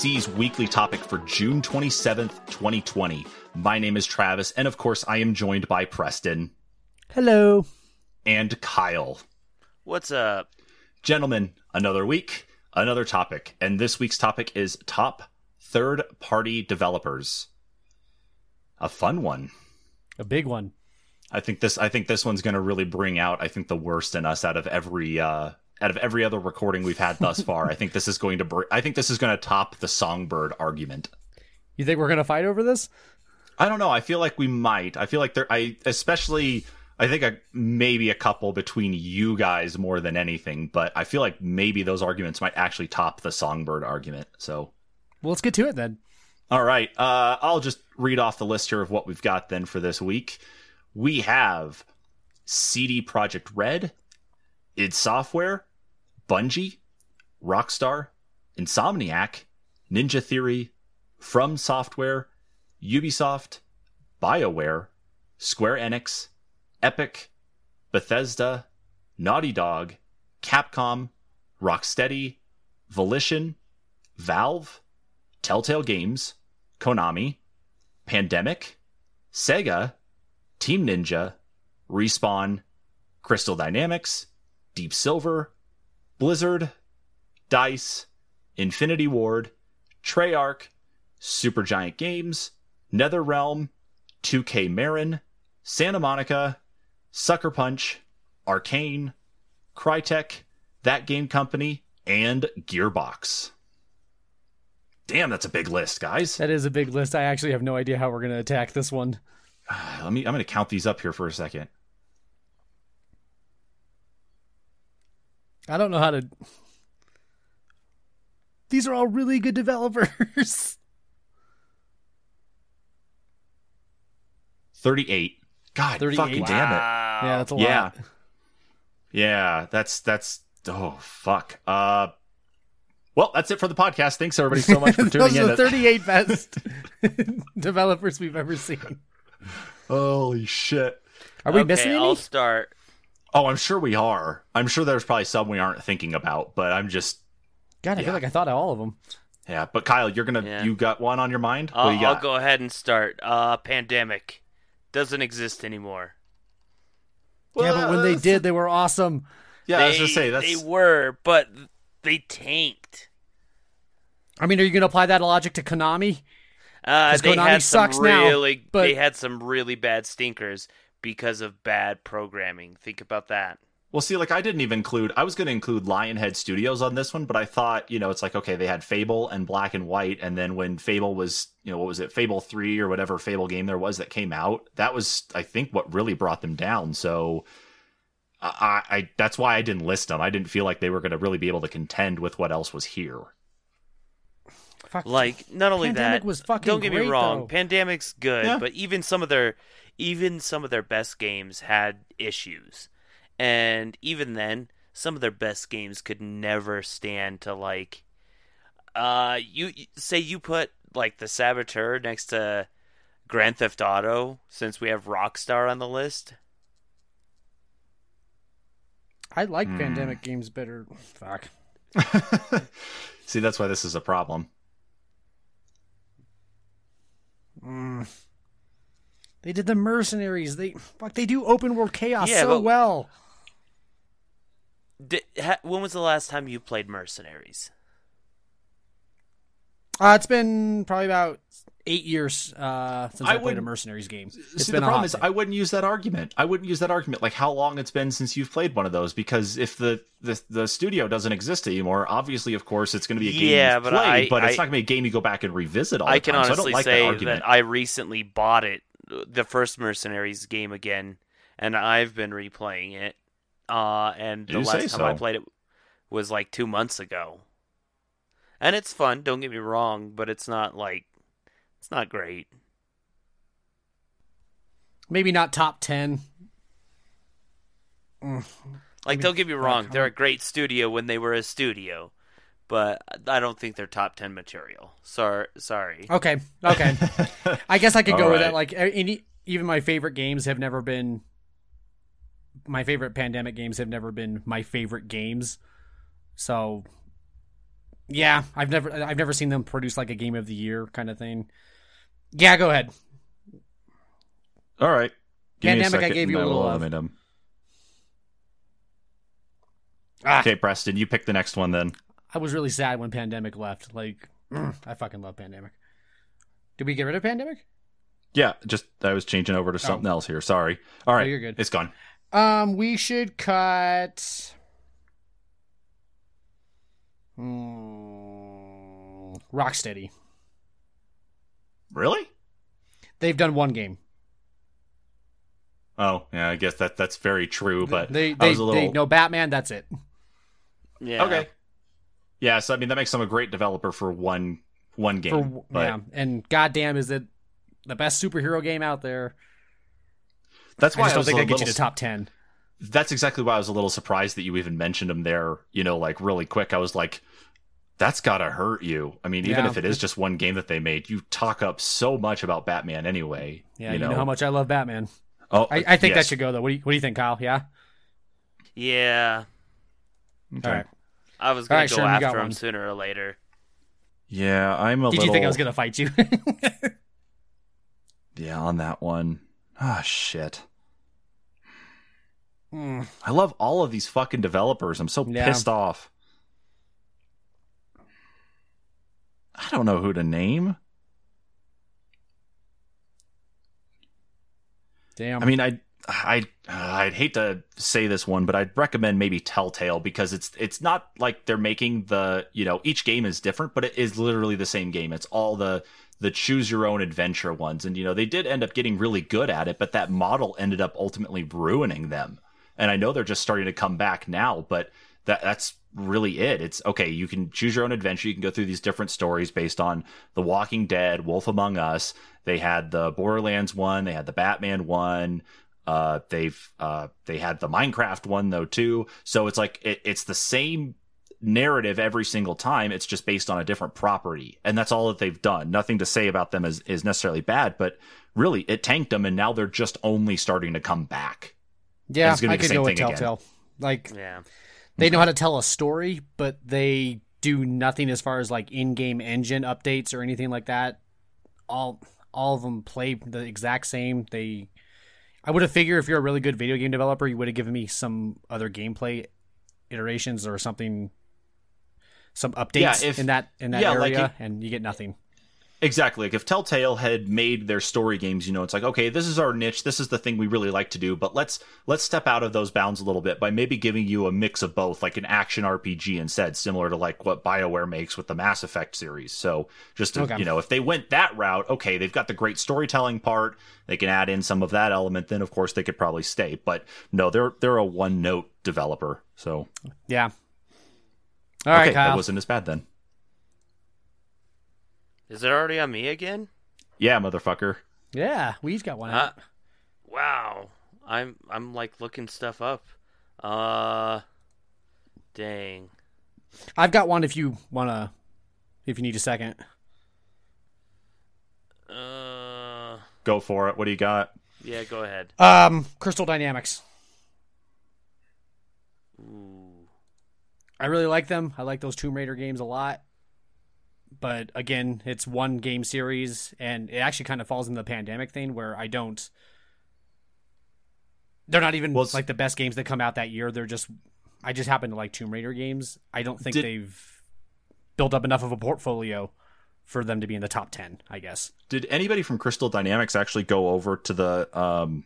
Welcome to the NPC's weekly topic for June 27th, 2020. My name is Travis, and of course, I am joined by Preston Hello. and Kyle. What's up? Gentlemen, another week, another topic, and this week's topic is top third party developers. A fun one. A big one. I think this I think this one's going to really bring out I think the worst in us out of every uh out of every other recording we've had thus far. I think this is going to br- I think this is going to top the songbird argument. You think we're gonna fight over this? I don't know. I feel like we might. I feel like there. I especially. I think a, maybe a couple between you guys more than anything, but I feel like maybe those arguments might actually top the songbird argument. So, Well, let's get to it then. all right. Uh, I'll just read off the list here of what we've got then for this week. We have CD Project Red, id Software, Bungie, Rockstar, Insomniac, Ninja Theory, From Software, Ubisoft, BioWare, Square Enix, Epic, Bethesda, Naughty Dog, Capcom, Rocksteady, Volition, Valve, Telltale Games, Konami, Pandemic, Sega, Team Ninja, Respawn, Crystal Dynamics, Deep Silver, Blizzard, Dice, Infinity Ward, Treyarch, Supergiant Games, NetherRealm, 2K Marin, Santa Monica, Sucker Punch, Arkane, Crytek, That Game Company, and Gearbox. Damn, that's a big list, guys. That is a big list. I actually have no idea how we're gonna attack this one. Let me I'm going to count these up here for a second. I don't know how to. These are all really good developers. 38. God, 38? fucking damn it. Yeah, that's a Yeah. lot. Yeah, that's that's oh fuck. Uh well, that's it for the podcast. Thanks everybody so much for tuning Those in. are the 38 best developers we've ever seen. Holy shit. Are we okay, missing any? I'll start. Oh, I'm sure we are. I'm sure there's probably some we aren't thinking about, but I'm just God, I Yeah. feel like I thought of all of them. yeah, but Kyle, you're going to Yeah. you got one on your mind? I'll, what do you I'll go ahead and start. Uh, pandemic doesn't exist anymore. yeah, but when they did, they were awesome. Yeah, they, I was going to say that's they were, but they tanked. I mean, are you gonna apply that logic to Konami? Uh, 'Cause they Konami had sucks some now, but- they had some really bad stinkers because of bad programming. Think about that. Well, see, like I didn't even include. I was going to include Lionhead Studios on this one, but I thought, you know, it's like okay, they had Fable and Black and White, and then when Fable was, you know, what was it, Fable three or whatever Fable game there was that came out, that was, I think, what really brought them down. So, I, I that's why I didn't list them. I didn't feel like they were going to really be able to contend with what else was here. Fuck. Like not only Pandemic that, was fucking don't get me great, wrong, though. Pandemic's good, Yeah. but even some of their even some of their best games had issues. And even then, some of their best games could never stand to like uh you you- say you put like the Saboteur next to Grand Theft Auto since we have Rockstar on the list. I like Hmm. pandemic games better. Fuck. see, that's why this is a problem. Mm. They did the mercenaries. They fuck. They do open world chaos Yeah, so well. Di ha, when was the last time you played Mercenaries? Uh, it's been probably about eight years uh, since I I, played a mercenaries game. It's See, been the problem is, minute. I wouldn't use that argument. I wouldn't use that argument. Like how long it's been since you've played one of those? Because if the the, the studio doesn't exist anymore, obviously, of course, it's going to be a game Yeah, you've but played, I- but it's I- not going to be a game you go back and revisit all I the can time. so I honestly don't like say that argument. I recently bought it, the first Mercenaries game again, and I've been replaying it. Uh, and the You last say time I played it was like two months ago. And it's fun. Don't get me wrong, but it's not like it's not great. Maybe not top ten. Like, don't get me wrong, they're a great studio when they were a studio, but I don't think they're top ten material. Sorry, sorry. Okay, okay. I guess I could go All with right. that. Like any, even my favorite games have never been. My favorite pandemic games have never been my favorite games. So, Yeah, I've never I've never seen them produce like a game of the year kind of thing. Yeah, go ahead. All right. Give me a Pandemic, I gave you a little love. eliminate 'em. Ah, Okay, Preston, you pick the next one then. I was really sad when Pandemic left. Like, mm, I fucking love Pandemic. Did we get rid of Pandemic? Yeah, just I was changing over to something else here. Sorry. All right, Oh. you're good. It's gone. Um, we should cut. Hmm, Rocksteady. Really? They've done one game. Oh, yeah. I guess that that's very true. But they I they, was a little they no Batman. That's it. Yeah. okay. Yeah, so I mean that makes them a great developer for one one game. For but yeah, and goddamn, is it the best superhero game out there? that's why just I, don't think a get little you to top ten. that's exactly why I was a little surprised that you even mentioned him there, you know, like really quick. I was like, that's gotta hurt you. I mean, even Yeah. if it is just one game that they made, you talk up so much about Batman anyway. Yeah, you know, how much I love Batman. Oh, I, I think that should go though. What do you What do you think, Kyle? Yeah. Yeah. Okay. All right. I was gonna right, go Sherman, after him one. sooner or later. Yeah, I'm a Did little. you think I was gonna fight you? Yeah, on that one. Ah, shit. Hmm. I love all of these fucking developers. I'm so Yeah. pissed off. I don't know who to name. Damn. I mean, I I uh, I'd hate to say this one, but I'd recommend maybe Telltale because it's it's not like they're making the you know each game is different, but it is literally the same game. It's all the the choose your own adventure ones, and you know they did end up getting really good at it, but that model ended up ultimately ruining them. And I know they're just starting to come back now, but that that's really it. It's okay. You can choose your own adventure. You can go through these different stories based on The Walking Dead, Wolf Among Us. They had the Borderlands one. They had the Batman one. Uh, they've uh, they had the Minecraft one though too. So it's like it, it's the same narrative every single time. It's just based on a different property, and that's all that they've done. Nothing to say about them is is necessarily bad, but really it tanked them, and now they're just only starting to come back. yeah, it's gonna I be the could same go with thing again. Telltale. Like Yeah. they know how to tell a story, but they do nothing as far as like in-game engine updates or anything like that. All all of them play the exact same. They I would have figured if you're a really good video game developer, you would have given me some other gameplay iterations or something some updates Yeah, if- in that in that yeah, like area it- and you get nothing. Exactly. Like if Telltale had made their story games, you know, it's like, okay, this is our niche, this is the thing we really like to do, but let's let's step out of those bounds a little bit by maybe giving you a mix of both, like an action RPG instead, similar to like what BioWare makes with the Mass Effect series. So just to, Okay. you know, if they went that route, okay, they've got the great storytelling part, they can add in some of that element, then of course they could probably stay. But no, they're they're a one note developer. So Yeah. All right, okay, that Kyle. wasn't as bad then. Is it already on me again? Yeah, motherfucker. Yeah, we've got one. Uh, wow. I'm I'm like looking stuff up. Uh dang. I've got one if you wanna if you need a second. Uh Go for it. What do you got? yeah, go ahead. Um Crystal Dynamics. Ooh. I really like them. I like those Tomb Raider games a lot. But again, it's one game series, and it actually kind of falls in the pandemic thing where I don't. They're not even Well, like the best games that come out that year. They're just. I just happen to like Tomb Raider games. I don't think Did- they've built up enough of a portfolio for them to be in the top 10, I guess. Did anybody from Crystal Dynamics actually go over to the um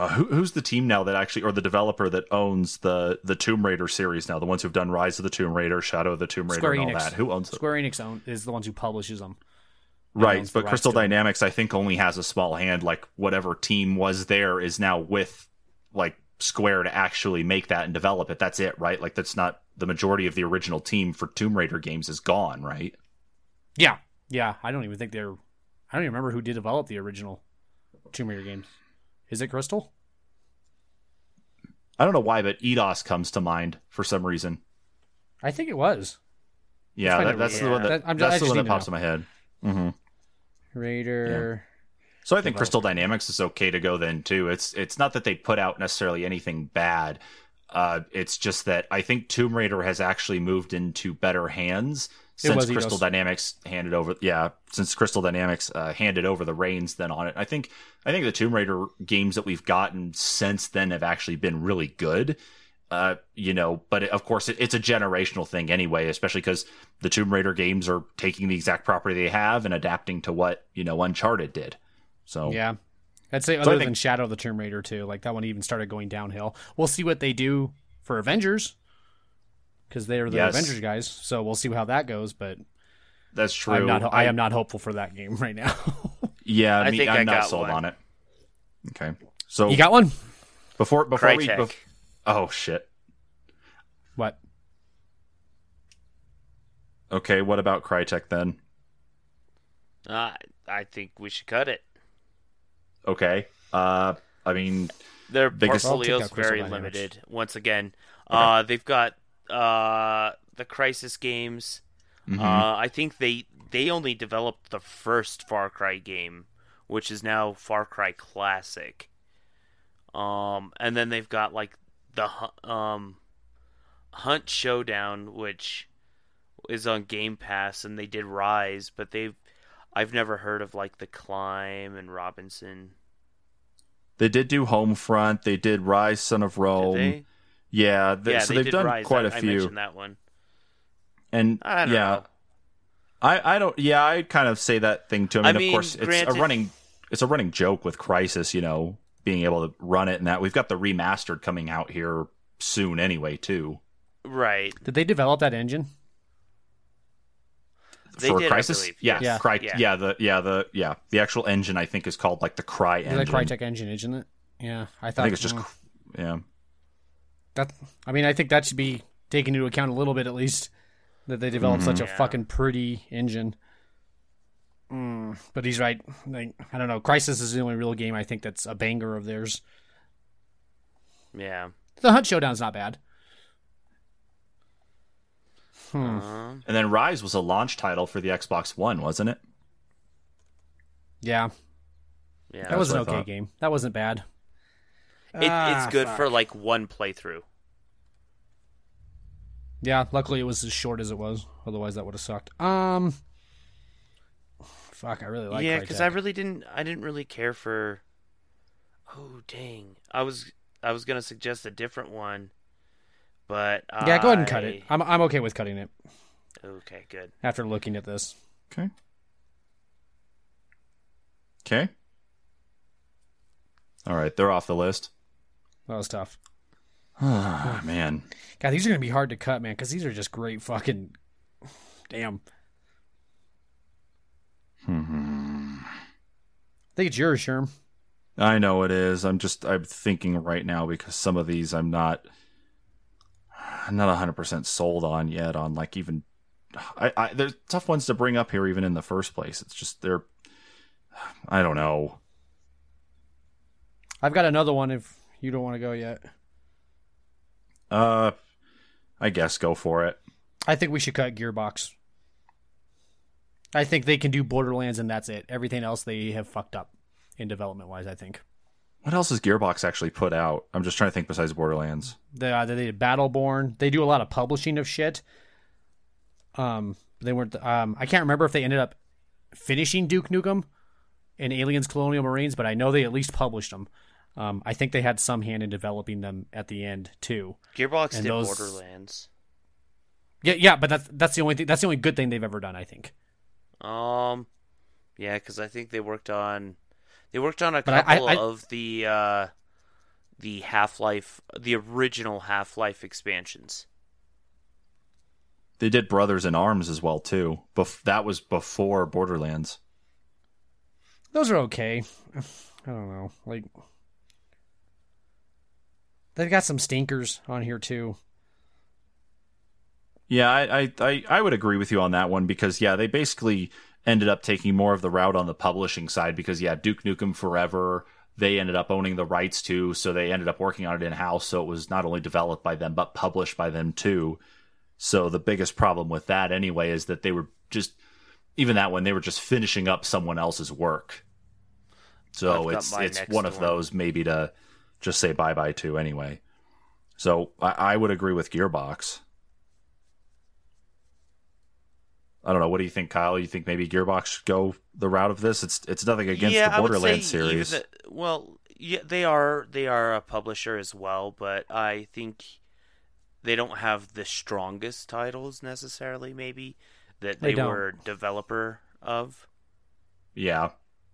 uh, who, who's the team now that actually or the developer that owns the the Tomb Raider series now the ones who've done Rise of the Tomb Raider Shadow of the Tomb Raider Square and all Enix. that who owns it Square Enix own, is the ones who publishes them. right but Crystal. Dynamics I think only has a small hand like whatever team was there is now with like Square to actually make that and develop it that's it right like that's not the majority of the original team for Tomb Raider games is gone right Yeah. Yeah. I don't even think they're. I don't even remember who did develop the original Tomb Raider games. Is it Crystal? I don't know why but Eidos comes to mind for some reason I think it was. yeah that, that's the one that, That- that's the one that pops know. in my head mm-hmm. Raider. So I think. Crystal Dynamics is okay to go then too. It's it's not that they put out necessarily anything bad. Uh, it's just that I think Tomb Raider has actually moved into better hands since was Crystal Eidos. Dynamics handed over. Yeah, since Crystal Dynamics uh, handed over the reins then on it. I think I think the Tomb Raider games that we've gotten since then have actually been really good. Uh, you know, but of course it, it's a generational thing anyway, especially because the Tomb Raider games are taking the exact property they have and adapting to what you know Uncharted did. So Yeah. I'd say So other think- than Shadow of the Tomb Raider too, like that one even started going downhill. We'll see what they do for Avengers because they're the Yes. Avengers guys. So we'll see how that goes. But that's true. I'm not. I, am not hopeful for that game right now. Yeah, I me, think I'm I not sold one. on it. Okay, so you got one? before before we bef- oh shit. What? Okay, what about Crytek then? Uh, I think we should cut it. Okay, uh, I mean, Their Biggest- I'll take portfolio's out Crystal very Dynamics. limited. Once again, uh, they've got uh, the Crysis games. mhm. Uh, I think they they only developed the first Far Cry game, which is now Far Cry Classic. Um, and then they've got like the um, Hunt Showdown, which is on Game Pass, and they did Rise, but they've I've never heard of like the Climb and Robinson. they did do Homefront. They did Rise, Son of Did Rome. They? Yeah, th- yeah, so they they've did done Rise. quite I, a I few. mentioned that one. and I don't yeah, know. I I don't. Yeah, I kind of say that thing too. I mean, I mean, of course, it's a running it's a running joke with Crysis. You know, being able to run it and that we've got the remastered coming out here soon anyway too. Right. Did they develop that engine? They for did, Crysis, believe. yeah, Yeah. Cry, Yeah. yeah, the yeah the yeah the actual engine I think is called like the CryEngine. the Crytek engine, isn't it? Yeah, I thought. I think it's just mm, yeah. That. I mean, I think that should be taken into account a little bit at least that they developed such a Yeah. fucking pretty engine. Mm, but he's right. Like, I don't know. Crysis is the only real game I think that's a banger of theirs. Yeah. The Hunt Showdown's not bad. Hmm. Um, And then Rise was a launch title for the Xbox One, wasn't it? Yeah, yeah. that was an okay thought. game. That wasn't bad. It, Ah, it's good fuck. for like one playthrough. Yeah, luckily it was as short as it was. Otherwise, that would have sucked. Um, fuck, I really like. yeah, because I really didn't. I didn't really care for. Oh dang! I was I was gonna suggest a different one, but yeah, go ahead and cut it. I'm I'm okay with cutting it Okay, good. after looking at this. Okay. Okay. All right, they're off the list. That was tough. Ah, man. God, these are gonna be hard to cut, man, because these are just great fucking. Damn. Hmm. I think it's yours, Sherm. I know it is. I'm just I'm thinking right now because some of these I'm not I'm not 100% sold on yet on like even I, I there's tough ones to bring up here even in the first place. It's just they're I don't know. I've got another one if you don't want to go yet. Uh I guess go for it. I think we should cut Gearbox. I think they can do Borderlands and that's it. Everything else they have fucked up in development wise. I think. What else has Gearbox actually put out? I'm just trying to think besides Borderlands. They uh, they did Battleborn. They do a lot of publishing of shit. Um, they weren't. Um, I can't remember if they ended up finishing Duke Nukem and Aliens Colonial Marines, but I know they at least published them. Um, I think they had some hand in developing them at the end too. Gearbox And did those- Borderlands. Yeah, yeah, but that's that's the only thing. That's the only good thing they've ever done. I think. Um, yeah, because I think they worked on they worked on a But I- I- couple I- of the uh, the Half Life, the original Half Life expansions. They did Brothers in Arms as well too. Bef- that was before Borderlands. Those are okay. I don't know. Like they've got some stinkers on here too. Yeah, I, I, I, I would agree with you on that one because yeah, they basically ended up taking more of the route on the publishing side because yeah, Duke Nukem Forever they ended up owning the rights to, so they ended up working on it in house. So it was not only developed by them but published by them too. So the biggest problem with that anyway is that they were just even that one they were just finishing up someone else's work. So I've it's it's one of one. those maybe to just say bye bye to anyway. So I, I would agree with Gearbox. I don't know. What do you think, Kyle? You think maybe Gearbox should go the route of this? It's it's nothing against yeah, the Borderlands I would say series. even- well, yeah, they are they are a publisher as well, but I think they don't have the strongest titles necessarily. Maybe that They they, were developer of. Yeah.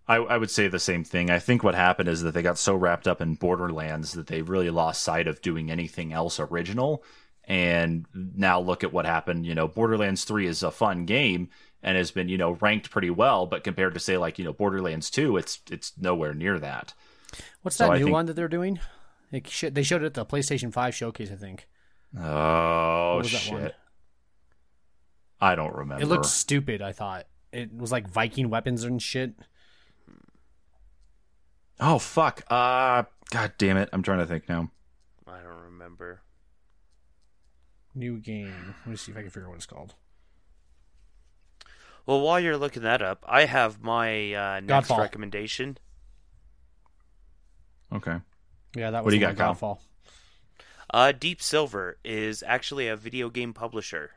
I, I would say the same thing. I think what happened is that they got so wrapped up in Borderlands that they really lost sight of doing anything else original. And now look at what happened. You know, Borderlands 3 is a fun game and has been, you know, ranked pretty well, but compared to say like, you know, Borderlands 2, it's it's nowhere near that. What's So that I new think- one that they're doing? It sh- they showed it at the PlayStation 5 showcase, I think. Oh What was that shit. one? I don't remember. It looked stupid, I thought. It was like Viking weapons and shit. Oh fuck. Uh god damn it. I'm trying to think now. I don't remember. New game. Let me see if I can figure out what it's called. Well, while you're looking that up, I have my uh, next Godfall. recommendation. Okay. Yeah, that was What do you got, one, Kyle? Godfall. Uh, Deep Silver is actually a video game publisher.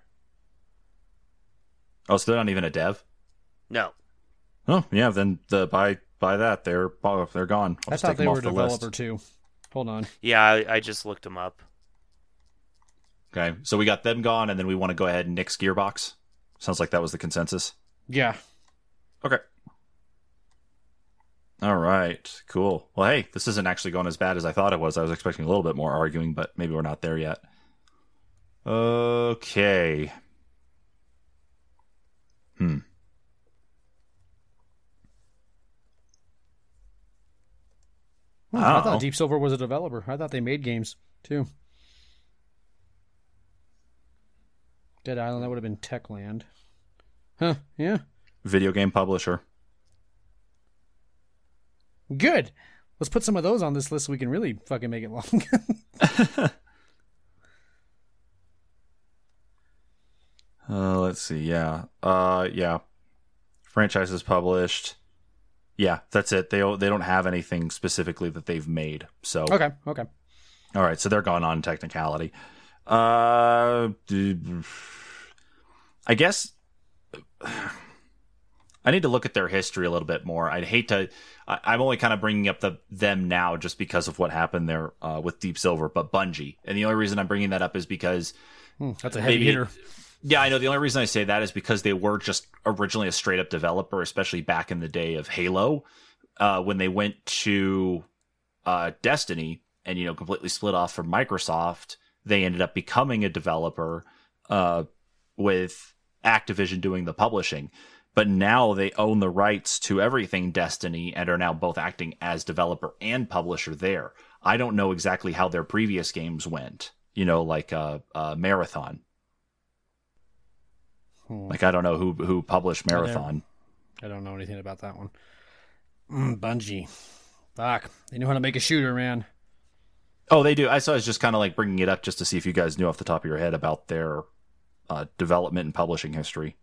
Oh, so they're not even a dev? No, Oh, yeah, then the buy buy that. They're they're gone. I'll I just thought take they them were a off the developer list. too. Hold on. yeah, I, I just looked them up. Okay, so we got them gone, and then we want to go ahead and nix Gearbox. Sounds like that was the consensus. Yeah. Okay. All right, cool. Well, hey, this isn't actually going as bad as I thought it was. I was expecting a little bit more arguing, but maybe we're not there yet. Okay. Hmm. I Oh. thought Deep Silver was a developer. I thought they made games too. Dead Island, that would have been Techland. Huh, yeah. Video game publisher. Good. Let's put some of those on this list so we can really fucking make it long. Uh, let's see. Yeah. Uh, yeah. Franchises published. Yeah, that's it. They they don't have anything specifically that they've made. So okay, okay. all right, so they're gone on technicality. Uh, I guess I need to look at their history a little bit more. I'd hate to. I, I'm only kind of bringing up the them now just because of what happened there uh, with Deep Silver, but Bungie, and the only reason I'm bringing that up is because Hmm, that's a heavy Maybe- hitter. Yeah, I know. The only reason I say that is because they were just originally a straight up developer, especially back in the day of Halo, uh, when they went to uh, Destiny and you know completely split off from Microsoft. They ended up becoming a developer uh, with Activision doing the publishing. But now they own the rights to everything Destiny and are now both acting as developer and publisher there. I don't know exactly how their previous games went. You know, like uh, uh, Marathon. Hmm. Like I don't know who who published. Marathon. I don't know anything about that one. Mm, Bungie. Fuck. They know how to make a shooter, man. Oh, they do. I saw. I was just kind of like bringing it up just to see if you guys knew off the top of your head about their uh, development and publishing history.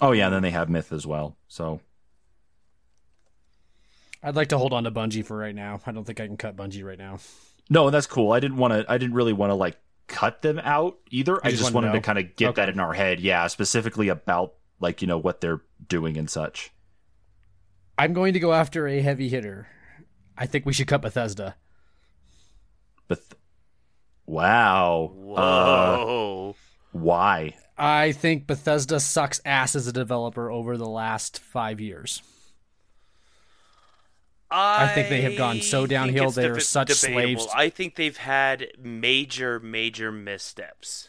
Oh yeah, and then they have Myth as well. So I'd like to hold on to Bungie for right now. I don't think I can cut Bungie right now. no, that's cool. I didn't want to. I didn't really want to like cut them out either. I just just wanted wanted to to kind of get Okay. that in our head. Yeah, specifically about like you know what they're doing and such. I'm going to go after a heavy hitter. I think we should cut Bethesda. But wow, Uh, Whoa. why? I think Bethesda sucks ass as a developer over the last five years. I think they have gone so downhill, they are such debatable. slaves. I think they've had major, major missteps.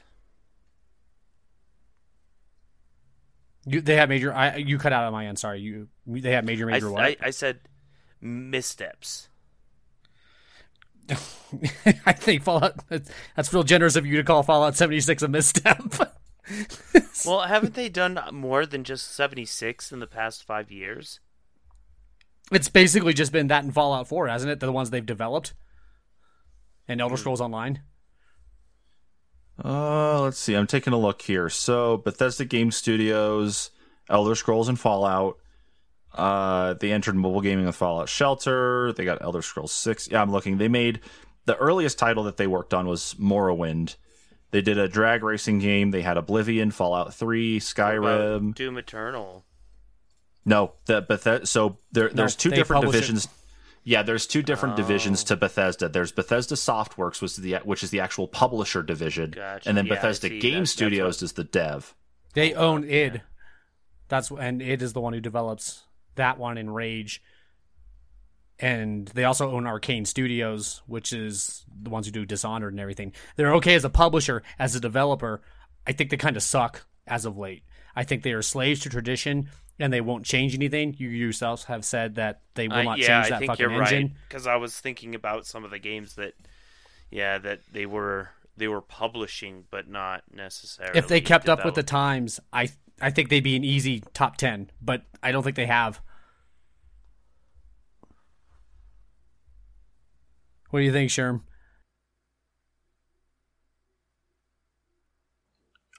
You, they have major. I you cut out on my end. Sorry, you. They have major, I, major what? I, I said missteps. I think Fallout. That's, that's real generous of you to call Fallout 76 a misstep. Well, haven't they done more than just 76 in the past five years? It's basically just been that in Fallout 4, hasn't it? The ones they've developed, and Hmm. Elder Scrolls Online. Uh, let's see. I'm taking a look here. So Bethesda Game Studios, Elder Scrolls, and Fallout. Uh, they entered mobile gaming with Fallout Shelter. They got Elder Scrolls Six. Yeah, I'm looking. They made the earliest title that they worked on was Morrowind. They did a drag racing game. They had Oblivion, Fallout 3, Skyrim. Doom Eternal. No, the Bethesda. So there, there's two different publish it. divisions. Yeah, there's two different oh. divisions to Bethesda. There's Bethesda Softworks, which is the which is the actual publisher division, Gotcha. and then Yeah, Bethesda see. Game That's- that's Studios is the dev. They oh, own id. That's and id is the one who develops that one in Rage. And they also own Arkane Studios, which is the ones who do Dishonored and everything. They're okay as a publisher, as a developer. I think they kind of suck as of late. I think they are slaves to tradition, and they won't change anything. You yourselves have said that they will Uh, not yeah, change I that think fucking engine. right because I was thinking about some of the games that, yeah, that they were they were publishing but not necessarily. If they kept up with the times, I I think they'd be an easy top ten. But I don't think they have. What do you think, Sherm?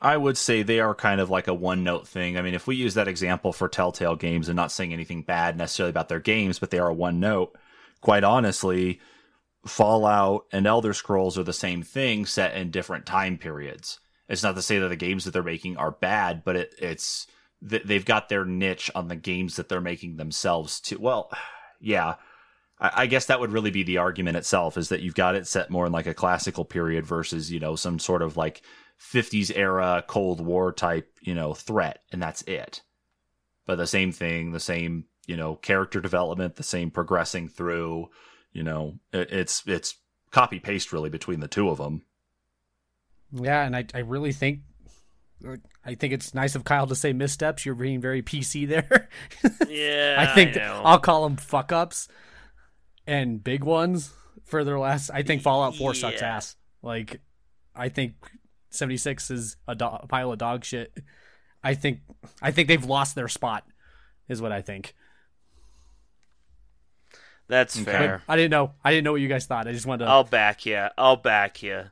I would say they are kind of like a one note thing. I mean, if we use that example for Telltale games and not saying anything bad necessarily about their games, but they are a one note, quite honestly, Fallout and Elder Scrolls are the same thing set in different time periods. It's not to say that the games that they're making are bad, but it, it's they've got their niche on the games that they're making themselves too. Well, yeah. I I guess that would really be the argument itself is that you've got it set more in like a classical period versus, you know, some sort of like 50s era Cold War type, you know, threat, and that's it. But the same thing, the same, you know, character development, the same progressing through, you know, it, it's it's copy paste really between the two of them. Yeah, and I I really think I think it's nice of Kyle to say missteps. You're being very PC there. yeah, I think I know. I'll call them fuck ups and big ones for their last. I think Fallout Four sucks ass. Like, I think seventy six is a, do- a pile of dog shit. I think I think they've lost their spot. Is what I think. That's But fair. I didn't know. I didn't know what you guys thought. I just wanted to. I'll back you. I'll back you.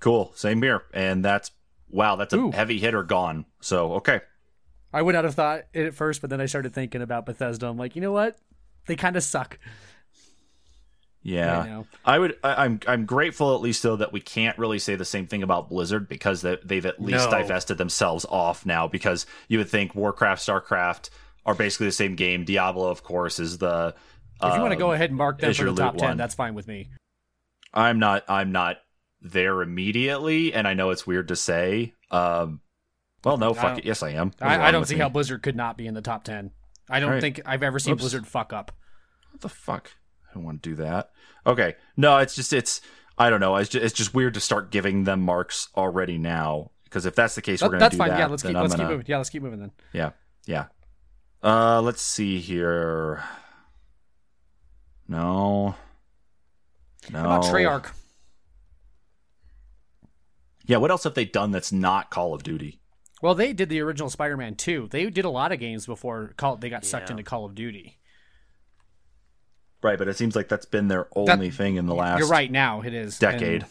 Cool, same here, and that's wow, that's a Ooh. heavy hitter gone. So okay, I would not have thought it at first, but then I started thinking about Bethesda. I'm like, you know what? They kind of suck. Yeah. Right now. I would. I, I'm. I'm grateful at least though that we can't really say the same thing about Blizzard because they, they've at least No. divested themselves off now. Because you would think Warcraft, Starcraft are basically the same game. Diablo, of course, is the. If you want to um, go ahead and mark them for the top loot ten, one. that's fine with me. I'm not. I'm not there immediately, and I know it's weird to say. Um. Well, no, fuck it. Yes, I am. I, I don't see me? how Blizzard could not be in the top ten. I don't Alright. think I've ever seen Oops. Blizzard fuck up. What the fuck? I don't want to do that. Okay. No, it's just it's. I don't know. It's just, it's just weird to start giving them marks already now. Because if that's the case, we're gonna do fine. that. yeah, let's keep I'm let's gonna- moving. Yeah, let's keep moving then. Yeah, yeah. Uh, let's see here. No. No. How about Treyarch? Yeah, what else have they done that's not Call of Duty? Well, they did the original Spider-Man 2. They did a lot of games before Call, they got sucked Yeah. into Call of Duty. Right, but it seems like that's been their only thing in the last You're right. Now it is decade. and,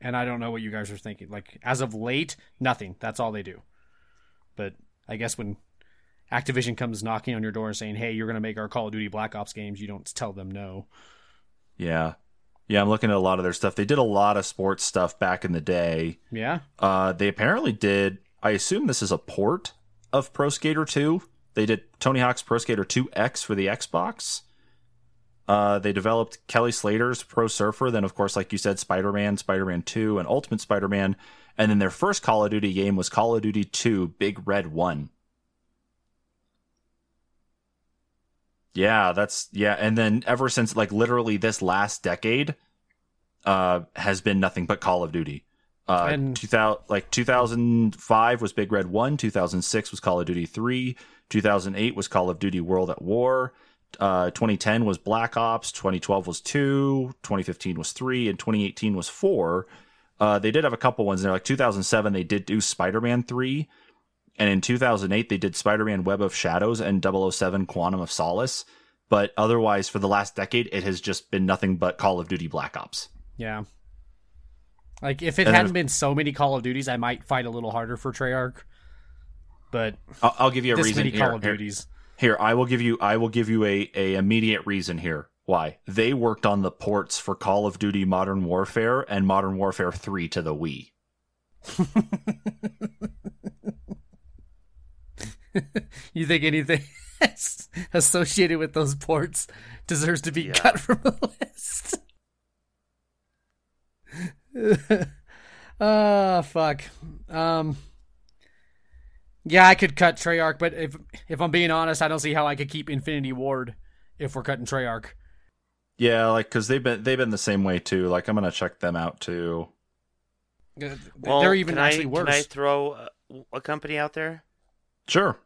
and I don't know what you guys are thinking. Like as of late, nothing. That's all they do. But I guess when Activision comes knocking on your door and saying, "Hey, you're going to make our Call of Duty Black Ops games," you don't tell them no. Yeah. Yeah, I'm looking at a lot of their stuff. They did a lot of sports stuff back in the day. Yeah. Uh, they apparently did. I assume this is a port of Pro Skater 2. They did Tony Hawk's Pro Skater 2X for the Xbox. Uh, they developed Kelly Slater's Pro Surfer. Then, of course, like you said, Spider Man, Spider Man 2, and Ultimate Spider Man. And then their first Call of Duty game was Call of Duty 2 Big Red 1. Yeah, that's yeah, and then ever since like literally this last decade, uh, has been nothing but Call of Duty. Uh, And- 2000 like 2005 was Big Red 1, 2006 was Call of Duty 3, 2008 was Call of Duty World at War, uh, 2010 was Black Ops, 2012 was 2, 2015 was 3, and 2018 was 4. Uh, they did have a couple ones in there. Like 2007, they did do Spider Man 3. And in 2008, they did Spider Man Web of Shadows and 007 Quantum of Solace. But otherwise, for the last decade, it has just been nothing but Call of Duty Black Ops. Yeah. Like if it And hadn't if- been so many Call of Duties, I might fight a little harder for Treyarch. But I'll, I'll give you a reason many here. Call of Here- Duties. Here, I will give you I will give you a, a immediate reason here Why? They worked on the ports for Call of Duty Modern Warfare and Modern Warfare 3 to the Wii. you think anything associated with those ports deserves to be Yeah. cut from the list? Ah, fuck. Um, yeah, I could cut Treyarch, but if if I'm being honest, I don't see how I could keep Infinity Ward if we're cutting Treyarch. Yeah, like because they've been they've been the same way too. Like I'm gonna check them out too. Uh, Well, They're even can actually I, worse. Can I throw a, a company out there? Sure.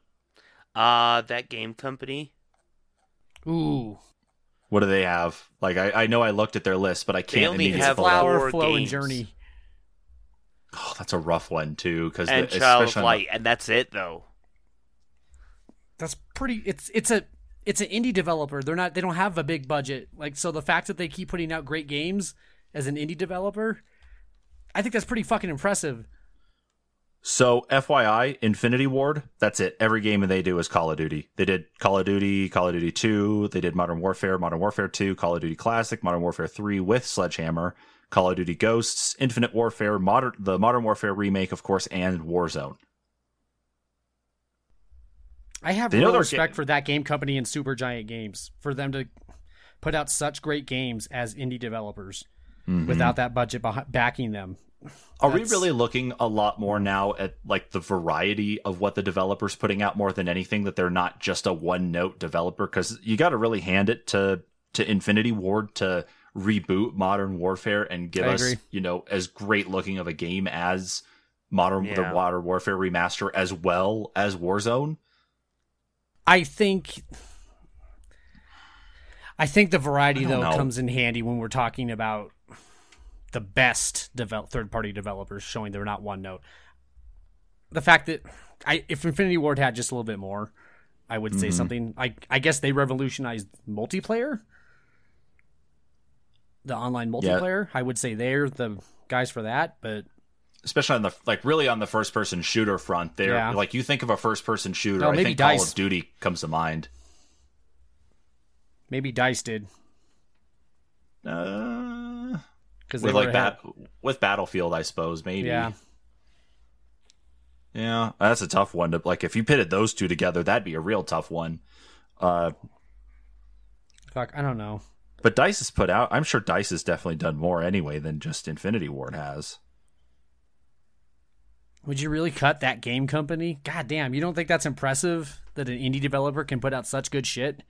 Uh, that game company. Ooh, What do they have? Like I, I know I looked at their list, but I can't They only have pull it up. Flower four Flow and. Journey. Oh, that's a rough one too, because and Child of Light, and that's it though. That's pretty. It's it's a it's an indie developer. They're not. They don't have a big budget. Like so, the fact that they keep putting out great games as an indie developer, I think that's pretty fucking impressive. So, FYI, Infinity Ward, that's it. Every game they do is Call of Duty. They did Call of Duty, Call of Duty 2, they did Modern Warfare, Modern Warfare 2, Call of Duty Classic, Modern Warfare 3 with Sledgehammer, Call of Duty Ghosts, Infinite Warfare, Modern the Modern Warfare remake, of course, and Warzone. I have They real respect getting- for that game company and Supergiant Games for them to put out such great games as indie developers Mhm. without that budget backing them. Are we really looking a lot more now at like the variety of what the developers putting out more than anything that they're not just a one note developer cuz you got to really hand it to to Infinity Ward to reboot Modern Warfare and give I us, agree. you know, as great looking of a game as Modern the Yeah. Modern Warfare remaster as well as Warzone. I think I think the variety though know. comes in handy when we're talking about the best develop, third-party developers showing they're not one note. The fact that I if Infinity Ward had just a little bit more, I would say Mhm. something. I I guess they revolutionized multiplayer. The online multiplayer, I would say they're the guys for that, but Especially on the like really on the first person shooter front there Yeah. like you think of a first person shooter Oh, I think Call DICE. of Duty comes to mind. maybe Dice did Uh they with like that with Battlefield, I suppose maybe. Yeah. yeah, that's a tough one to like. If you pitted those two together, that'd be a real tough one. Uh, Fuck, I don't know. But Dice has put out. I'm sure Dice has definitely done more anyway than just Infinity Ward has. Would you really cut that game company? God damn, you don't think that's impressive that an indie developer can put out such good shit?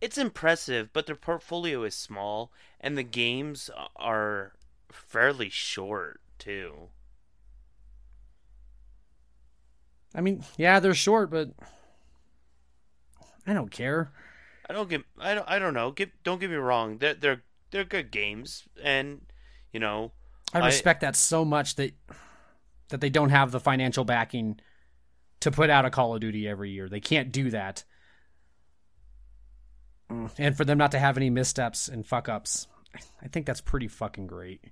It's impressive, but their portfolio is small, and the games are fairly short too. I mean, yeah, they're short, but I don't care. I don't get. I don't. I don't know. Get. Don't get me wrong. They're they're they're good games, and you know. I I- respect that so much that that they don't have the financial backing to put out a Call of Duty every year. They can't do that. Mm, And for them not to have any missteps and fuck ups, I think that's pretty fucking great.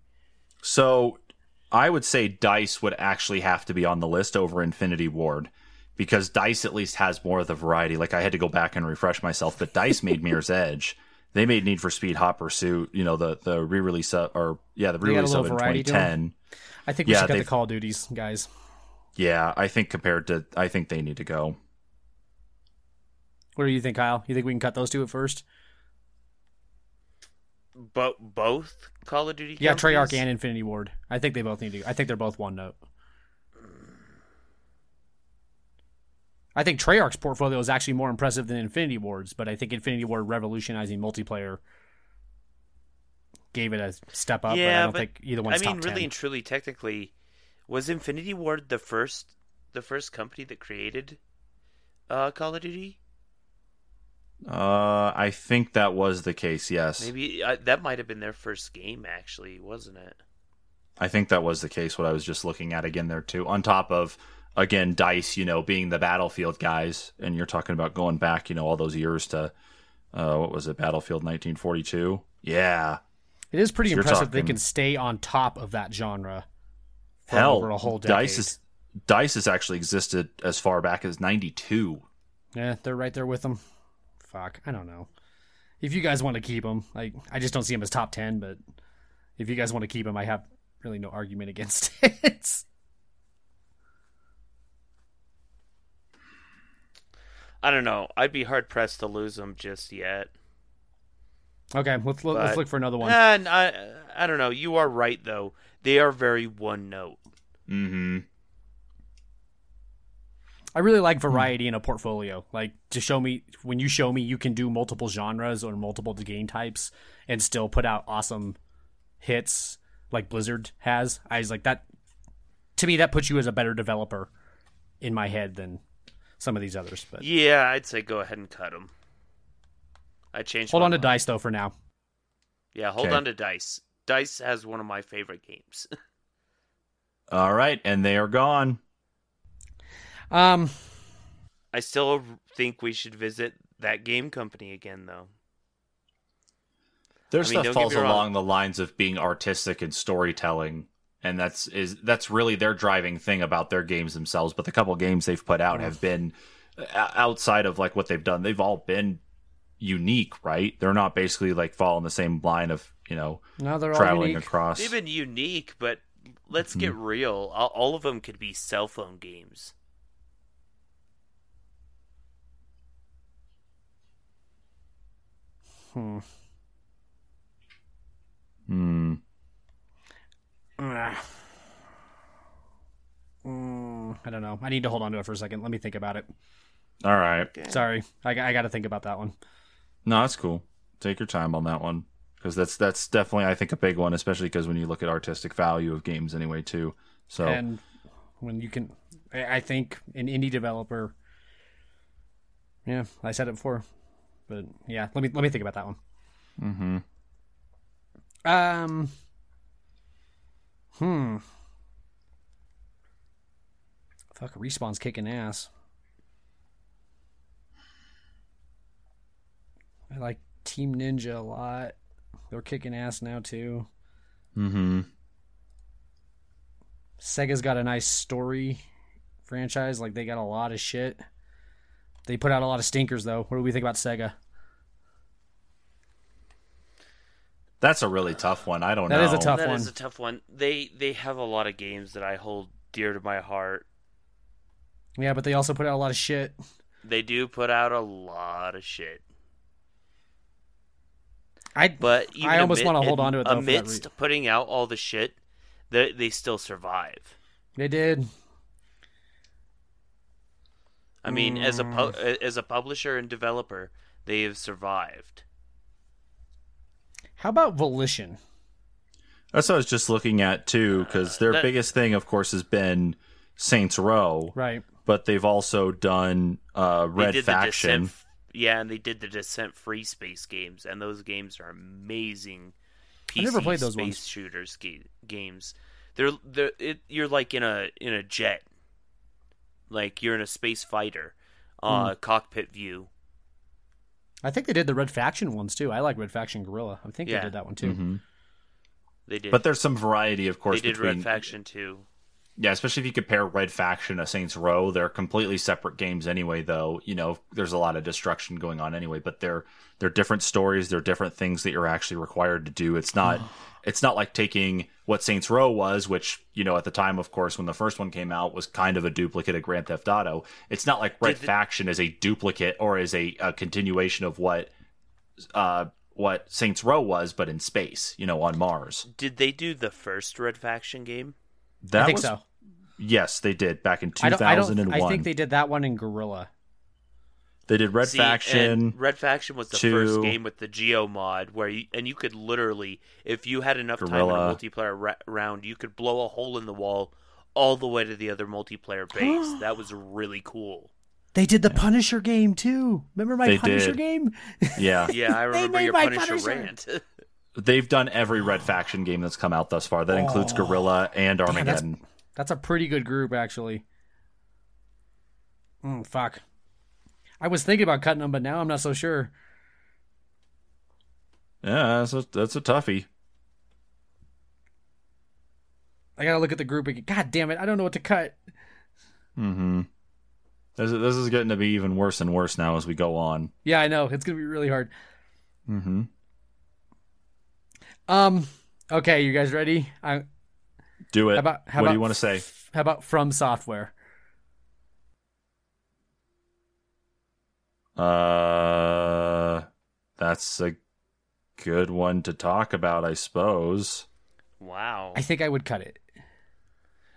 So I would say Dice would actually have to be on the list over Infinity Ward because Dice at least has more of the variety. Like I had to go back and refresh myself, but Dice made Mirror's Edge. They made Need for Speed Hot Pursuit, you know, the the re-release of, or yeah, the They got a re-release of in variety to 'em. 2010. I think we Yeah, should cut the they've- Call of Duties, guys. Yeah, I think compared to I think they need to go. What do you think, Kyle? You think we can cut those two at first? But both Call of Duty. Yeah, Treyarch and Infinity Ward. I think they both need to. I think they're both one note. I think Treyarch's portfolio is actually more impressive than Infinity Ward's, but I think Infinity Ward revolutionizing multiplayer gave it a step up. but I Yeah, don't but, think either I mean, top really 10. and truly, technically, was Infinity Ward the first the first company that created uh, Call of Duty? Uh, I think that was the case. Yes, Maybe uh, that might have been their first game, actually, wasn't it? I think that was the case. What I was just looking at again there too. On top of again Dice, you know, being the Battlefield guys, and you're talking about going back, you know, all those years to uh, what was it, Battlefield 1942? Yeah, It is pretty You're impressive they can stay on top of that genre for hell, over a whole decade. Dice is Dice has actually existed as far back as '92. Yeah, they're right there with them. Fuck, I don't know. if you guys want to keep them, like I just don't see him as top ten. But if you guys want to keep him, I have really no argument against it. I don't know. I'd be hard pressed to lose him just yet. okay, let's look, let's look for another one. And I, I don't know. You are right though. They are very one note. Mm-hmm. I really like variety in a portfolio. Like to show me when you show me you can do multiple genres or multiple game types and still put out awesome hits like Blizzard has. I was like that. To me, that puts you as a better developer in my head than some of these others. But Yeah, I'd say go ahead and cut them. I changed. hold my on to dice though for now. Yeah, hold Okay. on to dice. Dice has one of my favorite games. All right, and they are gone. Um, I still think we should visit that game company again, though. Their I mean, stuff don't falls me wrong. along the lines of being artistic and storytelling, and that's is that's really their driving thing about their games themselves. But the couple games they've put out have been uh, outside of like what they've done. They've all been unique, right? They're not basically like following the same line of you know no, they're traveling unique. across. They've been unique, but let's get Mm-hmm. real. All, all of them could be cell phone games. Hmm. Hmm. Ugh. Mm, I don't know. I need to hold on to it for a second. Let me think about it. All right. Sorry, I, I got to think about that one. No, that's cool. Take your time on that one because that's that's definitely I think a big one, especially because when you look at artistic value of games anyway too. So And when you can, I I think an indie developer. Yeah, I said it before, but yeah, let me let me think about that one. hmm Um. Hmm. Fuck, respawn's kicking ass. I like Team Ninja a lot. They're kicking ass now too. Mm hmm Sega's got a nice story franchise. Like they got a lot of shit. They put out a lot of stinkers though. What do we think about Sega? That's a really tough one. I don't That know. That is a tough That one. That is a tough one. They they have a lot of games that I hold dear to my heart. Yeah, but they also put out a lot of shit. They do put out a lot of shit. I But even I almost amid- wanna hold on to it, though, for amidst re- putting out all the shit, they they still survive. they did. I mean, as a pu- Mm. as a publisher and developer, they have survived. How about Volition? That's what I was just looking at too, because their that- biggest thing, of course, has been Saints Row, Right. but they've also done uh, Red Faction. Descent, yeah, and they did the Descent Free Space games, and those games are amazing. PC I never played those space ones. shooters ga- games. They're they're it, you're like in a in a jet, like you're in a space fighter, uh, Hmm. cockpit view. I think they did the Red Faction ones too. I like Red Faction Guerrilla. I think Yeah. they did that one too. Mhm. They did. But there's some variety, of course, they did between Red Faction too. Yeah, especially if you compare Red Faction to Saints Row, they're completely separate games anyway. Though you know, there's a lot of destruction going on anyway, but they're they're different stories. They're different things that you're actually required to do. It's not it's not like taking what Saints Row was, which you know at the time, of course, when the first one came out, was kind of a duplicate of Grand Theft Auto. It's not like Red the- Faction is a duplicate or is a, a continuation of what uh what Saints Row was, but in space, you know, on Mars. Did they do the first Red Faction game? That I think was so. yes, they did back in I don't, I 2001. don't. I think they did that one in Guerrilla. They did Red See, Faction. Red Faction was the two- first game with the Geo mod where you and you could literally, if you had enough time in a multiplayer ra- round, you could blow a hole in the wall all the way to the other multiplayer base. that was really cool. They did the Punisher game too. Remember my They Punisher did. game? Yeah, Yeah, I remember your my Punisher, Punisher. rant. they've done every Red Faction game that's come out thus far. That includes Guerrilla and Oh. Damn, that's- Armageddon. That's a pretty good group, actually. Mm, fuck. I was thinking about cutting them, but now I'm not so sure. Yeah, that's a, that's a toughie. I gotta look at the group again. God damn it! I don't know what to cut. Mm-hmm. This is, this is getting to be even worse and worse now as we go on. Yeah, I know it's gonna be really hard. Mm-hmm. Um. Okay, you guys ready? I, Do it. how about how what about do you want to say? How about from software? Uh, that's a good one to talk about, I suppose. Wow. I think I would cut it.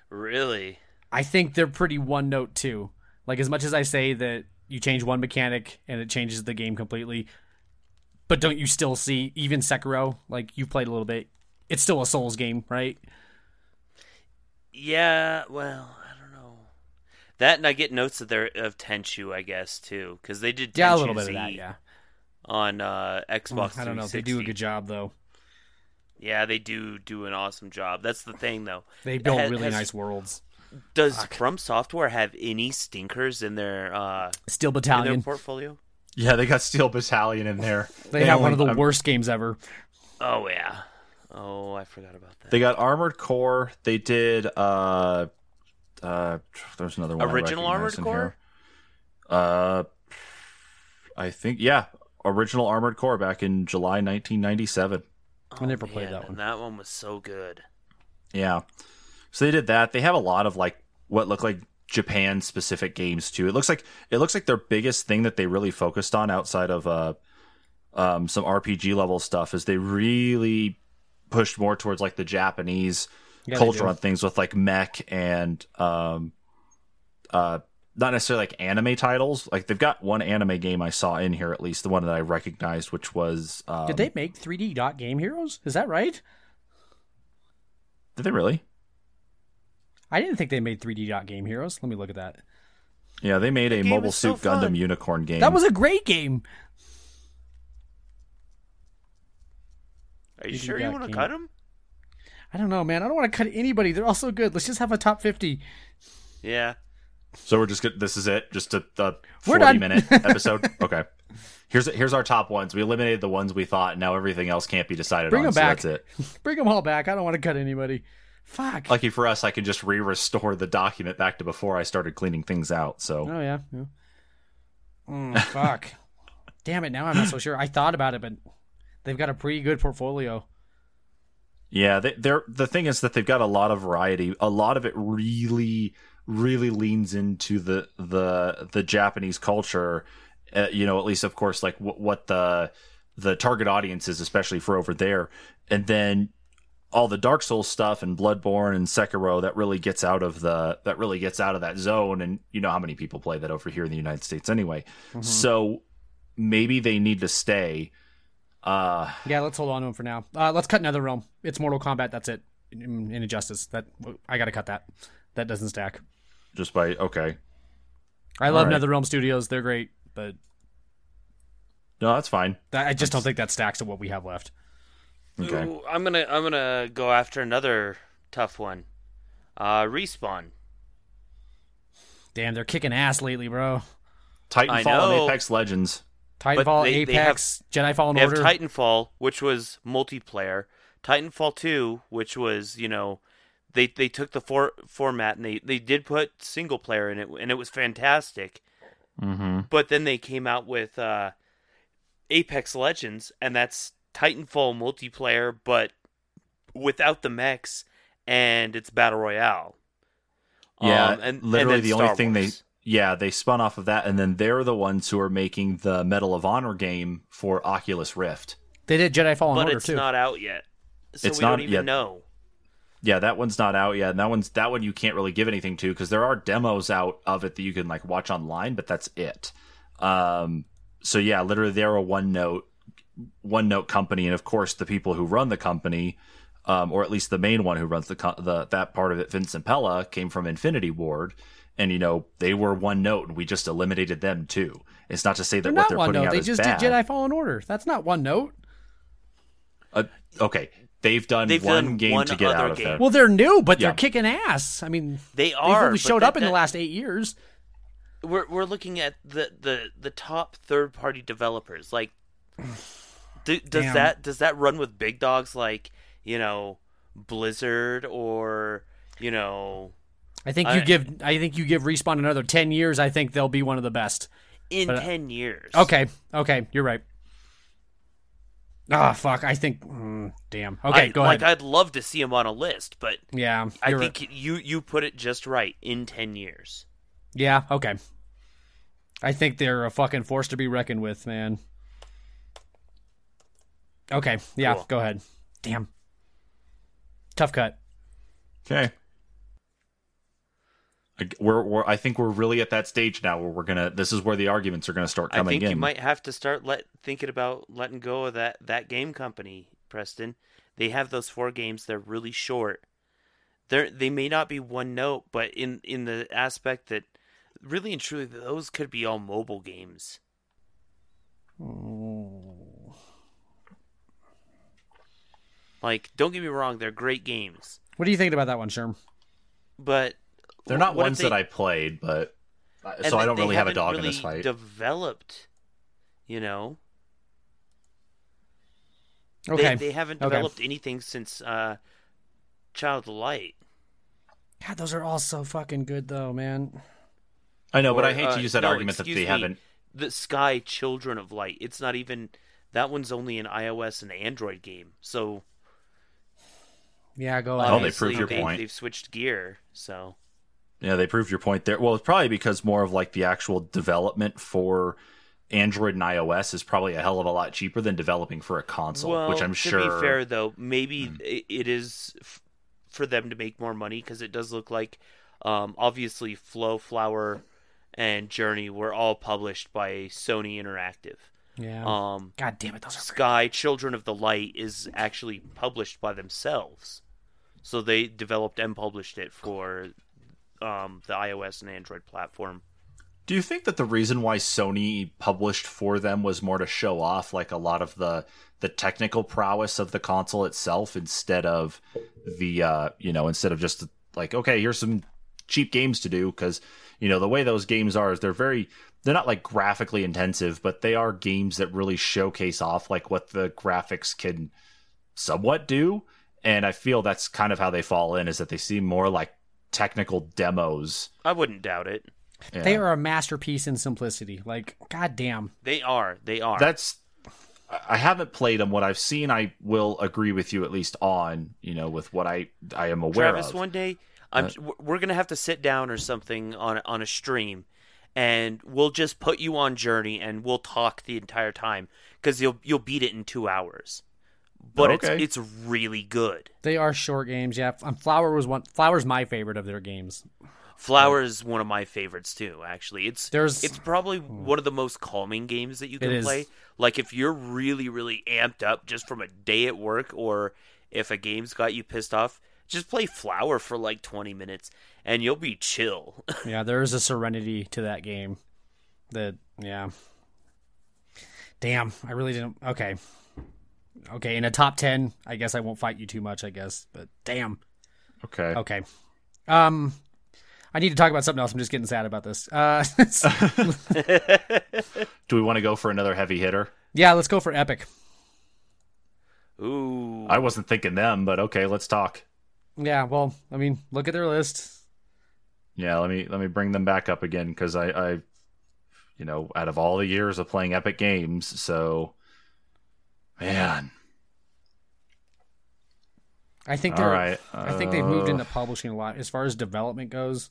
Really? I think they're pretty one note too. Like as much as I say that you change one mechanic and it changes the game completely, but don't you still see even Sekiro? Like you've played a little bit, it's still a Souls game, right? Yeah, well, I don't know. That and I get notes that they're of Tenchu, I guess, too, because they did Tenchu Yeah, a little bit Z of that. Yeah, on uh, Xbox. I don't know. They do a good job though. Yeah, they do do an awesome job. That's the thing, though. They build Has- really has- nice worlds. Does From Software have any stinkers in their uh, Steel in their Battalion. portfolio? Yeah, they got Steel Battalion in there. They have one only- of the um, worst games ever. Oh yeah. Oh, I forgot about that. They got Armored Core. They did. uh uh There's another one. Original Armored in Core? here. Uh, I think yeah. Original Armored Core back in July 1997. I never played that one. and that one was so good. Yeah. So they did that. They have a lot of like what look like Japan specific games too. It looks like it looks like their biggest thing that they really focused on outside of uh um some RPG level stuff is they really pushed more towards like the Japanese Yeah, they culture on things with like mech and um uh not necessarily like anime titles. Like they've got one anime game I saw in here at least, the one that I recognized, which was um, Did they make 3D Dot Game Heroes? Is that right? Did they really? I didn't think they made 3D Dot Game Heroes. Let me look at that. Yeah, they made a Mobile is so Suit Gundam. Unicorn game. That was a great game. Are you You sure you want to cut them? I don't know, man. I don't want to cut anybody. They're all so good. Let's just have a top 50. Yeah. So we're just good. This is it. Just a, a forty minute episode. okay. Here's here's our top ones. We eliminated the ones we thought. Now everything else can't be decided Bring on. them so back. that's it. Bring them all back. I don't want to cut anybody. Fuck. Lucky for us, I can just re-restore the document back to before I started cleaning things out. So oh, yeah. yeah. Mm, fuck. Damn it. Now I'm not so sure. I thought about it, but they've got a pretty good portfolio. Yeah, they, they're the thing is that they've got a lot of variety. A lot of it really, really leans into the the the Japanese culture. Uh, you know, at least of course, like w- what the the target audience is, especially for over there, and then all the Dark Souls stuff and Bloodborne and Sekiro that really gets out of the that really gets out of that zone. And you know how many people play that over here in the United States anyway. So maybe they need to stay. Uh, Yeah, let's hold on to them for now. Uh, let's cut Nether Realm. It's Mortal Kombat. That's it. In, in Injustice. That I gotta cut that. That doesn't stack. just by okay, I love right. Nether Realm Studios. They're great, but no, that's fine. that, I just don't think that stacks to what we have left. Okay. Ooh, I'm gonna I'm gonna go after another tough one. Uh, respawn. Damn, they're kicking ass lately, bro. Titanfall and. Apex Legends. Titanfall, they- they Apex, Jedi Fallen They have Order. Titanfall, which was multiplayer. Titanfall 2, which was, you know, they they took the for, format and they, they did put single player in it, and it was fantastic. Mm-hmm. But then they came out with uh, Apex Legends, and that's Titanfall multiplayer, but without the mechs, and it's battle royale. Yeah, Um, and- and literally then the only thing Wars. they yeah they spun off of that, and then they're the ones who are making the Medal of Honor game for Oculus Rift. They did Jedi Fallen but Order it's too. not out yet, so It's we not don't even yet. know. Yeah, that one's not out yet. And that one's that one you can't really give anything to because there are demos out of it that you can like watch online, but that's it. Um, so yeah, literally they're a one note one note company, and of course the people who run the company, um, or at least the main one who runs the co- the that part of it, Vince Zampella, came from Infinity Ward, and you know they were one note, and we just eliminated them too. It's not to say that They're what not they're one putting note. out They is just bad. did Jedi Fallen Order. That's not one note. Uh, okay, they've done They've one done game one to get other out of game. there. Well, they're new, but Yeah. they're kicking ass. I mean, They are. they've only showed that- up in the last eight years. we're we're looking at the the the top third party developers. Like, do, does Damn. that does that run with big dogs like you know Blizzard or you know I think you I- give. I think you give respawn another ten years. I think they'll be one of the best. in But, uh, ten years? Okay, okay, you're right. Ah, fuck. I think. Mm, damn. Okay, I, go like, ahead. I'd love to see him on a list, but yeah, I think right. you you put it just right. In ten years, Yeah. Okay. I think they're a fucking force to be reckoned with, man. Okay. Yeah. Cool. Go ahead. Damn. Tough cut. Okay. I- We're, we're I think we're really at that stage now where we're gonna. This is where the arguments are gonna start I coming think in. you might have to start let thinking about letting go of that that game company, Preston. They have those four games. They're really short. They're they may not be one note, but in in the aspect that really and truly those could be all mobile games. Like, don't get me wrong, they're great games, What do you think about that one, Sherm? but They're not what ones they- that I played, but uh, and so I don't really have a haven't dog in this fight. Developed, you know. Okay. They, they haven't Okay. developed anything since uh, Child of Light. God, those are all so fucking good, though, man. I know, but I hate uh, to use that no, argument that they me, haven't. The Sky Children of Light. It's not even that one's only an iOS and Android game. So Yeah, go Oh, they obviously proved your they, point. They've switched gear. So Yeah, they proved your point there. Well, it's probably because more of like the actual development for Android and iOS is probably a hell of a lot cheaper than developing for a console, well, which I'm to sure. Hmm. be fair though, maybe i it is f- for them to make more money because it does look like, um, obviously, Flow, Flower, and Journey were all published by Sony Interactive. yeah. Um, God damn it, those are Sky Children of the Light is actually published by themselves. So they developed and published it for um, the iOS and Android platform. Do you think that the reason why Sony published for them was more to show off like a lot of the the technical prowess of the console itself instead of the uh you know instead of just like okay here's some cheap games to do because you know the way those games are is they're very they're not like graphically intensive but they are games that really showcase off like what the graphics can somewhat do and I feel that's kind of how they fall in is that they seem more like technical demos. I wouldn't doubt it. Yeah. They are a masterpiece in simplicity. Like, goddamn. They are. They are. that's I haven't played them. What I've seen, I will agree with you at least on. You know, with what I I am aware Travis, of. Travis, one day I'm Uh, we're gonna have to sit down or something on on a stream, and we'll just put you on Journey and we'll talk the entire time because you'll you'll beat it in two hours. But Okay. it's it's really good. They are short games, yeah. Um, Flower was one. Flower's my favorite of their games. Flower is one of my favorites too. Actually, it's There's- it's probably one of the most calming games that you can play. Like if you're really really amped up just from a day at work, or if a game's got you pissed off, just play Flower for like 20 minutes and you'll be chill. Yeah, there is a serenity to that game. That yeah. Damn, I really didn't. Okay, okay. In a top ten, I guess I won't fight you too much. I guess, but damn. okay. Okay. Um, I need to talk about something else. I'm just getting sad about this. Uh, Do we want to go for another heavy hitter? yeah, let's go for Epic. Ooh. I wasn't thinking them, but okay, let's talk. Yeah, well, I mean, look at their list. Yeah, let me let me bring them back up again because I, I, you know, out of all the years of playing Epic Games, so man, I think they're. right. I think they've moved uh, into publishing a lot as far as development goes.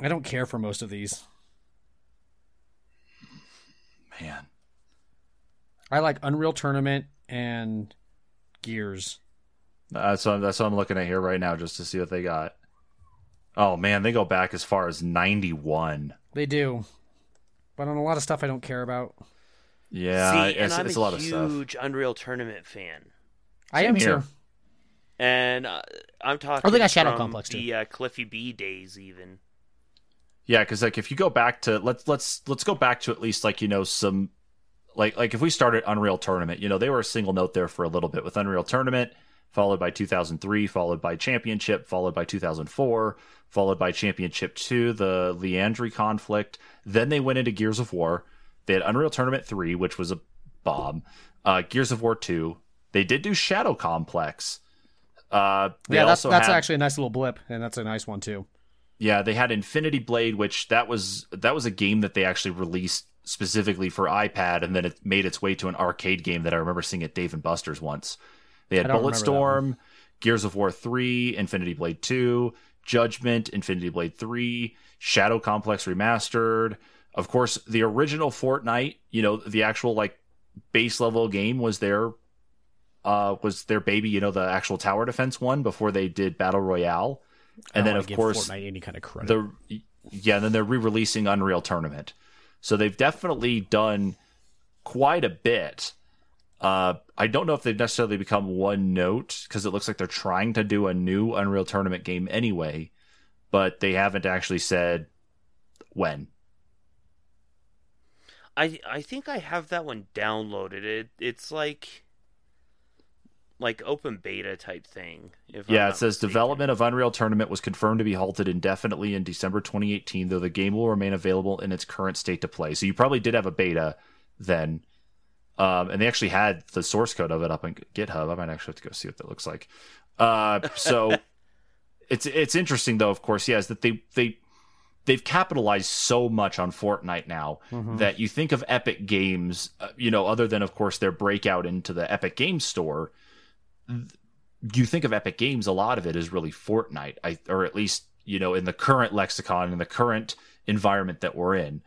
I don't care for most of these. man. I like Unreal Tournament and Gears. That's what, that's what I'm looking at here right now, just to see what they got. Oh man, they go back as far as '91. They do, but on a lot of stuff I don't care about. Yeah, See, and it's, I'm it's a, a lot of stuff. huge Unreal Tournament fan. I am here. too. And uh, I'm talking Oh, they got Shadow from Complex, the uh, Cliffy B days even. Yeah, because like if you go back to let's let's let's go back to at least like you know some like like if we started Unreal Tournament, you know they were a single note there for a little bit with Unreal Tournament, followed by 2003, followed by Championship, followed by 2004, followed by Championship Two, the Liandri conflict. Then they went into Gears of War. They had Unreal Tournament Three, which was a bomb. Uh, Gears of War Two. They did do Shadow Complex. Uh, Yeah, that's that's had- actually a nice little blip, and that's a nice one too. yeah, they had Infinity Blade, which that was that was a game that they actually released specifically for iPad, and then it made its way to an arcade game that I remember seeing at Dave and Buster's once. They had Bulletstorm, Gears of War 3, Infinity Blade 2, Judgment, Infinity Blade 3, Shadow Complex Remastered. Of course, the original Fortnite, you know, the actual like base level game was their uh was their baby, you know, the actual tower defense one before they did Battle Royale. And then of course Fortnite any kind of credit. the yeah, and then they're re-releasing Unreal Tournament. So they've definitely done quite a bit. Uh, I don't know if they've necessarily become one note because it looks like they're trying to do a new Unreal Tournament game anyway, but they haven't actually said when. I I think I have that one downloaded. It it's like like open beta type thing. If yeah, it says mistaken. development of Unreal Tournament was confirmed to be halted indefinitely in December 2018, though the game will remain available in its current state to play. So you probably did have a beta then. Um, and they actually had the source code of it up on GitHub. I might actually have to go see what that looks like. Uh, so it's it's interesting though, of course, yes, that they they they've capitalized so much on Fortnite now that you think of Epic Games, uh, you know, other than of course their breakout into the Epic Games Store, you think of Epic Games, a lot of it is really Fortnite, I, or at least you know in the current lexicon in the current environment that we're in.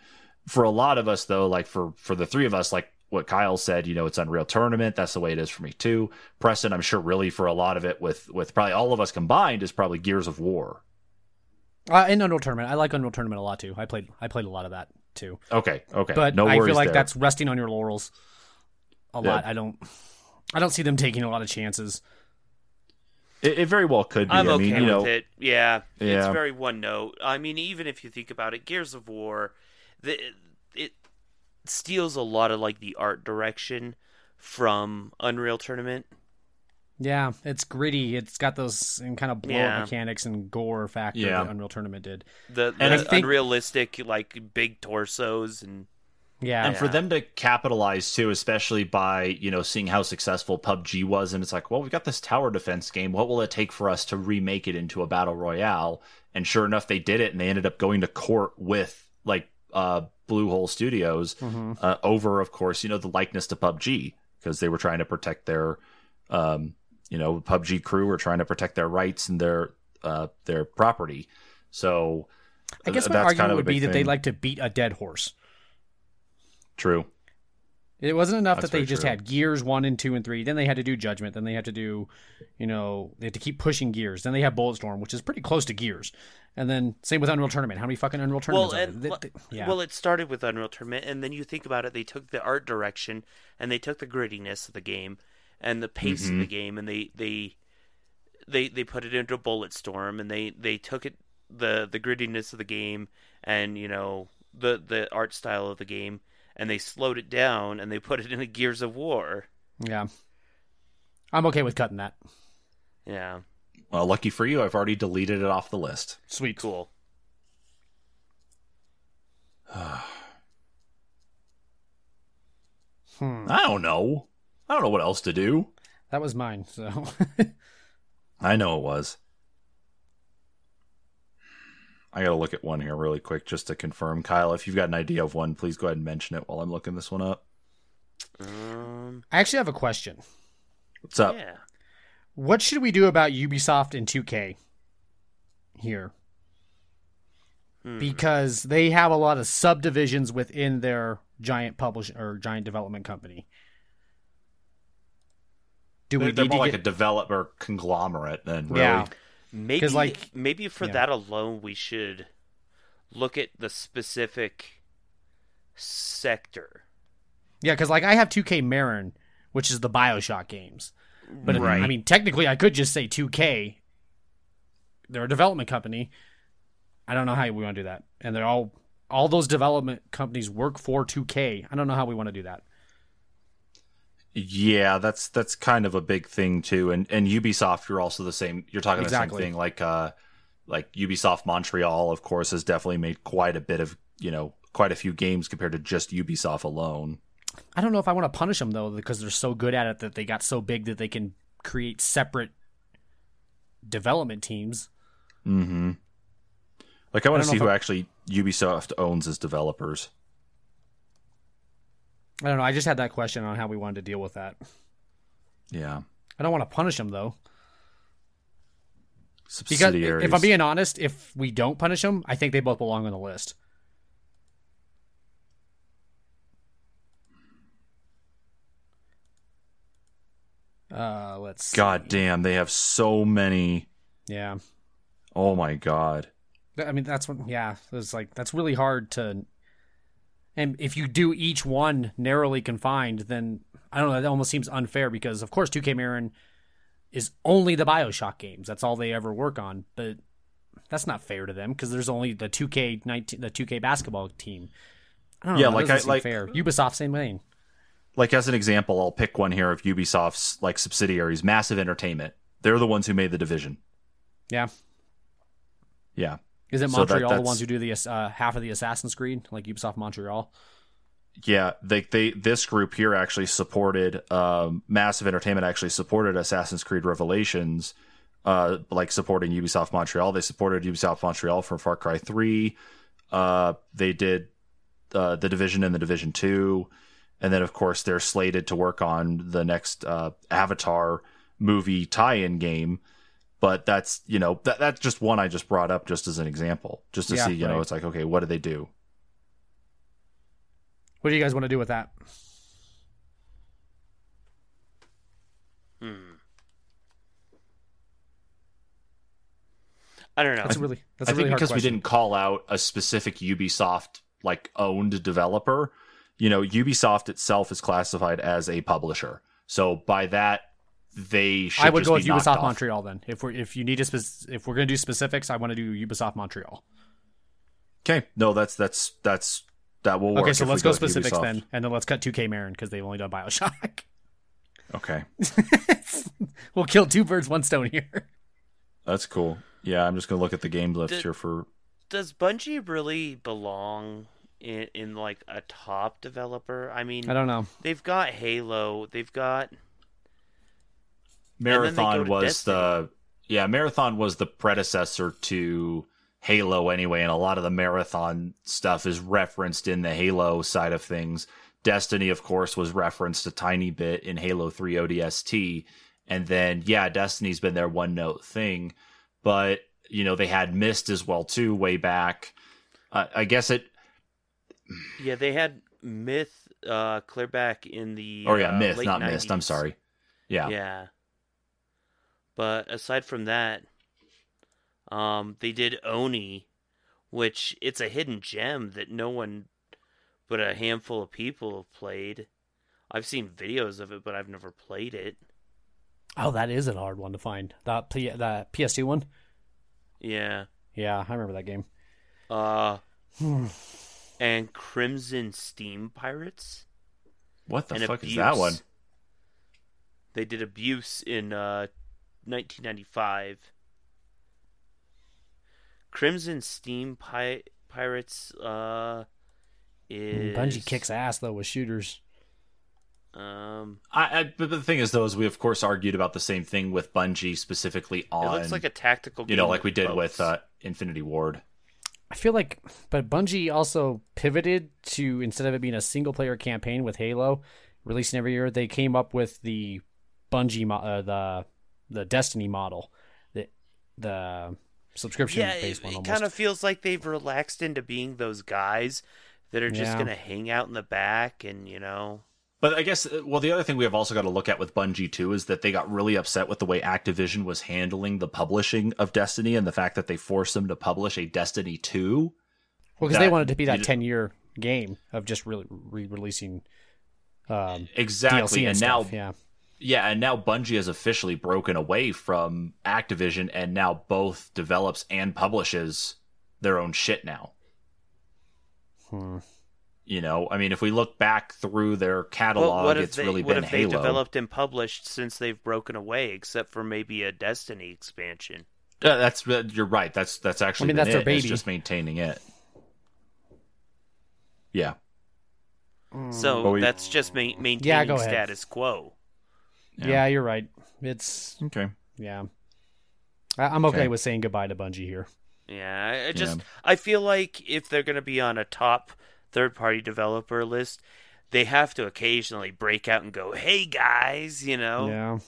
For a lot of us, though, like for for the three of us, like what Kyle said, you know, it's Unreal Tournament. That's the way it is for me too. Preston, I'm sure, really for a lot of it, with with probably all of us combined, is probably Gears of War. Uh, in Unreal Tournament, I like Unreal Tournament a lot too. I played I played a lot of that too. Okay, okay, But no I feel like there. that's resting on your laurels a Yeah. lot. I don't I don't see them taking a lot of chances. It, it very well could be. I'm I okay mean, you with know, it. Yeah, it's very one note. I mean, even if you think about it, Gears of War, the, it steals a lot of like the art direction from Unreal Tournament. Yeah, it's gritty. It's got those kind of blow Yeah. mechanics and gore factor Yeah. that Unreal Tournament did. The, the I think- unrealistic like big torsos and Yeah, and for them to capitalize too, especially by you know seeing how successful PUBG was, and it's like, well, we've got this tower defense game. What will it take for us to remake it into a battle royale? And sure enough, they did it, and they ended up going to court with like uh, Bluehole Studios Mhm. uh, over, of course, you know the likeness to PUBG because they were trying to protect their, um, you know, PUBG crew are trying to protect their rights and their uh, their property. So I guess my that's argument kind of would be big that they thing. like to beat a dead horse. true. It wasn't enough That's that they just true. had Gears one and two and three. Then they had to do Judgment. Then they had to do, you know, they had to keep pushing Gears. Then they had Bulletstorm, which is pretty close to Gears. And then same with Unreal Tournament. How many fucking Unreal Tournaments? well, are and there? well, They- they- yeah, well, it started with Unreal Tournament, and then you think about it, they took the art direction and they took the grittiness of the game and the pace of the game, and they they they they put it into Bulletstorm, and they they took it the the grittiness of the game and you know the the art style of the game, and they slowed it down and they put it into Gears of War. yeah. I'm okay with cutting that. Yeah, Well, lucky for you, I've already deleted it off the list. Sweet. cool. Hmm. I don't know. I don't know what else to do. That was mine. So I know it was. I gotta look at one here really quick just to confirm. Kyle, if you've got an idea of one, please go ahead and mention it while I'm looking this one up. Um, I actually have a question. What's up? yeah. What should we do about Ubisoft and 2K here? Hmm. Because they have a lot of subdivisions within their giant publish or giant development company. Do we They're, they're need more to like get a developer conglomerate than really. Yeah. Maybe like- maybe for yeah. that alone we should look at the specific sector. Yeah, because like I have 2K Marin, which is the Bioshock games. But Right. I mean, technically, I could just say 2K. They're a development company. I don't know how we want to do that, and they're all all those development companies work for 2K. I don't know how we want to do that. Yeah, that's that's kind of a big thing too. And and Ubisoft, you're also the same. You're talking about the same thing. Like uh, like Ubisoft Montreal, of course, has definitely made quite a bit of you know quite a few games compared to just Ubisoft alone. I don't know if I want to punish them though, because they're so good at it that they got so big that they can create separate development teams. Mm-hmm. Like I want I to see know who I- actually Ubisoft owns as developers. I don't know. I just had that question on how we wanted to deal with that. Yeah. I don't want to punish them though. Because if I'm being honest, if we don't punish them, I think they both belong on the list. Uh, let's. see. God damn, they have so many. Yeah, Oh my god. I mean that's what. Yeah, it's like that's really hard to. And if you do each one narrowly confined, then I don't know. That almost seems unfair because, of course, 2K Marin is only the Bioshock games. That's all they ever work on. But that's not fair to them because there's only the 2K 19, the 2K basketball team. I don't know. Yeah, that like I- like- fair. Ubisoft same thing. Like as an example, I'll pick one here of Ubisoft's like subsidiaries, Massive Entertainment. They're the ones who made the division. Yeah. Yeah. Is it So that- Montreal the ones who do the uh, half of the Assassin's Creed, like Ubisoft Montreal? Yeah, they they this group here actually supported um, Massive Entertainment actually supported Assassin's Creed Revelations, uh, like supporting Ubisoft Montreal. They supported Ubisoft Montreal for Far Cry Three. Uh, they did uh, the Division and the Division Two, and then of course they're slated to work on the next uh, Avatar movie tie-in game. But that's you know that that's just one I just brought up just as an example, just to Yeah, see you know it's like okay what do they do? What do you guys want to do with that? Hmm. I don't know. That's a really that's a I really think hard because we didn't call out a specific Ubisoft like owned developer, you know, Ubisoft itself is classified as a publisher. So by that, they should I would just go be with knocked Ubisoft off. Montreal then. If we're if you need to spec- if we're gonna do specifics, I want to do Ubisoft Montreal. Okay, no, that's that's that's that will work. Okay, so let's we go specifics Ubisoft. then, and then let's cut 2K Marin because they've only done Bioshock. Okay, we'll kill two birds, one stone here. that's cool. Yeah, I'm just gonna look at the game list Did- here for. Does Bungie really belong in, in like a top developer? I mean, I don't know. they've got Halo, they've got then they Marathon was Destiny. the yeah, Marathon was the predecessor to Halo anyway, and a lot of the Marathon stuff is referenced in the Halo side of things. Destiny, of course, was referenced a tiny bit in Halo 3 ODST. And then, yeah, Destiny's been their one note thing. But, you know, they had Mist as well, too, way back. Uh, I guess it, yeah, they had Myth uh clear back in the oh, yeah, uh, Myth, not Mist. I'm sorry. Yeah. Yeah. But aside from that, um, they did Oni, which it's a hidden gem that no one but a handful of people have played. I've seen videos of it, but I've never played it. Oh, that is a hard one to find. That P- the PS2 one. Yeah. Yeah, I remember that game. Uh, and Crimson Steam Pirates. What the fuck Abuse. is that one? They did Abuse in uh, 1995. Crimson Steam Pi- Pirates uh, is Bungie kicks ass though with shooters. Um, I, I, but the thing is, though, is we of course argued about the same thing with Bungie specifically on, it looks like a tactical. you know, like we did boats. with uh, Infinity Ward. I feel like, but Bungie also pivoted to instead of it being a single player campaign with Halo releasing every year, they came up with the Bungie uh, the the Destiny model, the the subscription yeah, based it, one. it kind of feels like they've relaxed into being those guys that are just Yeah. gonna hang out in the back and you know. But I guess, uh, well, the other thing we have also got to look at with Bungie too is that they got really upset with the way Activision was handling the publishing of Destiny and the fact that they forced them to publish a Destiny two. well, because they that- wanted to be that ten year game of just really re-releasing um, Exactly, DLC and, and now. Yeah, yeah, and now Bungie has officially broken away from Activision, and now both develops and publishes their own shit now. Hmm. You know, I mean, if we look back through their catalog, what if it's they, really what been if they Halo. developed and published since they've broken away, except for maybe a Destiny expansion? Uh, that's uh, you're right. That's that's actually. I mean, been that's their it. It's baby. just maintaining it. Yeah. So we- that's just ma- maintaining. Yeah, status quo. Yeah. yeah. you're right. It's Okay. yeah. I- I'm okay, Okay. with saying goodbye to Bungie here. Yeah, I, I just Yeah. I feel like if they're going to be on a top third party developer list, they have to occasionally break out and go, "Hey guys," you know. Yeah.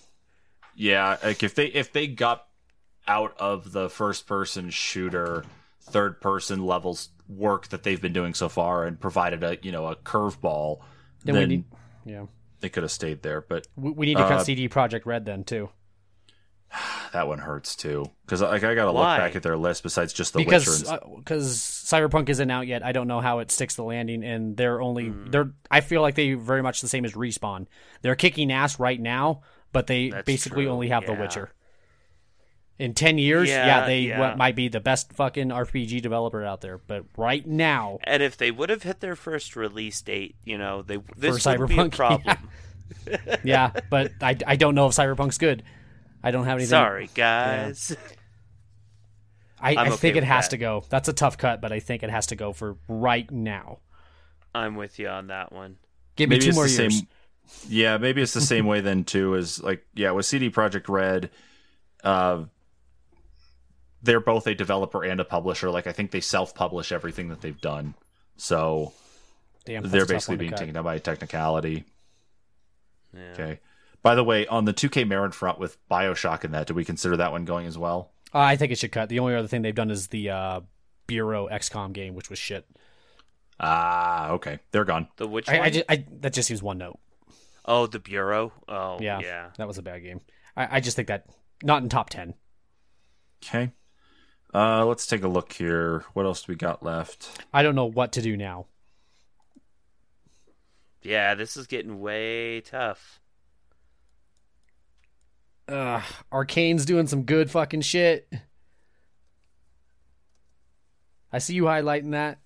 Yeah, like if they if they got out of the first person shooter, third person levels work that they've been doing so far and provided a you know a curveball, Then, then, we need. Yeah. They could have stayed there. But We, we need to Uh, cut CD Projekt Red then too, that one hurts too because like I got to look back at their list besides just the Witcher. because And, because Cyberpunk isn't out yet. I don't know how it sticks the landing, and they're only Hmm. they're. I feel like they very much the same as Respawn. They're kicking ass right now, but they That's basically true, only have The. Witcher. In ten years, yeah, Yeah, they yeah. what might be the best fucking RPG developer out there. But right now, And if they would have hit their first release date, you know, they this For would be a Cyberpunk, problem. yeah, but I, I don't know if Cyberpunk's good. I don't have anything. Sorry, guys. I, I'm I okay think it has that. to go. That's a tough cut, but I think it has to go for right now. I'm with you on that one. Give me maybe two more years. same. Yeah, maybe it's the same way then too. Is like yeah, with CD Projekt Red, uh, they're both a developer and a publisher. Like I think they self-publish everything that they've done, so Damn, they're basically being taken down by a technicality. Yeah. Okay. By the way, on the 2K Marin front with Bioshock in that, do we consider that one going as well? Uh, I think it should cut. The only other thing they've done is the uh, Bureau XCOM game, which was shit. Ah, okay, they're gone. The which I, one? I, just, I that just seems one note. oh, the Bureau. Oh, Yeah, yeah. that was a bad game. I, I just think that not in top ten. Okay. Uh, let's take a look here. What else do we got left? I don't know what to do now. Yeah, this is getting way tough. Uh, Arkane's doing some good fucking shit. I see you highlighting that.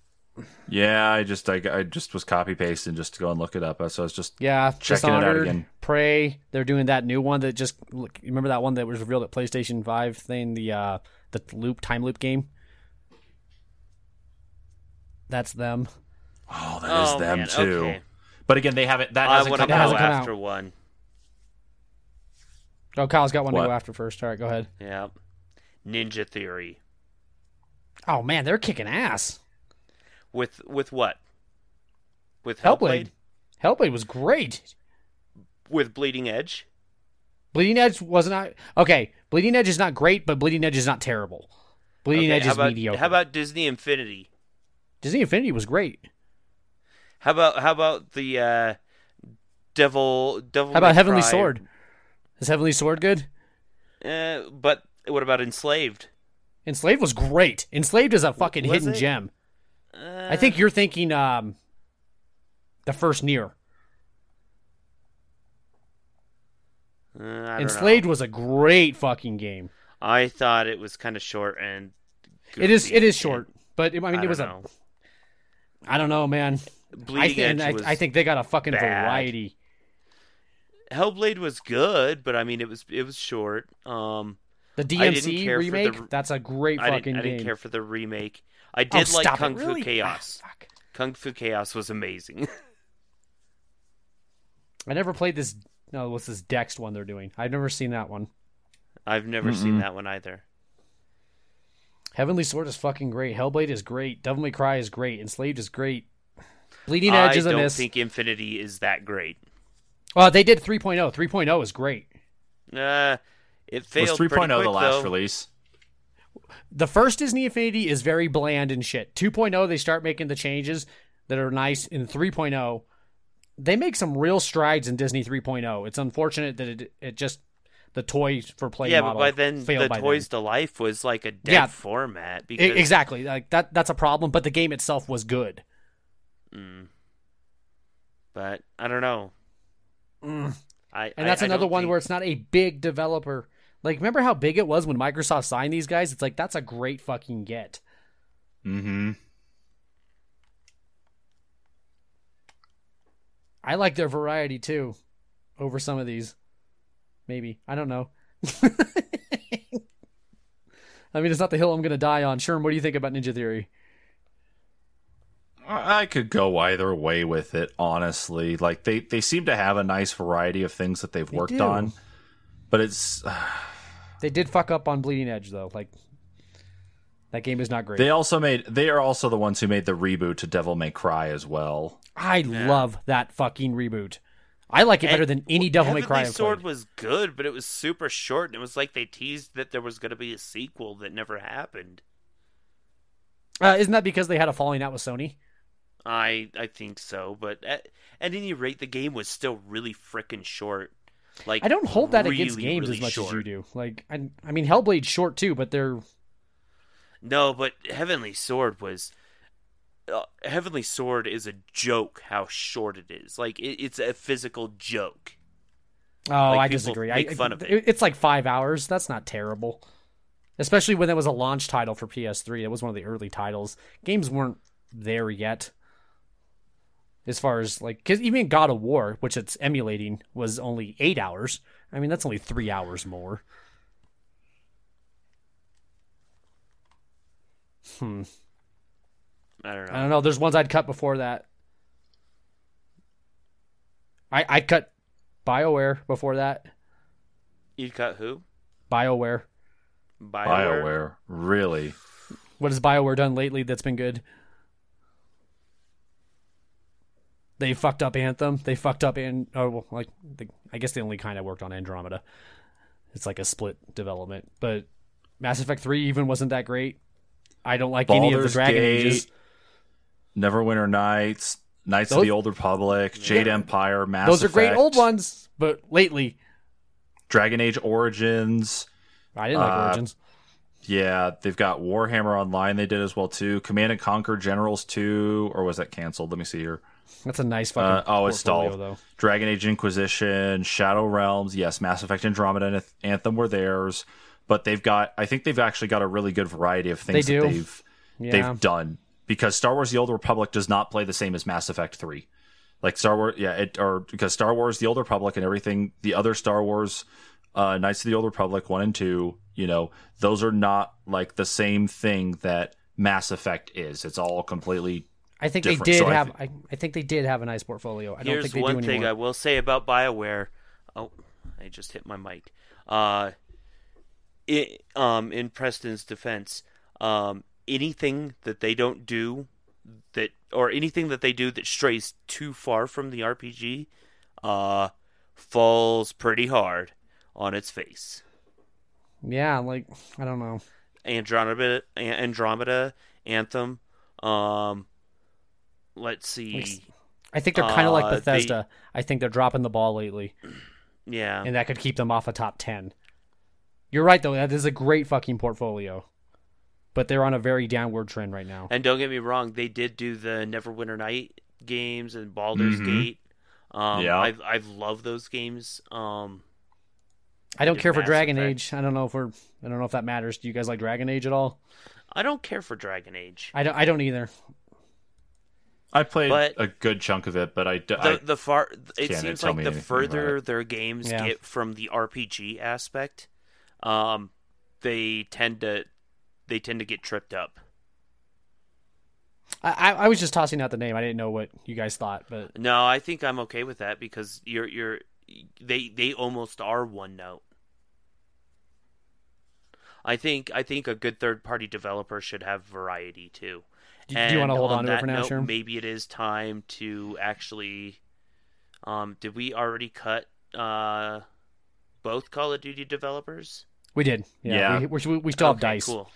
Yeah, I just I, I just was copy pasting just to go and look it up. So I was just Yeah, Checking it out again. Pray They're doing that new one that just look, remember that one that was revealed at PlayStation Five thing, the uh the loop time loop game. That's them. oh, that is oh, them man, too. Okay. But again, they haven't that I hasn't want to come go That hasn't out. come out. after one. Oh, Kyle's got one What? to go after first. All right, go ahead. Yeah. Ninja Theory. Oh man, they're kicking ass. With with what? With Hellblade. Hellblade? Hellblade was great. With Bleeding Edge? Bleeding Edge was not okay. Bleeding Edge is not great, but Bleeding Edge is not terrible. Bleeding Okay, Edge is about, mediocre. How about Disney Infinity? Disney Infinity was great. How about how about the uh, Devil Devil? How about Heavenly? Sword? Is Heavenly Sword good? Uh, but what about Enslaved? Enslaved was great. Enslaved is a fucking Was hidden it? gem. Uh, I think you're thinking um the first near. Uh, Enslaved know. was a great fucking game. I thought it was kind of short and. It is it is short, but I mean I it was know. I don't know, man. I Bleeding think Edge I, was. I think they got a fucking bad. variety. Hellblade was good, but I mean it was it was short. Um, The DMC the remake that's a great I fucking didn't I didn't care for the remake. I Oh, did like stop it, Kung Fu really? Chaos. Ah. Kung Fu Chaos was amazing. I never played this. No, what's this Dex one they're doing? I've never seen that one. I've never seen that one either. Heavenly Sword is fucking great. Hellblade is great. Devil May Cry is great. Enslaved is great. Bleeding Edge I is a miss. I don't miss. think Infinity is that great. Well, they did 3.0. 3.0 is great. Uh, it failed. Was pretty 3.0 quick, the last though. release? The first Disney Infinity is very bland and shit. 2.0 they start making the changes that are nice. In 3.0, they make some real strides in Disney 3.0. It's unfortunate that it it just the toys for play Yeah, but model by then failed the by Toys then. to Life was like a dead Yeah. format because exactly. Like that that's a problem, but the game itself was good. Mm. But I don't know. Mm. I And that's I, I another don't one think- where it's not a big developer. Like, remember how big it was when Microsoft signed these guys? It's like that's a great fucking get. Mm-hmm. I like their variety too, over some of these. Maybe I don't know. I mean, it's not the hill I'm gonna die on. Sherm, what do you think about Ninja Theory? I could go either way with it, honestly. Like they, they seem to have a nice variety of things that they've worked do. on, but it's They did fuck up on Bleeding Edge though. Like, That game is not great. They also made. They are also the ones who made the reboot to Devil May Cry as well. I love that fucking reboot. I like it better than any Devil May Cry Heavenly Sword was good, but it was super short, and it was like they teased that there was going to be a sequel that never happened. Uh, isn't that because they had a falling out with Sony? I I think so, but at, at any rate, the game was still really freaking short. Like I don't hold that really, against games really as much short. as you do. Like, I, I mean, Hellblade's short too, but they're No, but Heavenly Sword was. Uh, Heavenly Sword is a joke. How short it is. Like it, it's a physical joke. Oh, Like, I disagree. make I, fun of it. It's like five hours. That's not terrible. Especially when it was a launch title for PS3. It was one of the early titles. Games weren't there yet. As far as like, because even God of War, which it's emulating, was only eight hours. I mean, that's only three hours more. Hmm. I don't know. I don't know. There's ones I'd cut before that. I I cut BioWare before that. You cut who? BioWare. Bioware. Bioware, really? What has BioWare done lately that's been good? They fucked up Anthem. They fucked up and oh well, like they, I guess they only kind of worked on Andromeda. It's like a split development, but Mass Effect Three even wasn't that great. I don't like any of the Dragon Gate, Ages. Neverwinter Nights, Knights Those- of the Old Republic, Jade Empire, Mass Effect. Those are great old ones, but lately Dragon Age Origins. I didn't like Uh, Origins. Yeah, they've got Warhammer Online. They did as well too. Command and Conquer Generals two, or was that canceled? Let me see here. That's a nice fucking. Uh, oh, it's stalled. though. Dragon Age Inquisition, Shadow Realms. Yes, Mass Effect Andromeda and Anthem were theirs, but they've got. I think they've actually got a really good variety of things They do. that they've Yeah. they've done because Star Wars: The Old Republic does not play the same as Mass Effect Three. Like Star Wars, yeah, it or because Star Wars: The Old Republic and everything, the other Star Wars, uh, Knights of the Old Republic one and two, you know, those are not like the same thing that Mass Effect is. It's all completely I think different. they did So I have. thi- I, I think they did have a nice portfolio. I don't Here's think they one do thing anymore. I will say about BioWare. Oh, I just hit my mic. Uh, it, um, in Preston's defense, um, anything that they don't do that, or anything that they do that strays too far from the RPG, uh, falls pretty hard on its face. Yeah, like I don't know. Andromeda, Andromeda, Anthem. Um, let's see. I think they're kind of like Uh, they- Bethesda. I think they're dropping the ball lately, Yeah, and that could keep them off a top ten. You're right though. That is a great fucking portfolio, but they're on a very downward trend right now. And don't get me wrong, they did do the Neverwinter Night games and Baldur's Mhm. Gate. Um, Yeah. I I love those games. Um, I don't care for Dragon Effect. Age. I don't know if we're. I don't know if that matters. Do you guys like Dragon Age at all? I don't care for Dragon Age. I don't. I don't either. I played But- a good chunk of it, but I, d- The I- the far it seems like me the anything further about their games Yeah. get from the RPG aspect, um, they tend to they tend to get tripped up. I, I was just tossing out the name. I didn't know what you guys thought, but No, I think I'm okay with that because you're you're they they almost are one note. I think I think a good third party developer should have variety too. do, do you want to hold on to it for now, note, Sherm? Maybe it is time to actually. Um, did we already cut uh, both Call of Duty developers? We did. Yeah. Yeah. We, we, we still have Okay, dice. Cool.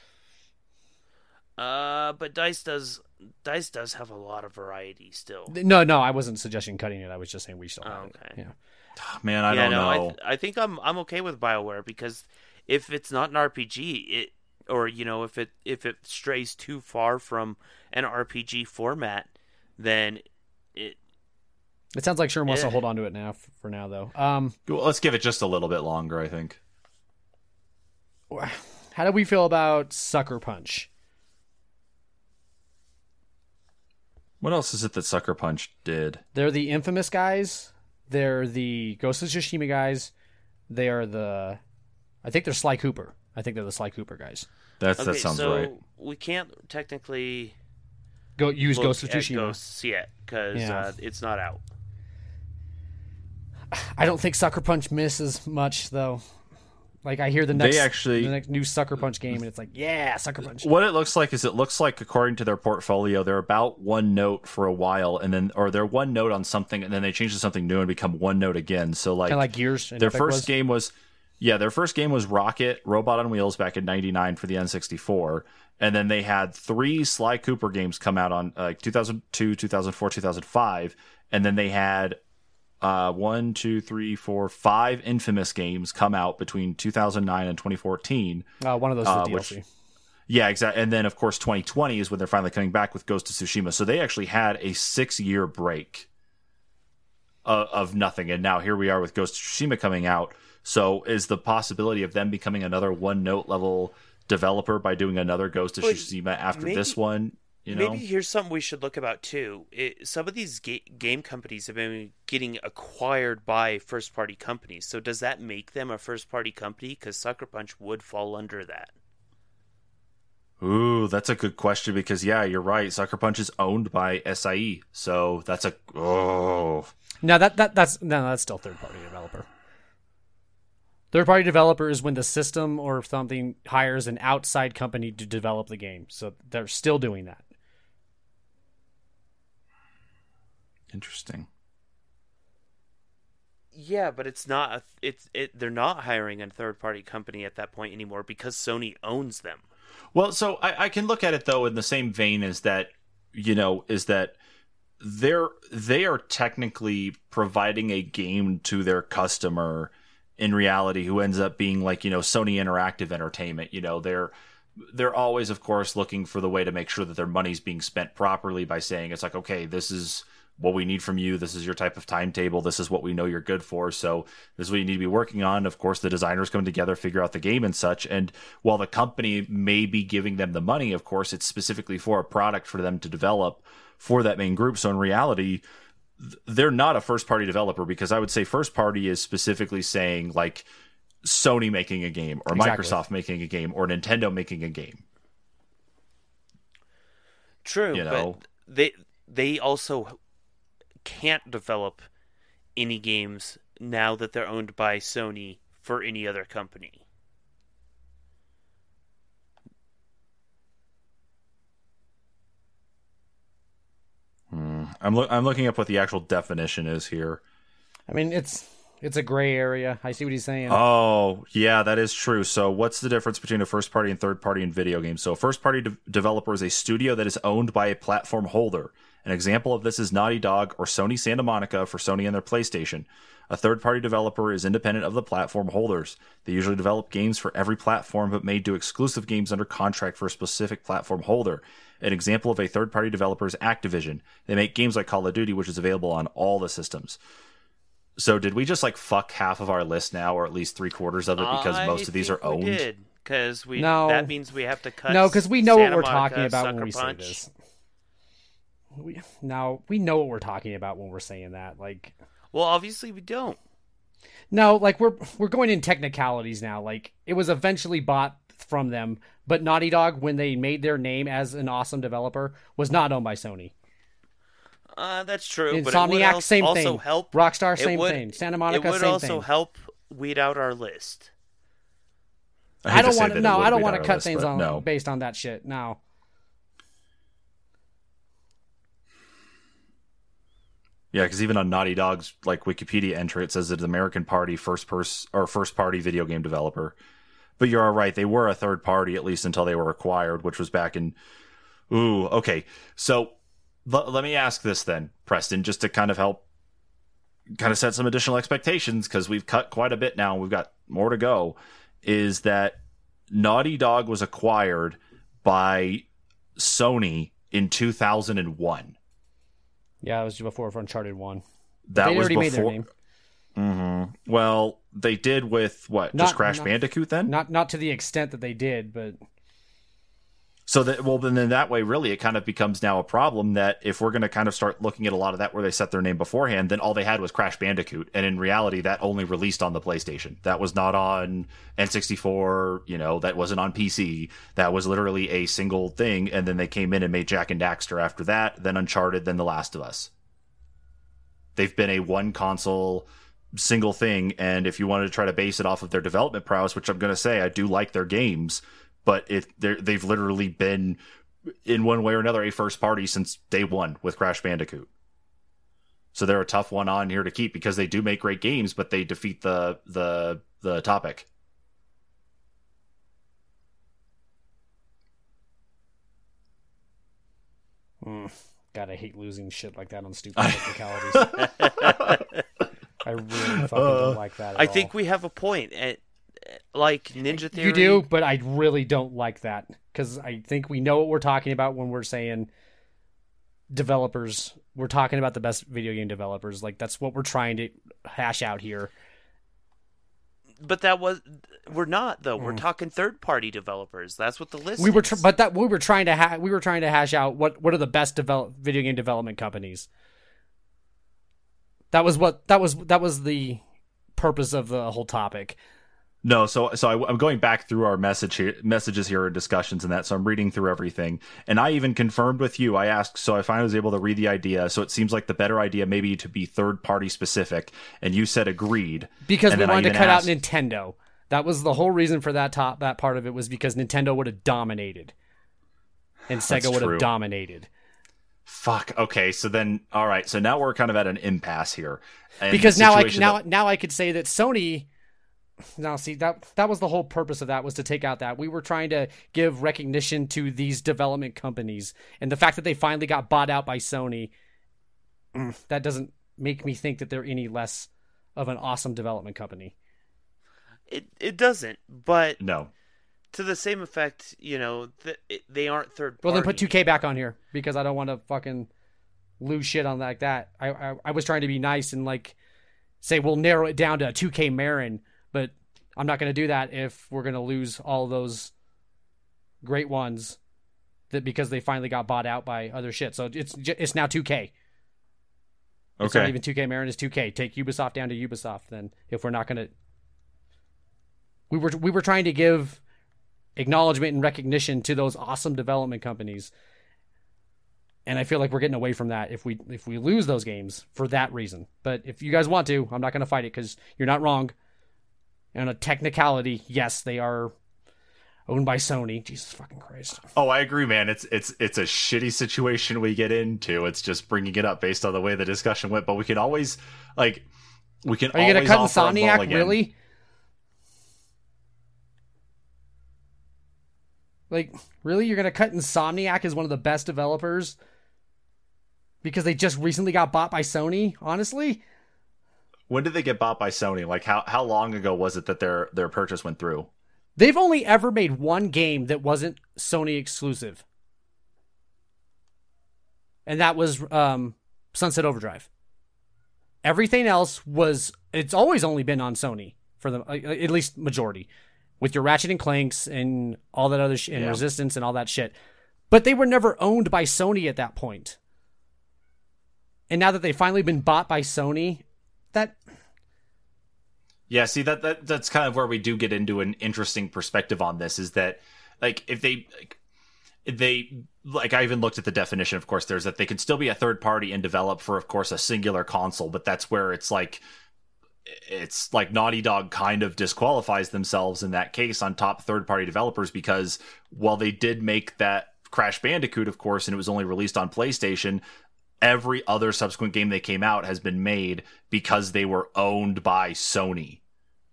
Uh, but Dice does Dice does have a lot of variety still. No, no, I wasn't suggesting cutting it. I was just saying we still have Oh, it. okay. Yeah. man, I yeah, don't no, I, know. th- I think I'm I'm okay with Bioware because if it's not an RPG, it or you know if it if it strays too far from an RPG format, then it It sounds like Sherm wants to hold on to it now for now, though. Um, Well, let's give it just a little bit longer. I think. how do we feel about Sucker Punch? What else is it that Sucker Punch did? They're the infamous guys. They're the Ghost of Tsushima guys. They are the, I think they're Sly Cooper. I think they're the Sly Cooper guys. That's okay. that sounds so right. we can't technically Go use look Ghost of at Tsushima. Ghosts yet because Yeah. uh, it's not out. I don't think Sucker Punch misses much though. Like I hear the next, they actually- the next new Sucker Punch game, and it's like, yeah, Sucker Punch. What it looks like is it looks like according to their portfolio, they're about one note for a while, and then or they're one note on something, and then they change to something new and become one note again. So like, like Gears. their Epic first was. game was yeah their first game was rocket robot on wheels back in 99 for the n64 and then they had three sly cooper games come out on like 2002 2004 2005 and then they had uh, one, two, three, four, five infamous games come out between 2009 and 2014. Uh, one of those for uh, DLC. which- Yeah, exactly. And then, of course, 2020 is when they're finally coming back with Ghost of Tsushima. So they actually had a six year break of, of nothing. And now here we are with Ghost of Tsushima coming out. So is the possibility of them becoming another one note level developer by doing another Ghost of Tsushima after maybe- this one? You know, Maybe here's something we should look about too. It, some of these ga- game companies have been getting acquired by first party companies. So does that make them a first party company? Because Sucker Punch would fall under that. Ooh, that's a good question because yeah, you're right. Sucker Punch is owned by SIE, so that's a oh. No, that that that's no, that's still third party developer. Third party developer is when the system or something hires an outside company to develop the game. So they're still doing that. Interesting. Yeah, but it's not. A, it's it. They're not hiring a third party company at that point anymore because Sony owns them. Well, so I, I can look at it though in the same vein as that, you know, is that they're they are technically providing a game to their customer in reality who ends up being like, you know, Sony Interactive Entertainment. You know, they're they're always of course looking for the way to make sure that their money's being spent properly by saying it's like, okay, this is what we need from you. This is your type of timetable. This is what we know you're good for. So this is what you need to be working on. Of course, the designers come together, figure out the game and such. And while the company may be giving them the money, of course, it's specifically for a product for them to develop for that main group. So in reality, they're not a first party developer because I would say first party is specifically saying like Sony making a game or Exactly. Microsoft making a game or Nintendo making a game. True, You know? but they they also can't develop any games now that they're owned by Sony for any other company. Hmm. I'm lo- I'm looking up what the actual definition is here. I mean, it's it's a gray area. I see what he's saying. Oh, yeah, that is true. So, what's the difference between a first party and third party in video games? So, a first party de- developer is a studio that is owned by a platform holder. An example of this is Naughty Dog or Sony Santa Monica for Sony and their PlayStation. A third party developer is independent of the platform holders. They usually develop games for every platform but may do exclusive games under contract for a specific platform holder. An example of a third party developer is Activision. They make games like Call of Duty, which is available on all the systems. So did we just like fuck half of our list now, or at least three quarters of it, because I most of these are think we owned? did because we No. that means we have to cut. no, because we know Santa what we're Monica, talking about Sucker when we Punch. say this. We, no, we know what we're talking about when we're saying that. Like, Well, obviously we don't. no, like we're we're going in technicalities now. Like, it was eventually bought from them, but Naughty Dog, when they made their name as an awesome developer, was not owned by Sony. Uh, that's true. but it would Insomniac, al- same also thing. help. Rockstar, same would- thing. Santa Monica, same thing. it would also thing. help weed out our list. hate I don't want to. it No, I don't want to cut list, things but on no. based on that shit. No. Yeah, because even on Naughty Dog's like Wikipedia entry, it says it's an American Party first person or first party video game developer. But you're all right; they were a third party at least until they were acquired, which was back in. Ooh, okay. So l- let me ask this then, Preston, just to kind of help, kind of set some additional expectations because we've cut quite a bit now. And we've got more to go. Is that Naughty Dog was acquired by Sony in 2001? Yeah, it was before for Uncharted One. That they was already before. made their name. Mm-hmm. Well, they did with what? Not- just Crash not- Bandicoot then? Not not to the extent that they did, but so that well, then in that way, really, it kind of becomes now a problem that if we're going to kind of start looking at a lot of that where they set their name beforehand, then all they had was Crash Bandicoot, and in reality, that only released on the PlayStation. That was not on N64. You know, that wasn't on PC. That was literally a single thing, and then they came in and made Jak and Daxter after that, then Uncharted, then The Last of Us. They've been a one console single thing. And if you wanted to try to base it off of their development prowess, which I'm going to say I do like their games, but it they've literally been in one way or another a first party since day one with Crash Bandicoot. So they're a tough one on here to keep because they do make great games, but they defeat the the the topic. Mm, God, I hate losing shit like that on stupid technicalities. I really fucking uh, don't like that. I all. think we have a point. At, like Ninja Theory, you do, but I really don't like that because I think we know what we're talking about when we're saying developers. We're talking about the best video game developers. Like that's what we're trying to hash out here. But that was we're not though. Mm. We're talking third party developers. That's what the list. We were, tr- but that we were trying to ha- we were trying to hash out what what are the best develop video game development companies. That was what that was that was the purpose of the whole topic. No, so so I, am going back through our message here, messages here, and discussions, and that. So I'm reading through everything, and I even confirmed with you. I asked, so I finally was able to read the idea. So it seems like the better idea maybe to be third party specific, and you said agreed because and we wanted to cut asked, out Nintendo. That was the whole reason for that top that part of it was because Nintendo would have dominated, and Sega would have dominated. Fuck. Okay, so then all right. So now we're kind of at an impasse here. Because now I now that... now I could say that Sony now see that that was the whole purpose of that was to take out that. We were trying to give recognition to these development companies. And the fact that they finally got bought out by Sony mm, that doesn't make me think that they're any less of an awesome development company. It it doesn't but no. to the same effect you know th- they aren't third party. well then put 2k back on here because i don't want to fucking lose shit on like that. I, I i was trying to be nice and like say we'll narrow it down to 2k marin. but I'm not going to do that if we're going to lose all those great ones that because they finally got bought out by other shit. So it's it's now 2K. Okay. It's not even 2K Marin is 2K. Take Ubisoft down to Ubisoft then if we're not going to We were we were trying to give acknowledgement and recognition to those awesome development companies. And I feel like we're getting away from that if we if we lose those games for that reason. But if you guys want to, I'm not going to fight it cuz you're not wrong. And a technicality, yes, they are owned by Sony. Jesus fucking Christ. Oh, I agree, man. It's it's it's a shitty situation we get into. It's just bringing it up based on the way the discussion went. But we can always like we can. Are you gonna cut Insomniac? Really? Like, really? You're gonna cut Insomniac as one of the best developers because they just recently got bought by Sony? Honestly. When did they get bought by Sony? Like how how long ago was it that their their purchase went through? They've only ever made one game that wasn't Sony exclusive. And that was um, Sunset Overdrive. Everything else was it's always only been on Sony for the at least majority with your Ratchet and Clanks and all that other sh- and yeah. Resistance and all that shit. But they were never owned by Sony at that point. And now that they've finally been bought by Sony, yeah see that, that that's kind of where we do get into an interesting perspective on this is that like if they like, they like I even looked at the definition of course there's that they can still be a third party and develop for of course a singular console but that's where it's like it's like Naughty Dog kind of disqualifies themselves in that case on top third party developers because while they did make that Crash Bandicoot of course and it was only released on PlayStation every other subsequent game they came out has been made because they were owned by Sony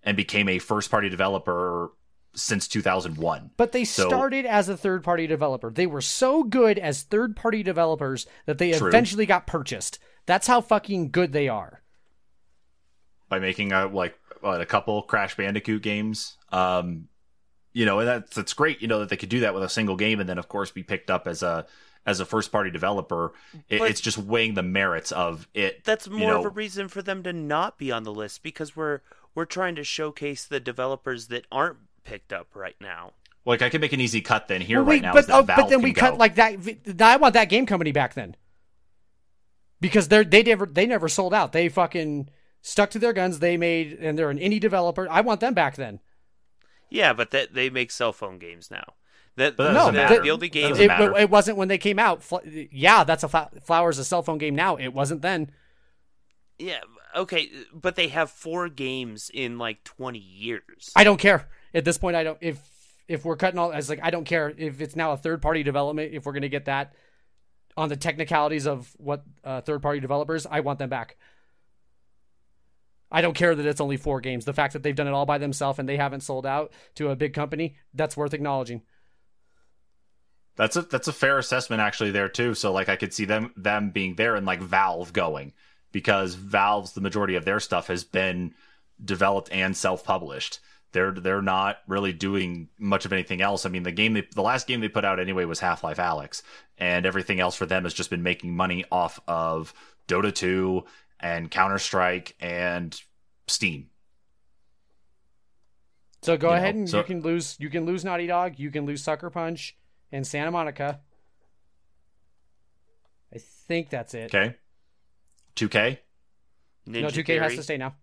and became a first party developer since 2001. But they so, started as a third party developer. They were so good as third party developers that they true. eventually got purchased. That's how fucking good they are. By making a like what, a couple Crash Bandicoot games. Um you know, and that's that's great, you know, that they could do that with a single game and then of course be picked up as a as a first party developer, it, it's just weighing the merits of it. That's more you know, of a reason for them to not be on the list because we're we're trying to showcase the developers that aren't picked up right now. Like I can make an easy cut then here well, right now. But, oh, but then we cut like that. I want that game company back then because they they never they never sold out. They fucking stuck to their guns. They made and they're an indie developer. I want them back then. Yeah, but that they make cell phone games now. That, but no, that, the only game it, it, wasn't when they came out. Yeah, that's a Flowers a cell phone game now. It wasn't then. Yeah, okay, but they have four games in like 20 years. I don't care at this point. I don't if if we're cutting all as like I don't care if it's now a third party development. If we're gonna get that on the technicalities of what uh, third party developers, I want them back. I don't care that it's only four games. The fact that they've done it all by themselves and they haven't sold out to a big company, that's worth acknowledging. That's a that's a fair assessment actually there too. So like I could see them them being there and like Valve going because Valve's the majority of their stuff has been developed and self-published. They're they're not really doing much of anything else. I mean, the game they, the last game they put out anyway was Half-Life Alyx, and everything else for them has just been making money off of Dota 2 and Counter Strike and Steam. So go You ahead know, and so- you can lose. You can lose Naughty Dog. You can lose Sucker Punch and Santa Monica. I think that's it. Okay, 2K. Ninja no, 2K Theory. has to stay now.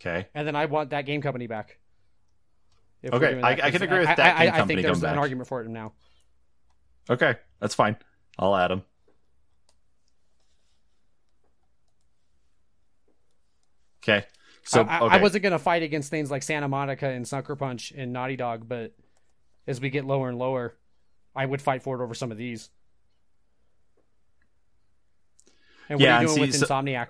Okay, And then I want that game company back. If Okay, I- that, I can 'cause agree with I, that I, game I company think there's coming an argument for it now. okay, that's fine. I'll add them. Okay, so I, I- okay. I wasn't going to fight against things like Santa Monica and Sucker Punch and Naughty Dog, but as we get lower and lower, I would fight for it over some of these. And what Yeah, are you doing see, with so- Insomniac?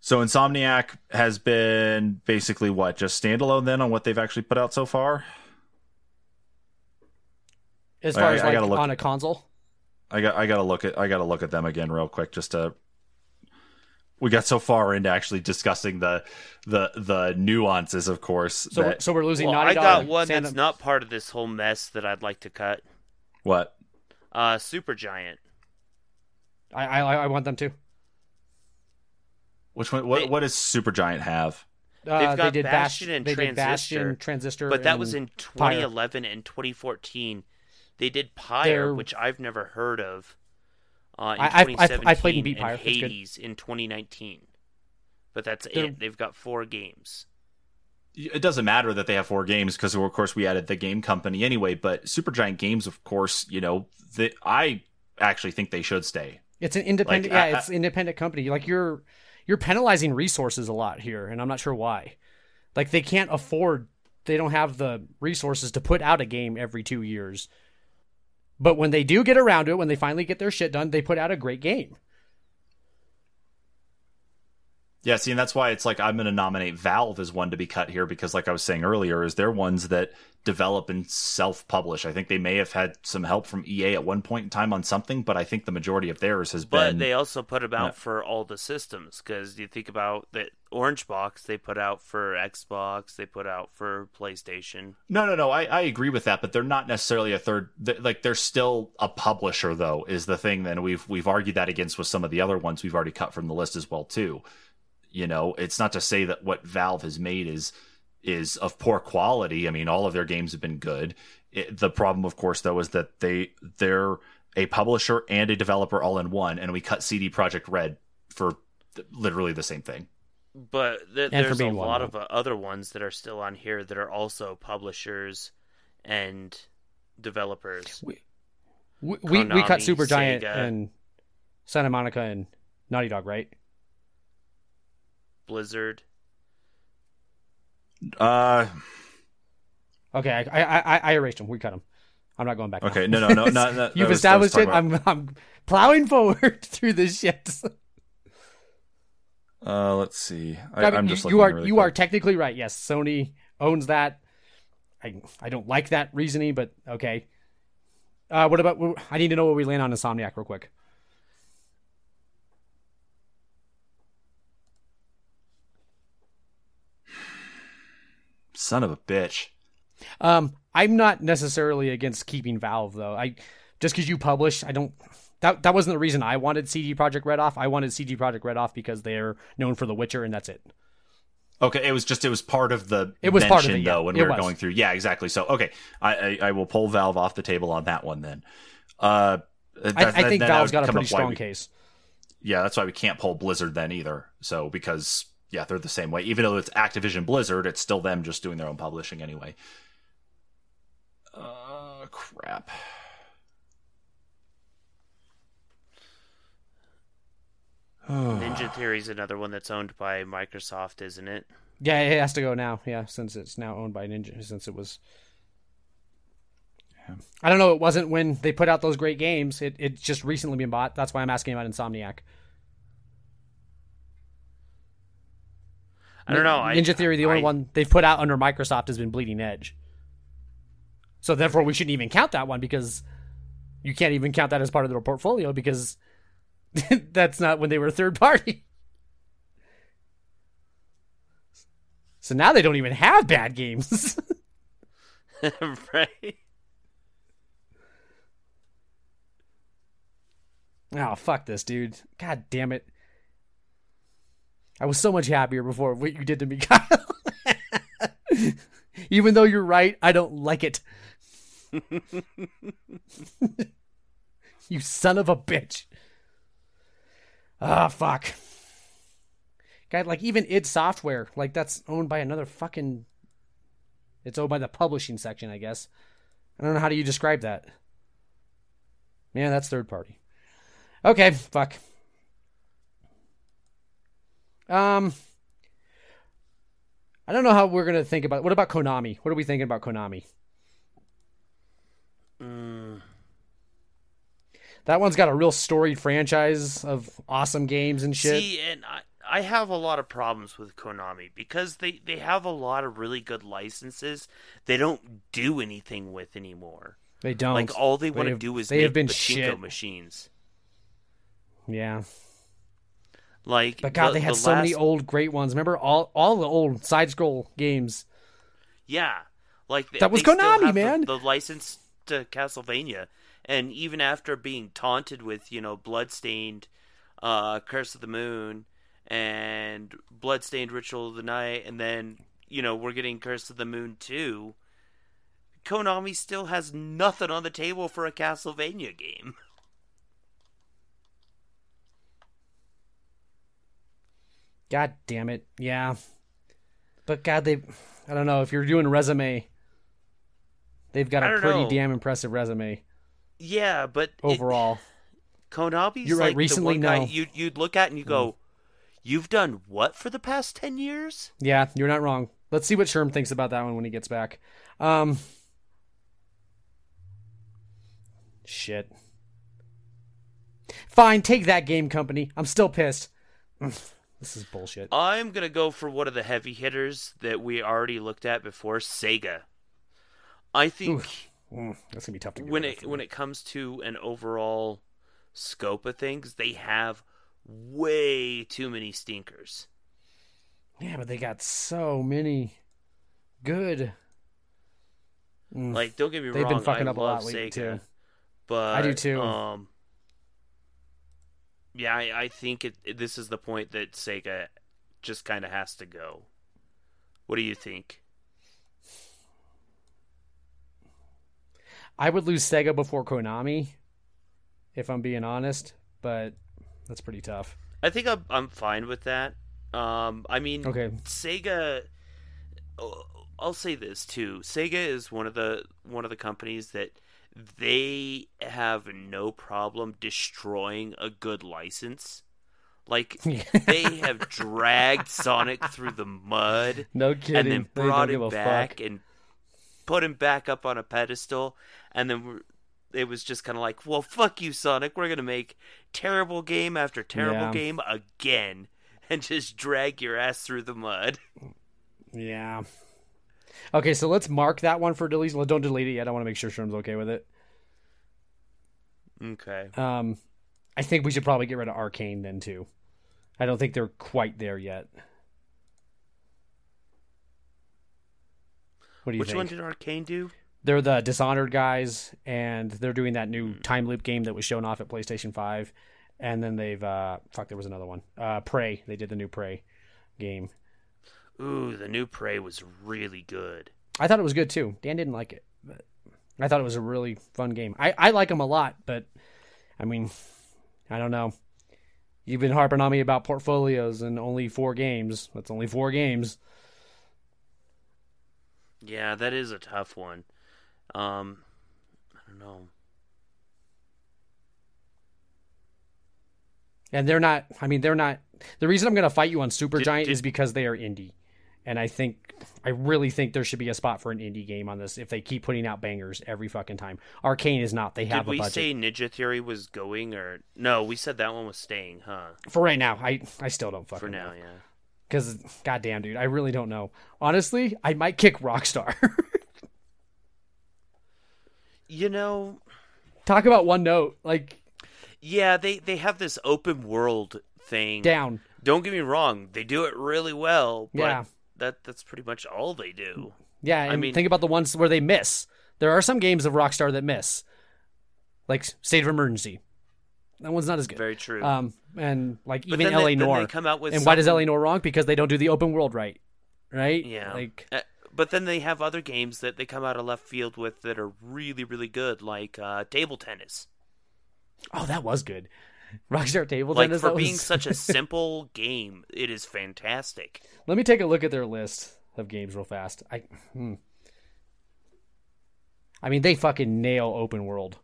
So Insomniac has been basically what just standalone then on what they've actually put out so far. As far I- as I like gotta look- on a console? I got I got to look at I got to look at them again real quick just to. We got so far into actually discussing the the the nuances, of course. So, that, so we're losing Well, Naughty I Dog. got one Santa- that's not part of this whole mess that I'd like to cut. what? Uh, Supergiant. I, I I want them to. Which one? What, They- what does Supergiant have? Uh, They've they got did Bastion Bash- and they did Transistor, Bastion, Transistor, But that was in Pyre. 2011 and 2014. They did Pyre, They're- which I've never heard of. Uh, in I- I've- I've- 2017 I played and beat Pyre. and It's good. Hades in 2019. But that's They're- it. They've got four games. It doesn't matter that they have four games because of course we added the game company anyway. But Supergiant Games, of course, you know, that I actually think they should stay. It's an independent. Like, I- yeah, it's an independent company. Like you're you're penalizing resources a lot here, and I'm not sure why. Like they can't afford. They don't have the resources to put out a game every two years. But when they do get around to it, when they finally get their shit done, they put out a great game. Yeah, see, and that's why it's like I'm going to nominate Valve as one to be cut here because, like I was saying earlier, is they're ones that develop and self-publish. I think they may have had some help from EA at one point in time on something, but I think the majority of theirs has But been. they also put them out Yeah. for all the systems because you think about the Orange Box they put out for Xbox, they put out for PlayStation. No, no, no. I, I agree with that, but they're not necessarily a third. th- Like they're still a publisher, though, is the thing. Then we've we've argued that against with some of the other ones we've already cut from the list as well too. You know, it's not to say that what Valve has made is is of poor quality. I mean, all of their games have been good. It, the problem, of course, though, is that they they're a publisher and a developer all in one, and we cut CD Projekt Red for th- literally the same thing. But th- And there's a one, lot though. of uh, other ones that are still on here that are also publishers and developers. We we, we cut Supergiant and Santa Monica and Naughty Dog, right? Blizzard. Uh, Okay, I I I, I erased them. We cut them. I'm not going back. now. okay, no, no, no, no not You've was- established it. about- I'm I'm plowing forward through this shit. Uh, let's see. I, I mean, am you, just you looking are really you quick. are technically right. Yes, Sony owns that. I I don't like that reasoning, but okay. Uh, what about? I need to know where we land on Insomniac real quick. Son of a bitch. Um, I'm not necessarily against keeping Valve though. I just because you publish, I don't. That that wasn't the reason I wanted CD Projekt Red off. I wanted CD Projekt Red off because they're known for The Witcher, and that's it. Okay, it was just it was part of the It was part of it, yeah. though when It we were was. going through. Yeah, exactly. So okay, I, I I will pull Valve off the table on that one then. Uh, that- I, I that- think Valve's got a pretty strong we- case. Yeah, that's why we can't pull Blizzard then either. So because yeah, they're the same way. Even though it's Activision Blizzard, it's still them just doing their own publishing anyway. Uh, crap. Ninja Theory is another one that's owned by Microsoft, isn't it? Yeah, it has to go now. Yeah, since it's now owned by Ninja, since it was. Yeah. I don't know. It wasn't when they put out those great games. It it's just recently been bought. That's why I'm asking about Insomniac. I don't know. I- Ninja Theory, the only I- one they've put out under Microsoft has been Bleeding Edge. So therefore, we shouldn't even count that one because you can't even count that as part of their portfolio because that's not when they were third party. So now they don't even have bad games. right? oh fuck this, dude! God damn it! I was so much happier before what you did to me, Kyle. Even though you're right, I don't like it. you son of a bitch. Ah, fuck. Guy, like even id Software, like that's owned by another fucking. It's owned by the publishing section, I guess. I don't know how do you describe that. Man, that's third party. Okay, fuck. Um, I don't know how we're gonna think about. What about Konami? What are we thinking about Konami? Mm, That one's got a real storied franchise of awesome games and shit. See, and I, I have a lot of problems with Konami because they, they have a lot of really good licenses they don't do anything with anymore. they don't. Like all they want to do is they make have been pachinko shit. machines. yeah, Like, but God, the- they had the so many old great ones. Remember all all the old side scroll games. Yeah, like they, That was they Konami, have the- man. The, license to Castlevania, and even after being taunted with you know bloodstained, uh, Curse of the Moon, and bloodstained Ritual of the Night, and then you know we're getting Curse of the Moon too. Konami still has nothing on the table for a Castlevania game. God damn it. Yeah. But God, they. I don't know if you're doing resume. They've got a pretty know. damn impressive resume Yeah, but it- overall. Konami's You're right, like recently, the one guy no. Mm. you you'd look at and you go, "You've done what for the past ten years?" Yeah, you're not wrong. Let's see what Sherm thinks about that one when he gets back. Um, shit. Fine, take that game company. I'm still pissed. this is bullshit. I'm gonna go for one of the heavy hitters that we already looked at before, Sega. I think Mm, that's gonna be tough to get when it when it comes to an overall scope of things, they have way too many stinkers. Yeah, but they got so many good. Mm. Like, don't get me They've wrong, been fucking I up a lot lately, Sega, too. but I do, too. Um, yeah, I, I think it, it- This is the point that Sega just kind of has to go. What do you think? I would lose Sega before Konami, if I'm being honest. But that's pretty tough. I think I'm I'm fine with that. Um, I mean, Okay. Sega. oh, I'll say this too. Sega is one of the one of the companies that they have no problem destroying a good license. Like they have dragged Sonic through the mud no kidding. and then brought him back fuck. and put him back up on a pedestal and then we're, it was just kind of like well fuck you sonic we're gonna make terrible game after terrible Yeah. game again and just drag your ass through the mud Yeah. Okay, so let's mark that one for deletion. Don't delete it yet. I want to make sure Sherm's okay with it. okay Um, I think we should probably get rid of Arkane then too. I don't think they're quite there yet. What do you think? which think? one did Arkane do They're the Dishonored guys, and they're doing that new Hmm. time loop game that was shown off at PlayStation Five. And then they've uh, fuck, there was another one. Uh, Prey. They did the new Prey game. Ooh the new prey was really good I thought it was good too. Dan didn't like it, but I thought it was a really fun game. I, I like them a lot, but I mean, I don't know. You've been harping on me about portfolios and only four games. That's only four games. yeah that is a tough one um i don't know And they're not. I mean, they're not. The reason I'm going to fight you on Supergiant did- is because they are indie, and I think I really think there should be a spot for an indie game on this if they keep putting out bangers every fucking time. Arkane is not. They have Did we say Ninja Theory was going or no? We said that one was staying, huh? for right now. I I still don't fucking For now, know. yeah. Because goddamn, dude, I really don't know. Honestly, I might kick Rockstar. You know, Talk about one note, like yeah, they they have this open world thing. down. Don't get me wrong, they do it really well, but Yeah. That that's pretty much all they do. Yeah, and mean- think about the ones where they miss. There are some games of Rockstar that miss, like State of Emergency. That one's not as good. Very true. Um, and like But even LA they, Noire. come out with and why does LA Noire wrong? Because they don't do the open world right, right? Yeah. Like Uh, but then they have other games that they come out of left field with that are really really good, like uh, table tennis. oh, that was good. Rockstar Table Like Tennis. for being such a simple game, it is fantastic. Let me take a look at their list of games real fast. I, hmm. I mean, they fucking nail open world.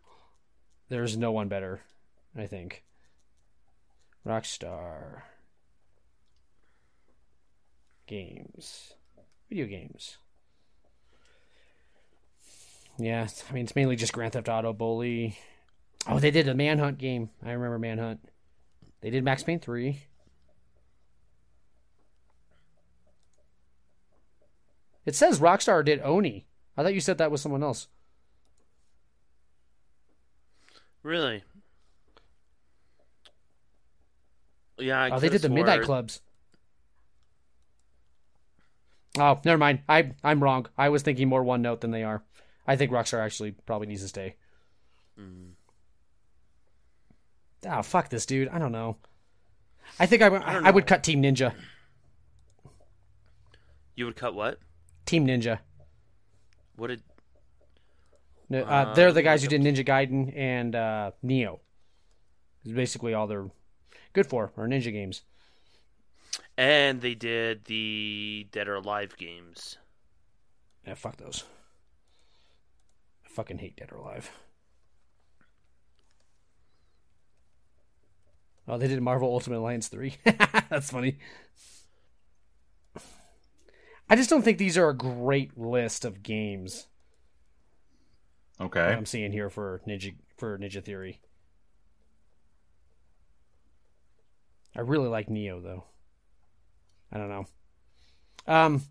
There's no one better, I think. Rockstar games, video games. Yeah, I mean it's mainly just Grand Theft Auto, Bully. Oh, they did a Manhunt game. I remember Manhunt. They did Max Payne three. It says Rockstar did Oni. I thought you said that was someone else. Really? Yeah, I oh, they did the could've Midnight Clubs. Oh, never mind. I I'm wrong. I was thinking more one note than they are. I think Rockstar actually probably needs to stay. Mm. Oh, fuck this dude. I don't know. I think I, would- I I would cut Team Ninja. You would cut what? Team Ninja. What did? No, Uh, Uh, they're the guys who did Ninja Gaiden and uh, Nioh. Is basically all they're good for are ninja games. And they did the Dead or Alive games. Yeah, fuck those. I fucking hate Dead or Alive. Oh, they did Marvel Ultimate Alliance 3. That's funny. I just don't think these are a great list of games Okay. I'm seeing here for Ninja for Ninja Theory. I really like Nioh though. I don't know. Um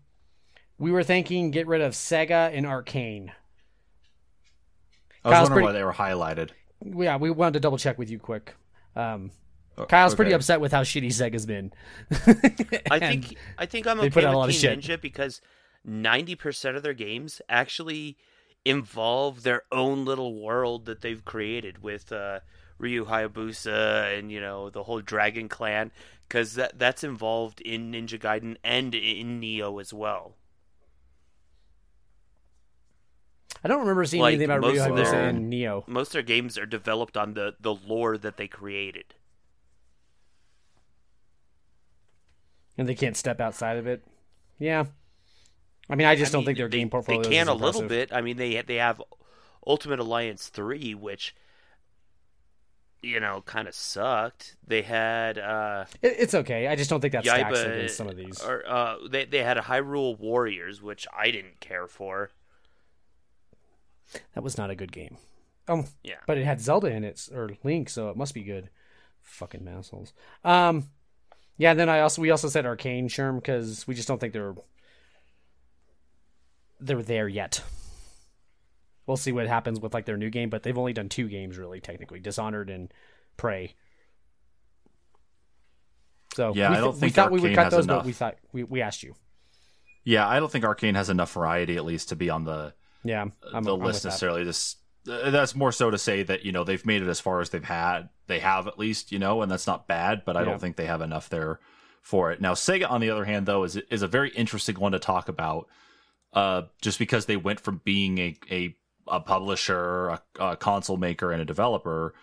we were thinking get rid of Sega and Arkane. I was Kyle's wondering pretty- why they were highlighted. Yeah, we wanted to double check with you quick. Um Oh, Kyle's pretty upset with how shitty Sega's been. I think I think I'm they put okay out a lot with of shit. Ninja because ninety percent of their games actually involve their own little world that they've created with uh, Ryu Hayabusa and you know the whole Dragon Clan because that that's involved in Ninja Gaiden and in Nioh as well. I don't remember seeing Like, anything about Ryu most of Hayabusa their- and Nioh. Most of their games are developed on the the lore that they created. And they can't step outside of it. Yeah. I mean, I just I don't mean, think their they, game portfolio They can a little bit. I mean, they they have Ultimate Alliance three, which you know kind of sucked. They had uh, It, it's okay. I just don't think that stacks against some of these. or uh, they they had a Hyrule Warriors, which I didn't care for. That was not a good game. Um, Yeah, but it had Zelda in it or Link, so it must be good. Fucking assholes. Um, yeah. And then I also we also said Arkane Sherm because we just don't think they're they're there yet. We'll see what happens with like their new game, but they've only done two games really, technically, Dishonored and Prey. So Yeah, we, I don't we think thought we would Arkane cut those, enough. but we thought we, we asked you. Yeah, I don't think Arkane has enough variety, at least, to be on the Yeah, I'm, the I'm list with that. necessarily. Just uh, that's more so to say that you know they've made it as far as they've had. They have at least you know, and that's not bad. But I Yeah. don't think they have enough there for it. Now, Sega, on the other hand, though, is is a very interesting one to talk about. Uh, just because they went from being a a, a publisher, a, a console maker, and a developer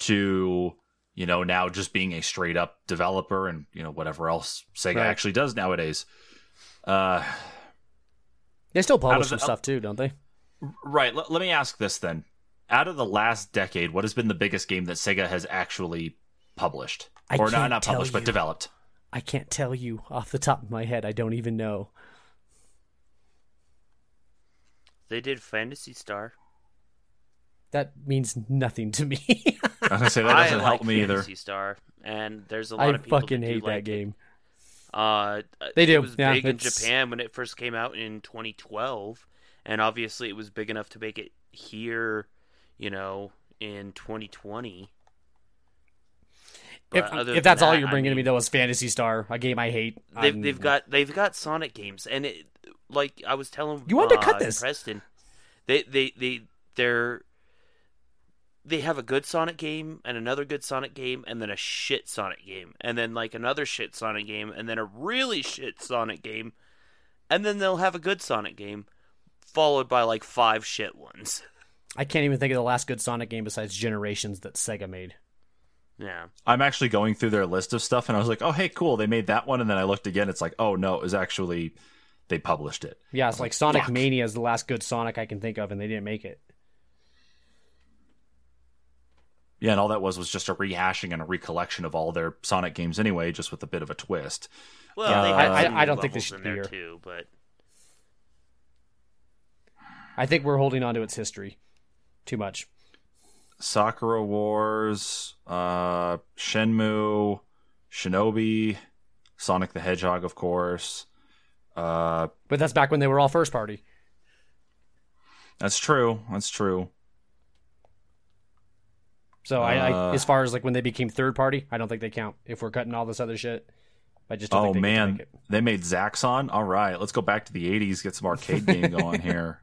to you know now just being a straight up developer and you know whatever else Sega Right. actually does nowadays. Uh, They still publish of some stuff too, don't they? Right. Let, let me ask this then. Out of the last decade, what has been the biggest game that Sega has actually published? I or not can't not tell published, but developed. I can't tell you off the top of my head. I don't even know. They did Phantasy Star. That means nothing to me. I was gonna say that doesn't like help me either. Phantasy Star, and there's a lot I of people fucking who do hate like that it. game. Uh, They do, It was yeah, big in Japan when it first came out in 2012, and obviously it was big enough to make it here, you know, in 2020. But if, if that's all you're I bringing to me though is Phantasy Star, a game I hate. they've I'm- they've got they've got Sonic games, and it like I was telling You wanted to uh, cut this. Preston, they they they they're they have a good Sonic game and another good Sonic game and then a shit Sonic game and then like another shit Sonic game and then a really shit Sonic game and then they'll have a good Sonic game followed by like five shit ones. I can't even think of the last good Sonic game besides Generations that Sega made. Yeah. I'm actually going through their list of stuff, and I was like, "Oh, hey, cool, they made that one." And then I looked again. It's like, "Oh no, it was actually they published it." Yeah, it's like Sonic fuck. Mania is the last good Sonic I can think of, and they didn't make it. Yeah, and all that was was just a rehashing and a recollection of all their Sonic games anyway, just with a bit of a twist. Well, Yeah, they uh, I- have I- I don't think they should in be there here. too, but I think we're holding on to its history too much. Sakura Wars, uh, Shenmue, Shinobi, Sonic the Hedgehog, of course. Uh, But that's back when they were all first party. that's true. That's true. So I, Uh, I, as far as like when they became third party, I don't think they count. If we're cutting all this other shit, I just don't Oh think they man, they made Zaxxon. All right, let's go back to the '80s, get some arcade game going here.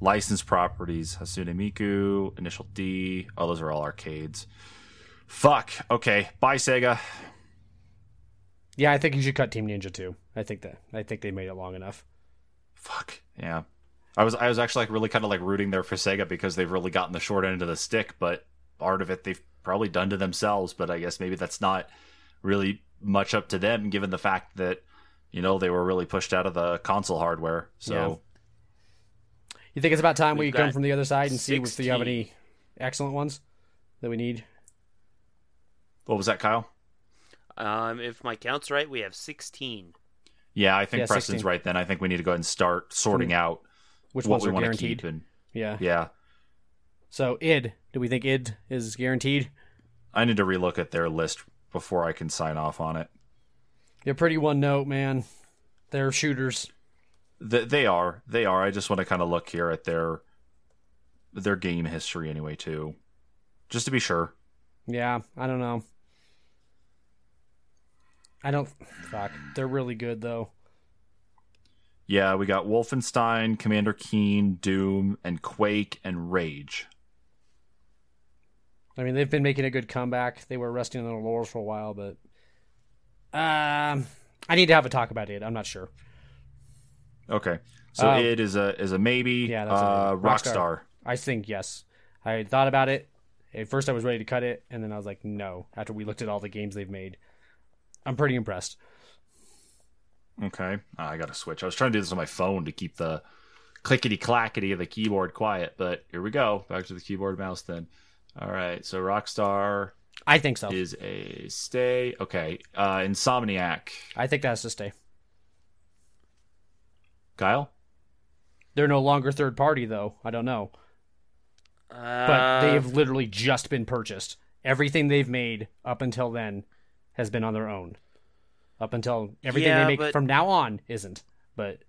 Licensed properties: Hatsune Miku, Initial D. Oh, those are all arcades. Fuck. Okay, bye Sega. Yeah, I think you should cut Team Ninja too. I think that I think they made it long enough. Fuck. Yeah. I was I was actually like really kind of like rooting there for Sega because they've really gotten the short end of the stick, but part of it they've probably done to themselves. But I guess maybe that's not really much up to them, given the fact that you know they were really pushed out of the console hardware. So You think it's about time we We've come from the other side and see if you have any excellent ones that we need? what was that, Kyle? um, if my count's right, we have 16. Yeah, I think Yeah, Preston's 16. right. Then I think we need to go ahead and start sorting out Which what ones we are want to keep. And Yeah. yeah, So id, do we think id is guaranteed? I need to relook at their list before I can sign off on it. They're pretty one note, man. They're shooters. Th- they are. They are. I just want to kind of look here at their their game history anyway too, just to be sure. Yeah, I don't know. I don't. Fuck. They're really good though. Yeah, we got Wolfenstein, Commander Keen, Doom, and Quake and Rage. I mean, they've been making a good comeback. They were resting on their laurels for a while, but um, I need to have a talk about it. I'm not sure. Okay, so Uh, it is a is a maybe. yeah, that's a uh, maybe. Rockstar. Rockstar. I think yes. I thought about it. At first, I was ready to cut it, and then I was like, no. After we looked at all the games they've made, I'm pretty impressed. Okay, Ah, I got to switch. I was trying to do this on my phone to keep the clickety clackety of the keyboard quiet, but here we go. Back to the keyboard mouse then. All right, so Rockstar I think so. is a stay. Okay, uh, Insomniac. I think that has to stay. Kyle. They're no longer third party, though. I don't know. But Uh, they have literally just been purchased. Everything they've made up until then has been on their own. Up until everything Yeah, they make but- from now on isn't. But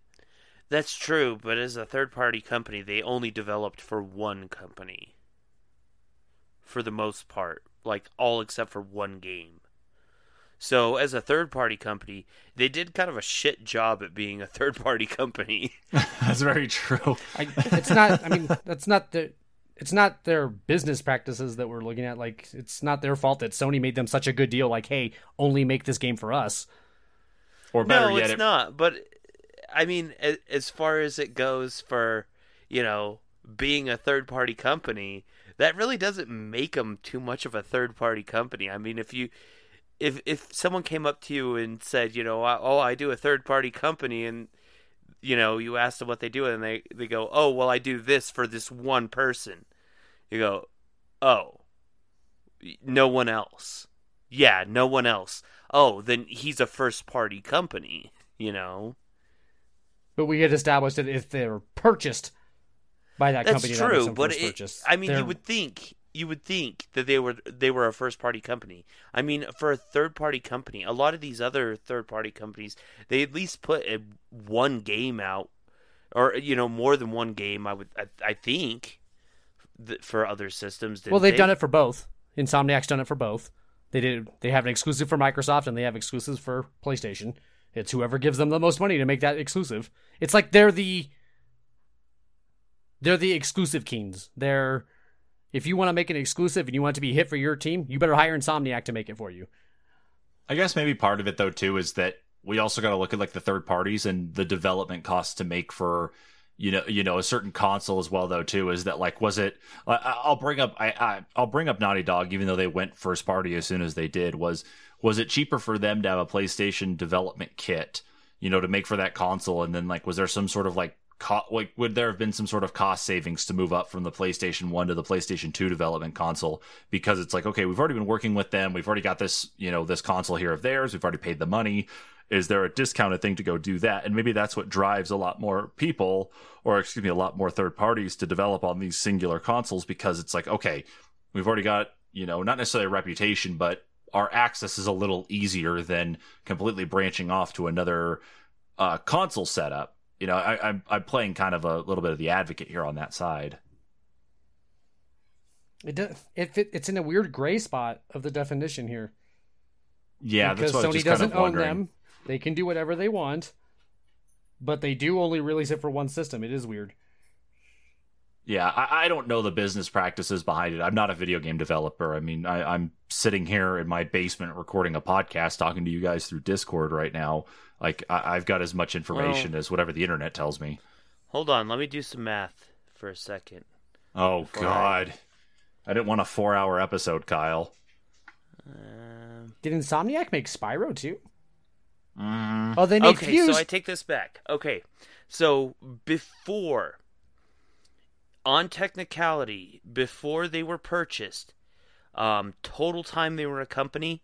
That's true, but as a third party company, they only developed for one company. For the most part. Like, all except for one game. So, as a third party company, they did kind of a shit job at being a third party company. That's very true. I, it's not. I mean, that's not the. It's not their business practices that we're looking at. Like, it's not their fault that Sony made them such a good deal. Like, hey, only make this game for us. Or better no, yet, it's it- not. But, I mean, as far as it goes for, you know, being a third party company, that really doesn't make them too much of a third party company. I mean, if you. If, if someone came up to you and said, you know, oh, I do a third party company, and you know, you ask them what they do, and they, they go, oh, well, I do this for this one person. You go, oh, no one else. Yeah, no one else. Oh, then he's a first party company, you know. But we had established that if they're purchased by that That's company, that true, them but it. I mean, They're- you would think you would think that they were they were a first party company. I mean, for a third party company, a lot of these other third party companies, they at least put a, one game out, or you know, more than one game. I would, I, I think, th- for other systems. well, they've done it for both. Insomniac's done it for both. They did. They have an exclusive for Microsoft, and they have exclusives for PlayStation. It's whoever gives them the most money to make that exclusive. It's like they're the they're the exclusive kings. They're if you want to make an exclusive and you want it to be hit for your team, you better hire Insomniac to make it for you. I guess maybe part of it though too is that we also got to look at like the third parties and the development costs to make for you know you know a certain console as well though too is that like was it I, I'll bring up I, I I'll bring up Naughty Dog even though they went first party as soon as they did was was it cheaper for them to have a PlayStation development kit you know to make for that console and then like was there some sort of like co- like would there have been some sort of cost savings to move up from the PlayStation 1 to the PlayStation 2 development console? Because it's like okay we've already been working with them. We've already got this you know this console here of theirs. We've already paid the money. Is there a discounted thing to go do that? And maybe that's what drives a lot more people or excuse me a lot more third parties to develop on these singular consoles because it's like okay we've already got you know not necessarily a reputation but our access is a little easier than completely branching off to another uh, console setup you know I, I'm, I'm playing kind of a little bit of the advocate here on that side It does, it fit, it's in a weird gray spot of the definition here. yeah because that's what I was Sony doesn't of own them. They can do whatever they want, but they do only release it for one system. It is weird. Yeah, I, I don't know the business practices behind it. I'm not a video game developer. I mean, I, I'm sitting here in my basement recording a podcast, talking to you guys through Discord right now. Like, I, I've got as much information as whatever the internet tells me. Hold on, let me do some math for a second. Oh Before I- God, I didn't want a four-hour episode, Kyle. Um, Did Insomniac make Spyro too? Mm, Oh, they made okay, Fuse. so I take this back. Okay, so before, on technicality, before they were purchased, um, total time they were a company,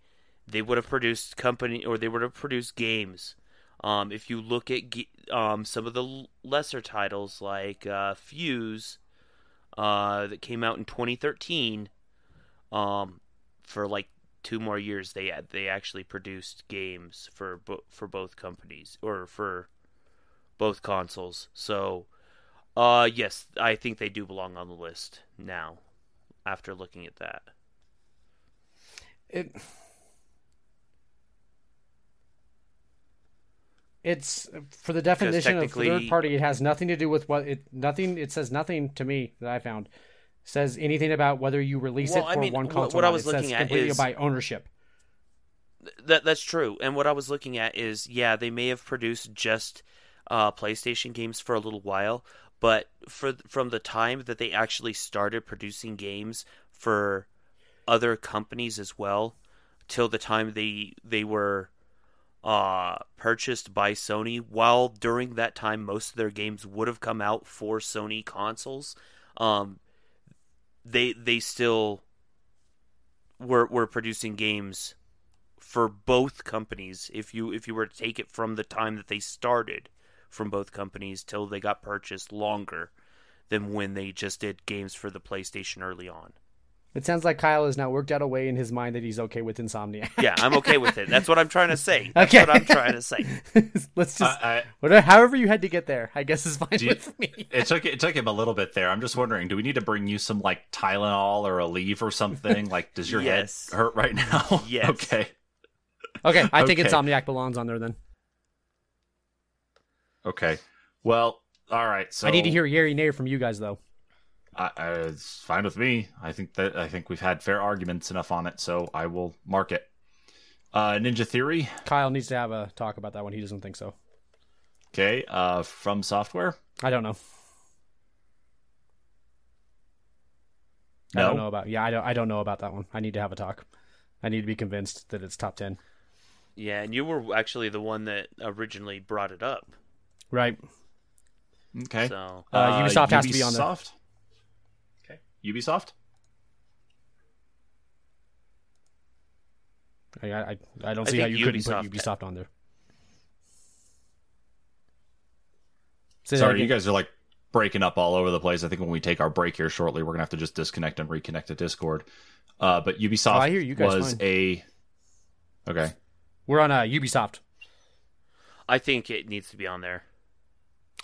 they would have produced company or they would have produced games. Um, if you look at um, some of the lesser titles like uh, Fuse, uh, that came out in 2013, um, for like two more years they they actually produced games for for both companies or for both consoles. So, uh, yes, I think they do belong on the list now. After looking at that, it it's for the definition of third party it has nothing to do with what it nothing it says nothing to me that i found says anything about whether you release Well, it I for mean, one console what I was It looking at is- by ownership that that's true. And what I was looking at is, yeah, they may have produced just uh, PlayStation games for a little while, but for from the time that they actually started producing games for other companies as well, till the time they they were uh, purchased by Sony. While during that time, most of their games would have come out for Sony consoles. Um, they they still were were producing games for both companies. If you if you were to take it from the time that they started from both companies till they got purchased longer than when they just did games for the PlayStation early on. it sounds like kyle has now worked out a way in his mind that he's okay with insomnia Yeah, I'm okay with it. That's what I'm trying to say. That's Okay. what I'm trying to say. let's just I, I, whatever however you had to get there i guess is fine Do you- with me it took it took him a little bit there. I'm just wondering, do we need to bring you some like Tylenol or Aleve or something? Like, does your Yes. head hurt right now? Yes. okay. okay i think Okay. insomniac belongs on there then Okay. Well, all right. So i need to hear yay or nay from you guys though I, I, it's fine with me. I think that I think we've had fair arguments enough on it, so I will mark it. Uh, Ninja Theory. kyle needs to have a talk about that one he doesn't think so Okay. Uh, from software. i don't know No. I don't know about. Yeah, I don't. I don't know about that one. I need to have a talk. I need to be convinced that it's top ten. Yeah, and you were actually the one that originally brought it up. Right. Okay. So Uh, Ubisoft has to be on there. Ubisoft? Okay. Ubisoft. I I, I don't I see how think you couldn't Ubisoft- put Ubisoft on there. Say Sorry, you guys are like breaking up all over the place. I think when we take our break here shortly, we're gonna have to just disconnect and reconnect to Discord. Uh, but Ubisoft Oh, I hear you guys was fine. a okay. We're on uh, Ubisoft. I think it needs to be on there.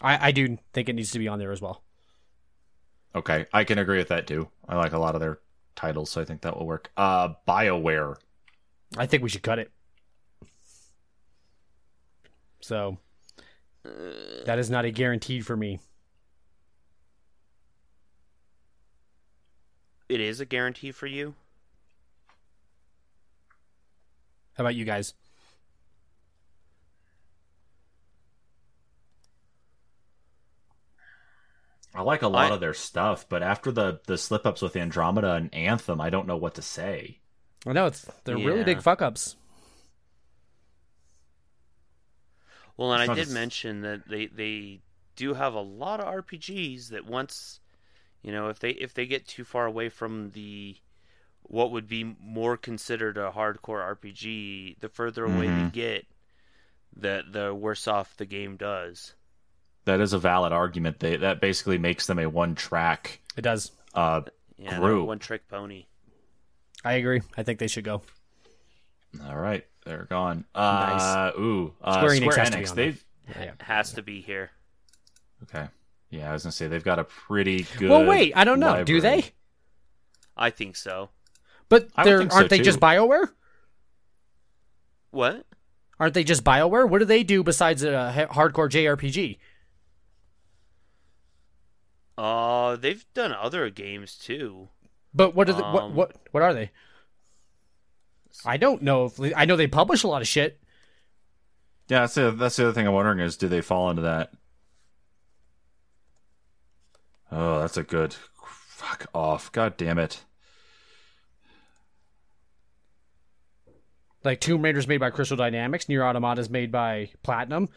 I, I do think it needs to be on there as well. Okay, I can agree with that too. I like a lot of their titles, so I think that will work. Uh, Bioware. I think we should cut it. So that is not a guaranteed for me. It is a guarantee for you. How about you guys? I like a lot I- of their stuff, but after the the slip ups with Andromeda and Anthem, I don't know what to say. I know it's they're really big fuck ups. Well, and It's I did as- mention that they they do have a lot of RPGs that once, you know, if they if they get too far away from the what would be more considered a hardcore RPG, the further away they Mhm. get, the the worse off the game does. That is a valid argument. They that basically makes them a one track It does. uh Yeah, Group. one trick pony. I agree. I think they should go. all right, they're gone. Uh ooh, uh, Square Square, Enix has to Enix. They've Yeah. Has to be here. okay. Yeah, I was gonna say they've got a pretty good Well, wait. I don't know. Do they? I think so. But they're, think aren't they too. just Bioware? What? Aren't they just Bioware? What do they do besides a hardcore JRPG? Uh, they've done other games too. But what are the, what Um, what what are they? I don't know. If, I know they publish a lot of shit. Yeah, that's the that's the other thing I'm wondering is do they fall into that? Oh, that's a good fuck off. God damn it. Like Tomb Raider's made by Crystal Dynamics, Nier Automata is made by Platinum,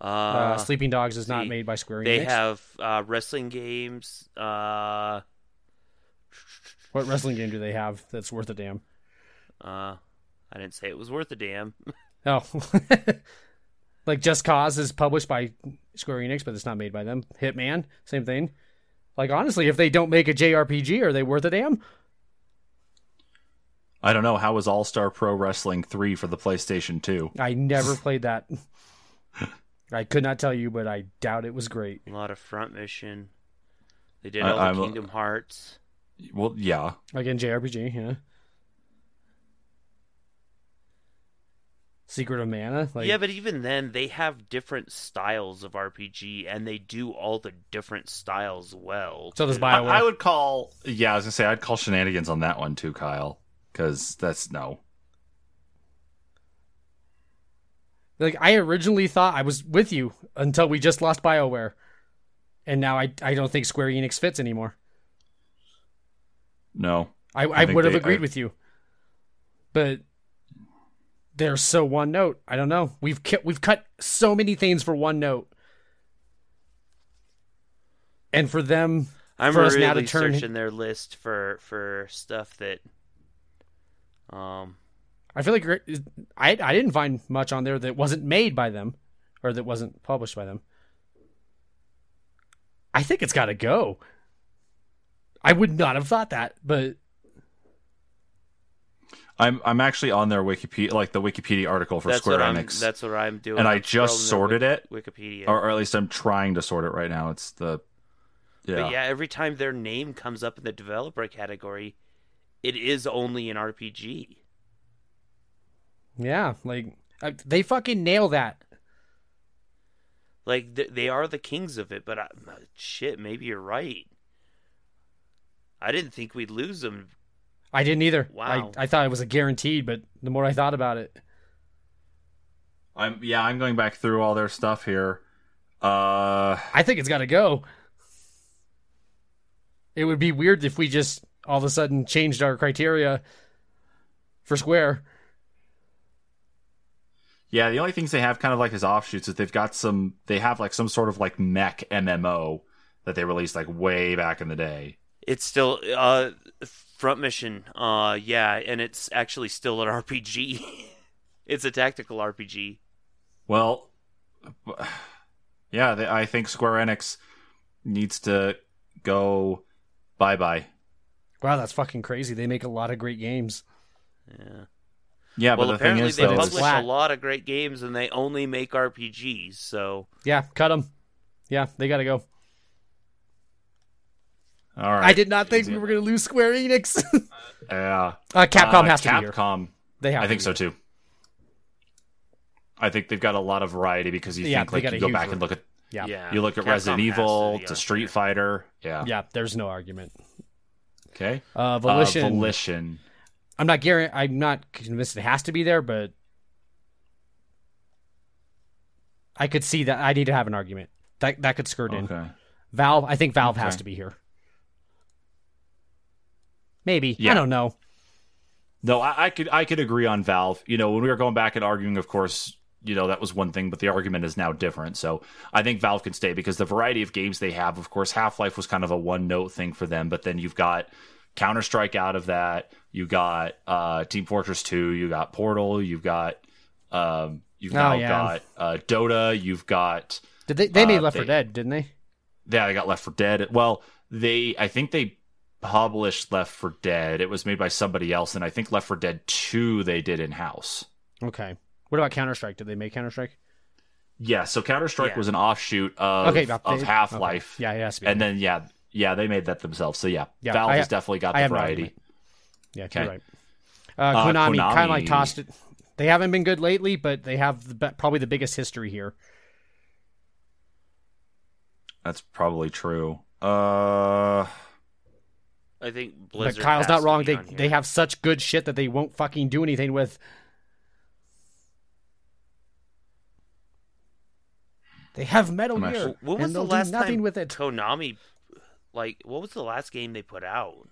Uh, uh, Sleeping Dogs is not see, made by Square Enix. they have uh, wrestling games. Uh, What wrestling game do they have that's worth a damn? uh, I didn't say it was worth a damn. Oh, like Just Cause is published by Square Enix, but it's not made by them. Hitman, same thing. Like honestly, if they don't make a JRPG, are they worth a damn? I don't know. How was All Star Pro Wrestling 3 for the PlayStation 2? I never played that. I could not tell you, but I doubt it was great. A lot of front mission. They did I- all the I'm- Kingdom Hearts. Well, yeah. Again, JRPG, yeah. Secret of Mana, like yeah, but even then, they have different styles of RPG, and they do all the different styles well. so does I, Bioware. I would call, yeah, I was going to say, I'd call shenanigans on that one too, Kyle. Because that's no. Like I originally thought I was with you until we just lost BioWare. And now I I don't think Square Enix fits anymore. No. I, I, think would have they- agreed I- with you. But they're so one note. I don't know. We've cut we've cut so many things for one note. And for them I'm for us now to turn- searching their list for for stuff that, um, I feel like I I didn't find much on there that wasn't made by them or that wasn't published by them. I think it's got to go. I would not have thought that, but I'm I'm actually on their Wikipedia, like the Wikipedia article for that's Square what I'm. Enix. That's what I'm doing. And I I'm just sorted it. Wikipedia. or, or at least I'm trying to sort it right now. It's the. Yeah. But yeah, every time their name comes up in the developer category, it is only an RPG. Yeah, like uh, they fucking nail that. Like th- they are the kings of it. But I, shit, maybe you're right. I didn't think we'd lose them. I didn't either. Wow. I, I thought it was a guaranteed, but the more I thought about it, I'm yeah, I'm going back through all their stuff here. Uh I think it's got to go. It would be weird if we just all of a sudden changed our criteria for Square. Yeah, the only things they have kind of like as offshoots is they've got some they have like some sort of like mech MMO that they released like way back in the day. It's still uh Front Mission, uh, yeah, and it's actually still an RPG. it's a tactical RPG. Well, yeah, they, I think Square Enix needs to go bye bye. Wow, that's fucking crazy. They make a lot of great games. Yeah. Yeah, well, but the thing apparently is, they though, publish a lot of great games, and they only make RPGs. So Yeah, cut them. Yeah, they got to go. all right. I did not think Easy. we were going to lose Square Enix. Yeah, uh, Capcom Uh, has to be. Capcom. They have I to think be so too. I think they've got a lot of variety because you Yeah, think like you a go huge back and look at Yeah. yeah. yeah, you look at Capcom Resident has to Evil be to Street. Fighter. Yeah. Yeah, there's no argument. Okay. Uh, Uh, Volition. I'm not guaran- I'm not convinced it has to be there, but I could see that. I need to have an argument that that could skirt in. Valve. I think Valve has to be here. Maybe. Yeah. I don't know. No, I, I could I could agree on Valve. You know, when we were going back and arguing, of course, you know that was one thing, but the argument is now different. So I think Valve can stay because the variety of games they have. Of course, Half Life was kind of a one note thing for them, but then you've got Counter Strike out of that. You got uh, Team Fortress Two. You got Portal. You've got um, you've Oh, now yeah. got uh, Dota. You've got Did they? They made Uh, Left 4 they- Dead, didn't they? yeah, they got Left 4 Dead. Well, they I think they published Left 4 Dead. It was made by somebody else, and I think Left 4 Dead Two they did in house. Okay. What about Counter Strike? Did they make Counter Strike? Yeah, so Counter Strike Yeah. was an offshoot of, Okay, about- of Half Life. okay. Yeah, it has to be. And then yeah, yeah, they made that themselves. So yeah, Yeah, Valve I has definitely got I the variety. Yeah, Okay. you're right. Uh, Konami, Uh, kind of like tossed it. They haven't been good lately, but they have the, be- probably the biggest history here. That's probably true. Uh I think Blizzard. but Kyle's has not wrong. They they have such good shit that they won't fucking do anything with. They have Metal Gear, actually- When was and the last do nothing time with it. Konami, like, what was the last game they put out?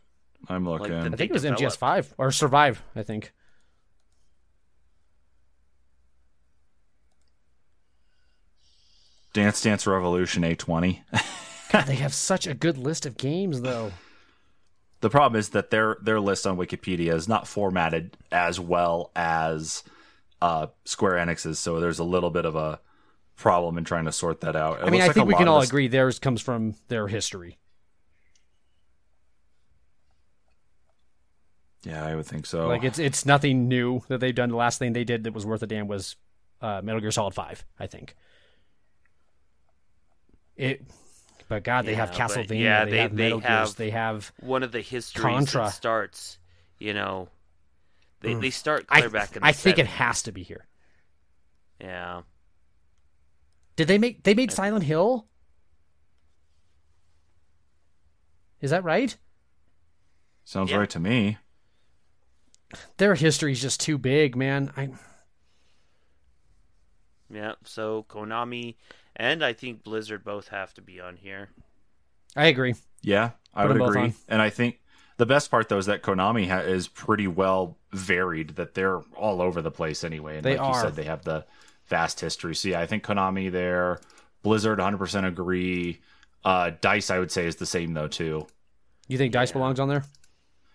I'm looking. the- I think it was they MGS Five or Survive. I think. Dance Dance Revolution A20. God, they have such a good list of games, though. the problem is that their their list on Wikipedia is not formatted as well as uh, Square Enix's, so there's a little bit of a problem in trying to sort that out. It I mean, I like think a we can all this- agree theirs comes from their history. Yeah, I would think so. Like it's it's nothing new that they've done. The last thing they did that was worth a damn was uh, Metal Gear Solid Five. I think. It, but God, they have Yeah, but Castlevania. yeah, they, they- have they Metal Gears. have- They have. One of the histories Contra. that starts, you know, they Mm. they start I, back in. The I think it has to be here. Yeah, Did they make? They made Silent Hill. Is that right? Sounds Yeah. right to me. Their history is just too big, man. I yeah. So Konami and I think Blizzard both have to be on here. I agree. Yeah, I Put would agree. And I think the best part though is that Konami ha- is pretty well varied. That they're all over the place anyway. And They like you said, they have the vast history. So yeah, I think Konami there. Blizzard, 100% agree. Uh, Dice, I would say, is the same though too. You think Dice Yeah. belongs on there?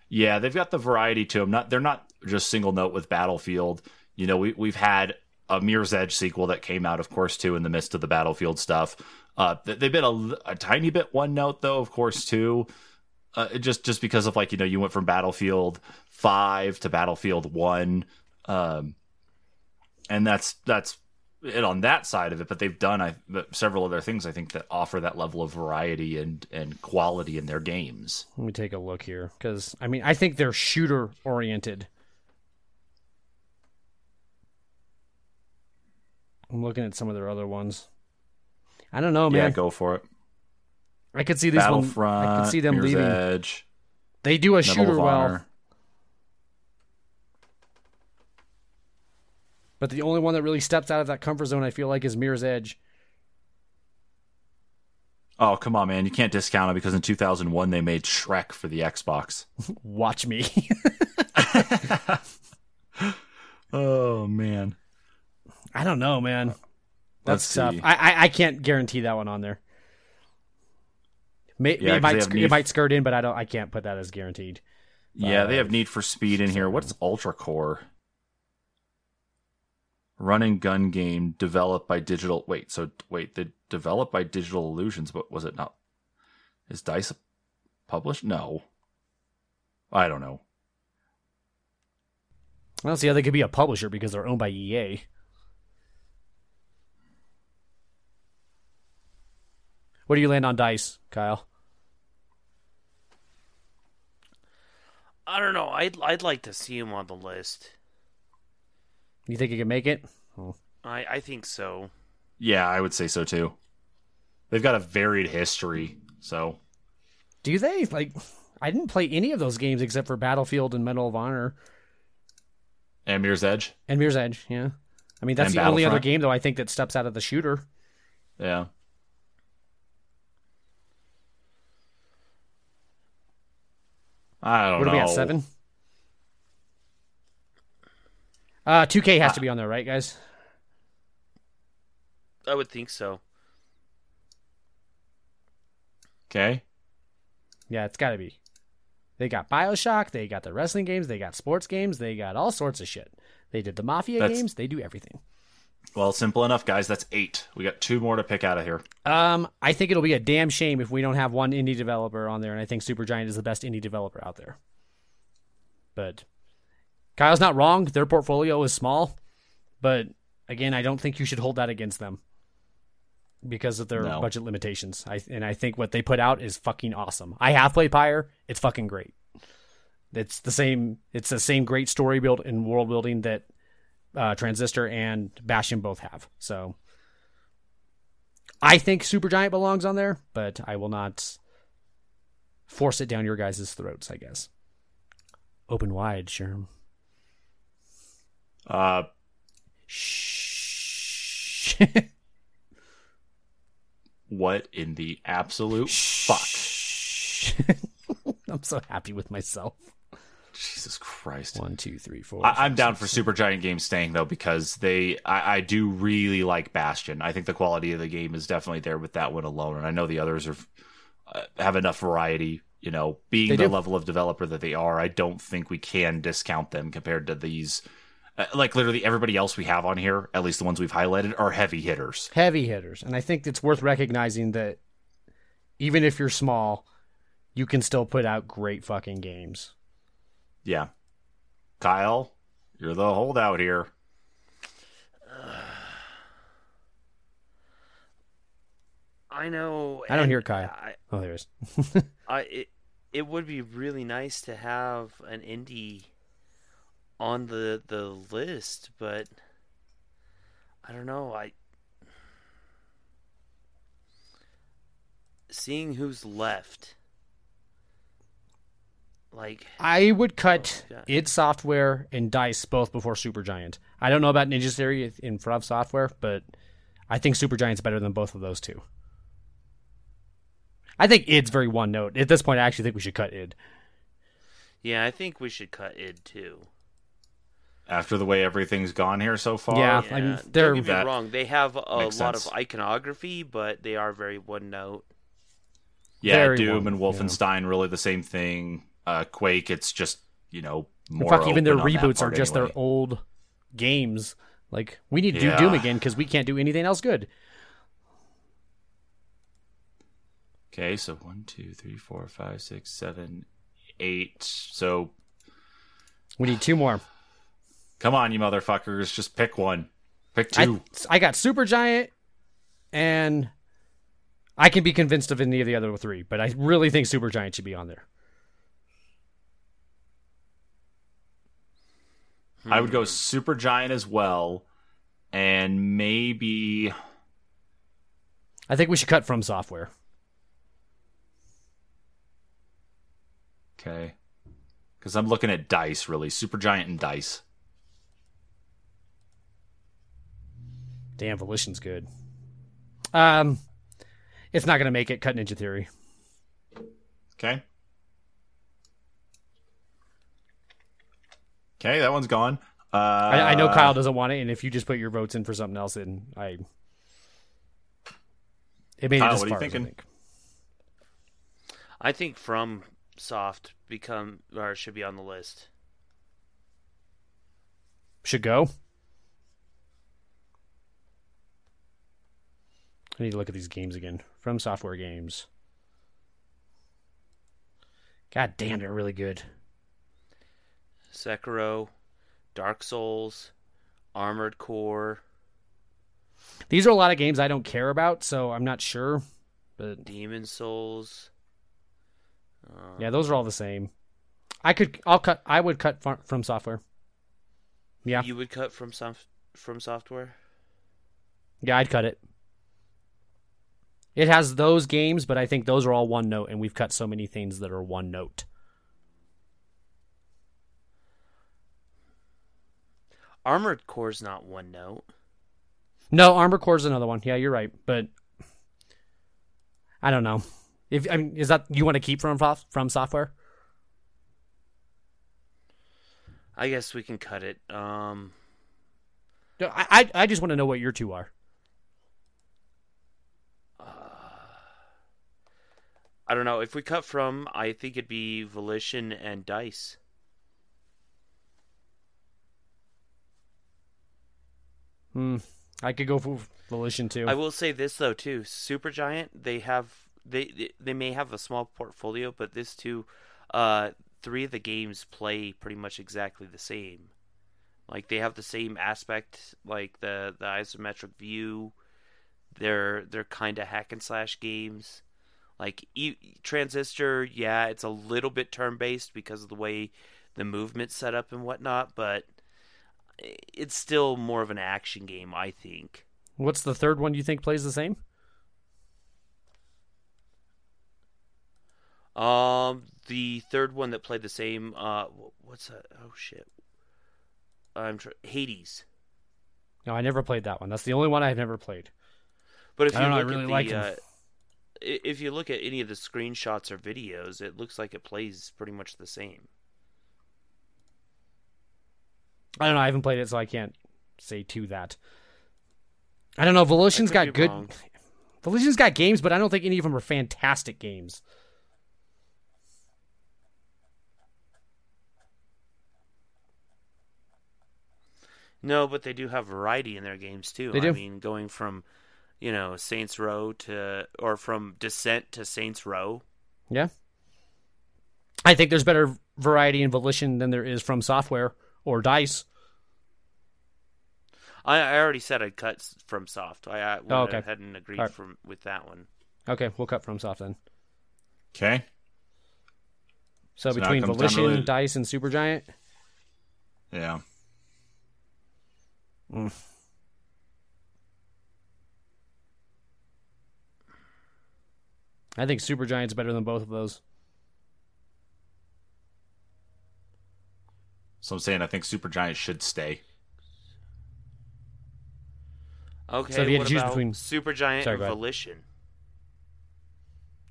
Yeah, they've got the variety to them. Not they're not just single note with Battlefield. You know, we we've had a Mirror's Edge sequel that came out, of course, too, in the midst of the Battlefield stuff. Uh, they've been a, a tiny bit one note though, of course, too. Uh, just just because of like you know you went from Battlefield Five to Battlefield One, um, and that's that's it on that side of it. But they've done I, several other things I think that offer that level of variety and and quality in their games. Let me take a look here because I mean I think they're shooter oriented. I'm looking at some of their other ones. I don't know, man. yeah, go for it. I could see these one. Battlefront, I could see them Mirror's leaving. Edge, They do a Medal shooter well, but the only one that really steps out of that comfort zone, I feel like, is Mirror's Edge. Oh, come on, man! You can't discount it because in 2001 they made Shrek for the Xbox. Watch me. oh man, I don't know, man. Uh, let's That's tough. I, I I can't guarantee that one on there. May, Yeah, it might they sk- Need- it might skirt in, but I don't. I can't put that as guaranteed. Yeah, they uh, have Need for Speed in here. What's Ultra Core? Run and gun game developed by Digital. Wait, so wait, they developed by Digital Illusions, but was it not? Is Dice published? No. I don't know. I don't see how they could be a publisher because they're owned by EA. What do you land on dice, Kyle? I don't know. I'd I'd like to see him on the list. You think you can make it? I I think so. Yeah, I would say so too. They've got a varied history, so Do they? Like, I didn't play any of those games except for Battlefield and Medal of Honor and Mirror's Edge. and Mirror's Edge. Yeah, I mean that's And the only other game though I think that steps out of the shooter. Yeah. I don't What know. are we at seven? Uh, 2K has to be on there, right, guys? I would think so. Okay. Yeah, it's got to be. They got Bioshock, they got the wrestling games, they got sports games, they got all sorts of shit. They did the Mafia That's- games, they do everything. Well, simple enough, guys. That's eight. We got two more to pick out of here. Um, I think it'll be a damn shame if we don't have one indie developer on there, and I think Supergiant is the best indie developer out there. But Kyle's not wrong; their portfolio is small, but again, I don't think you should hold that against them because of their No. budget limitations. I and I think what they put out is fucking awesome. I have played Pyre; it's fucking great. It's the same. It's the same great story build and world building that uh, Transistor and Bastion both have. So. I think Supergiant belongs on there, but I will not force it down your guys' throats, I guess. Open wide, Sherm. Uh, Shh. what in the absolute fuck? I'm so happy with myself. Jesus Christ. One, two, three, four. I, I'm five, down six, for Supergiant games staying though because they I, I do really like Bastion. I think the quality of the game is definitely there with that one alone, and I know the others are uh, have enough variety. You know, being They the do. level of developer that they are, I don't think we can discount them compared to these. Uh, like literally everybody else we have on here, at least the ones we've highlighted, are heavy hitters. heavy hitters, and I think it's worth recognizing that even if you're small, you can still put out great fucking games. Yeah, Kyle, you're the holdout here. I know. I don't hear Kyle. I, Oh, there is. I it, it would be really nice to have an indie on the the list, but I don't know. I seeing who's left. Like I would cut Oh, id Software and Dice both before Supergiant. I don't know about Ninja Theory in front of Software, but I think Supergiant's better than both of those two. I think id's very one note. At this point, I actually think we should cut id. yeah, I think we should cut id too. After the way everything's gone here so far, Yeah. Yeah, I mean, they're- don't get me That wrong. They have a lot makes of iconography, but they are very one note. yeah, Very Doom one, and Wolfenstein really the same thing. Uh, Quake, it's just you know more. Fuck, even their open on that reboots are just anyway. their old games. Like we need to do Doom again because we can't do anything else good. Okay, so one, two, three, four, five, six, seven, eight. So We need two more. Come on, you motherfuckers, just pick one. Pick two. I got Supergiant, and I can be convinced of any of the other three, but I really think Supergiant should be on there. I would go Supergiant as well, and maybe I think we should cut from software. okay, because I'm looking at Dice really. Supergiant and Dice. Damn, Volition's good. Um, it's not gonna make it. Cut Ninja Theory. Okay. Okay, that one's gone. Uh, I, I know Kyle doesn't want it, and if you just put your votes in for something else, then I. It made Kyle, it as what are you far as I thinking? think. I think from Soft become or should be on the list? Should go. I need to look at these games again. From Software Games. God damn, they're really good. Sekiro, Dark Souls, Armored Core, These are a lot of games I don't care about, so I'm not sure. But Demon Souls. Uh, yeah, those are all the same. I could, I'll cut. I would cut from software. Yeah, You would cut from soft from software. yeah, I'd cut it. It has those games, but I think those are all one note, and we've cut so many things that are one note. Armored Core's not one note. No, Armored Core is another one. Yeah, you're right, but I don't know. If I mean, is that you want to keep from from software? I guess we can cut it. Um, I I, I just want to know what your two are. I don't know. If we cut from, I think it'd be Volition and Dice. Hmm. I could go for Volition too. I will say this though too. Supergiant, they have they they- may have a small portfolio, but this too, uh, three of the games play pretty much exactly the same. Like they have the same aspect, like the the isometric view. They're they're kind of hack and slash games. Like e- Transistor, yeah, it's a little bit turn based because of the way the movement's set up and whatnot, but it's still more of an action game, I think. What's the third one you think plays the same? Um, the third one that played the same. Uh, what's that? Oh shit. I'm tr- Hades. No, I never played that one. That's the only one I've never played. But if I you don't know, I really at the, like uh, i- if you look at any of the screenshots or videos, it looks like it plays pretty much the same. I don't know. I haven't played it, so I can't say to that. I don't know. Volition's got good. wrong. Volition's got games, but I don't think any of them are fantastic games. No, but they do have variety in their games too. They do. I mean, going from, you know, Saints Row to or from Descent to Saints Row. Yeah. I think there's better variety in Volition than there is from software or Dice. I, I already said I'd cut from soft. I, I went Oh, okay. ahead and agreed All right. from with that one. Okay, we'll cut from soft then. Okay. So, So between comes down to Volition, the- Dice, and Supergiant, Yeah. Mm. I think Supergiant's better than both of those. So I'm saying I think Supergiant should stay. Okay, So if you had what to choose about between- Supergiant Sorry, and. Volition?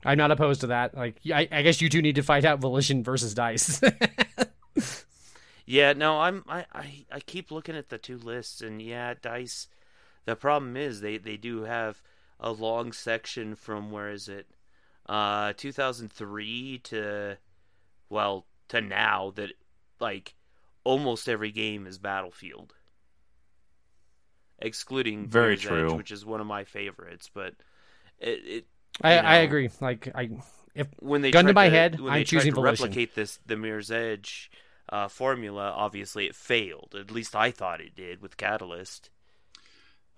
I'm not opposed to that. Like, I, I guess you two need to fight out Volition versus Dice. Yeah, no, I'm I, I I keep looking at the two lists and yeah, Dice the problem is they they do have a long section from where is it? Uh 2003 to well, to now that like almost every game is Battlefield. Excluding Very Mirror's Edge, which is one of my favorites, but it, it I, You I agree. Like, I if when they Gun to tried my head, when I'm they tried choosing to Volition. replicate this the Mirror's Edge uh, formula, obviously it failed. At least I thought it did with Catalyst.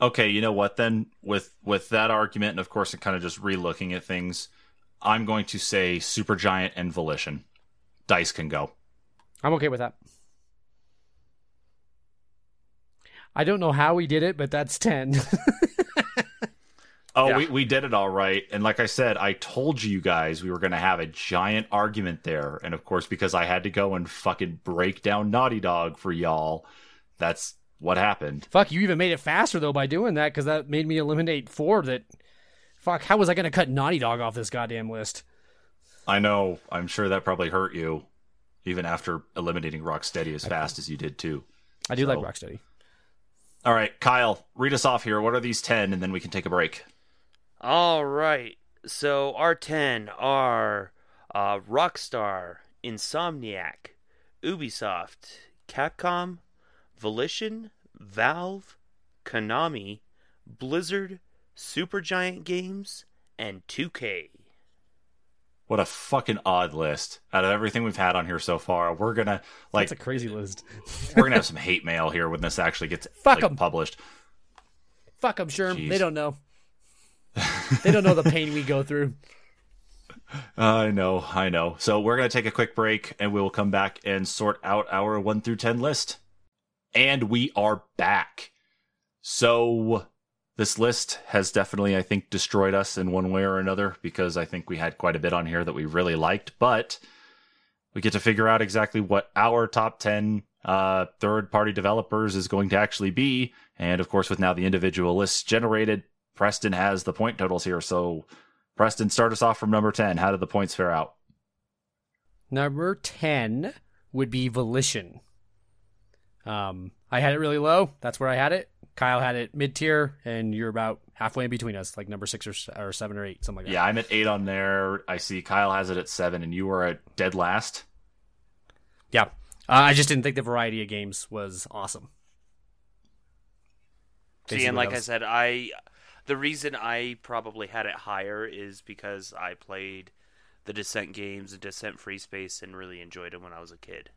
Okay, you know what then? With with that argument, and of course, and kind of just re-looking at things, I'm going to say Supergiant and Volition. Dice can go. I'm okay with that. I don't know how we did it, but that's ten. Oh, Yeah. we, we did it all right. And like I said, I told you guys we were going to have a giant argument there. And of course, because I had to go and fucking break down Naughty Dog for y'all, that's what happened. fuck, you even made it faster though by doing that because that made me eliminate four. That fuck, how was I gonna cut Naughty Dog off this goddamn list? I know. I'm sure that probably hurt you, even after eliminating Rocksteady as fast as you did too. I do So- like Rocksteady. All right, Kyle, read us off here. What are these 10? And then we can take a break. All right. So our ten are uh, Rockstar, Insomniac, Ubisoft, Capcom, Volition, Valve, Konami, Blizzard, Supergiant Games, and 2K. What a fucking odd list. Out of everything we've had on here so far, we're gonna like That's a crazy list. we're gonna have some hate mail here when this actually gets Fuck like, 'em. published. Fuck them, Sherm. Jeez. They don't know. they don't know the pain we go through. I know, I know. So we're gonna take a quick break, and we will come back and sort out our one through ten list. And we are back. So this list has definitely, I think, destroyed us in one way or another because I think we had quite a bit on here that we really liked, but we get to figure out exactly what our top 10 uh, third party developers is going to actually be. And of course, with now the individual lists generated, Preston has the point totals here. So, Preston, start us off from number 10. How did the points fare out? Number 10 would be Volition. Um, I had it really low. That's where I had it. Kyle had it mid tier, and you're about halfway in between us, like number six or, or seven or eight, something like that. Yeah, I'm at eight on there. I see Kyle has it at seven, and you are at dead last. Yeah. Uh, I just didn't think the variety of games was awesome. See, and like I was- said, I the reason I probably had it higher is because I played the Descent games and Descent Free Space and really enjoyed them when I was a kid.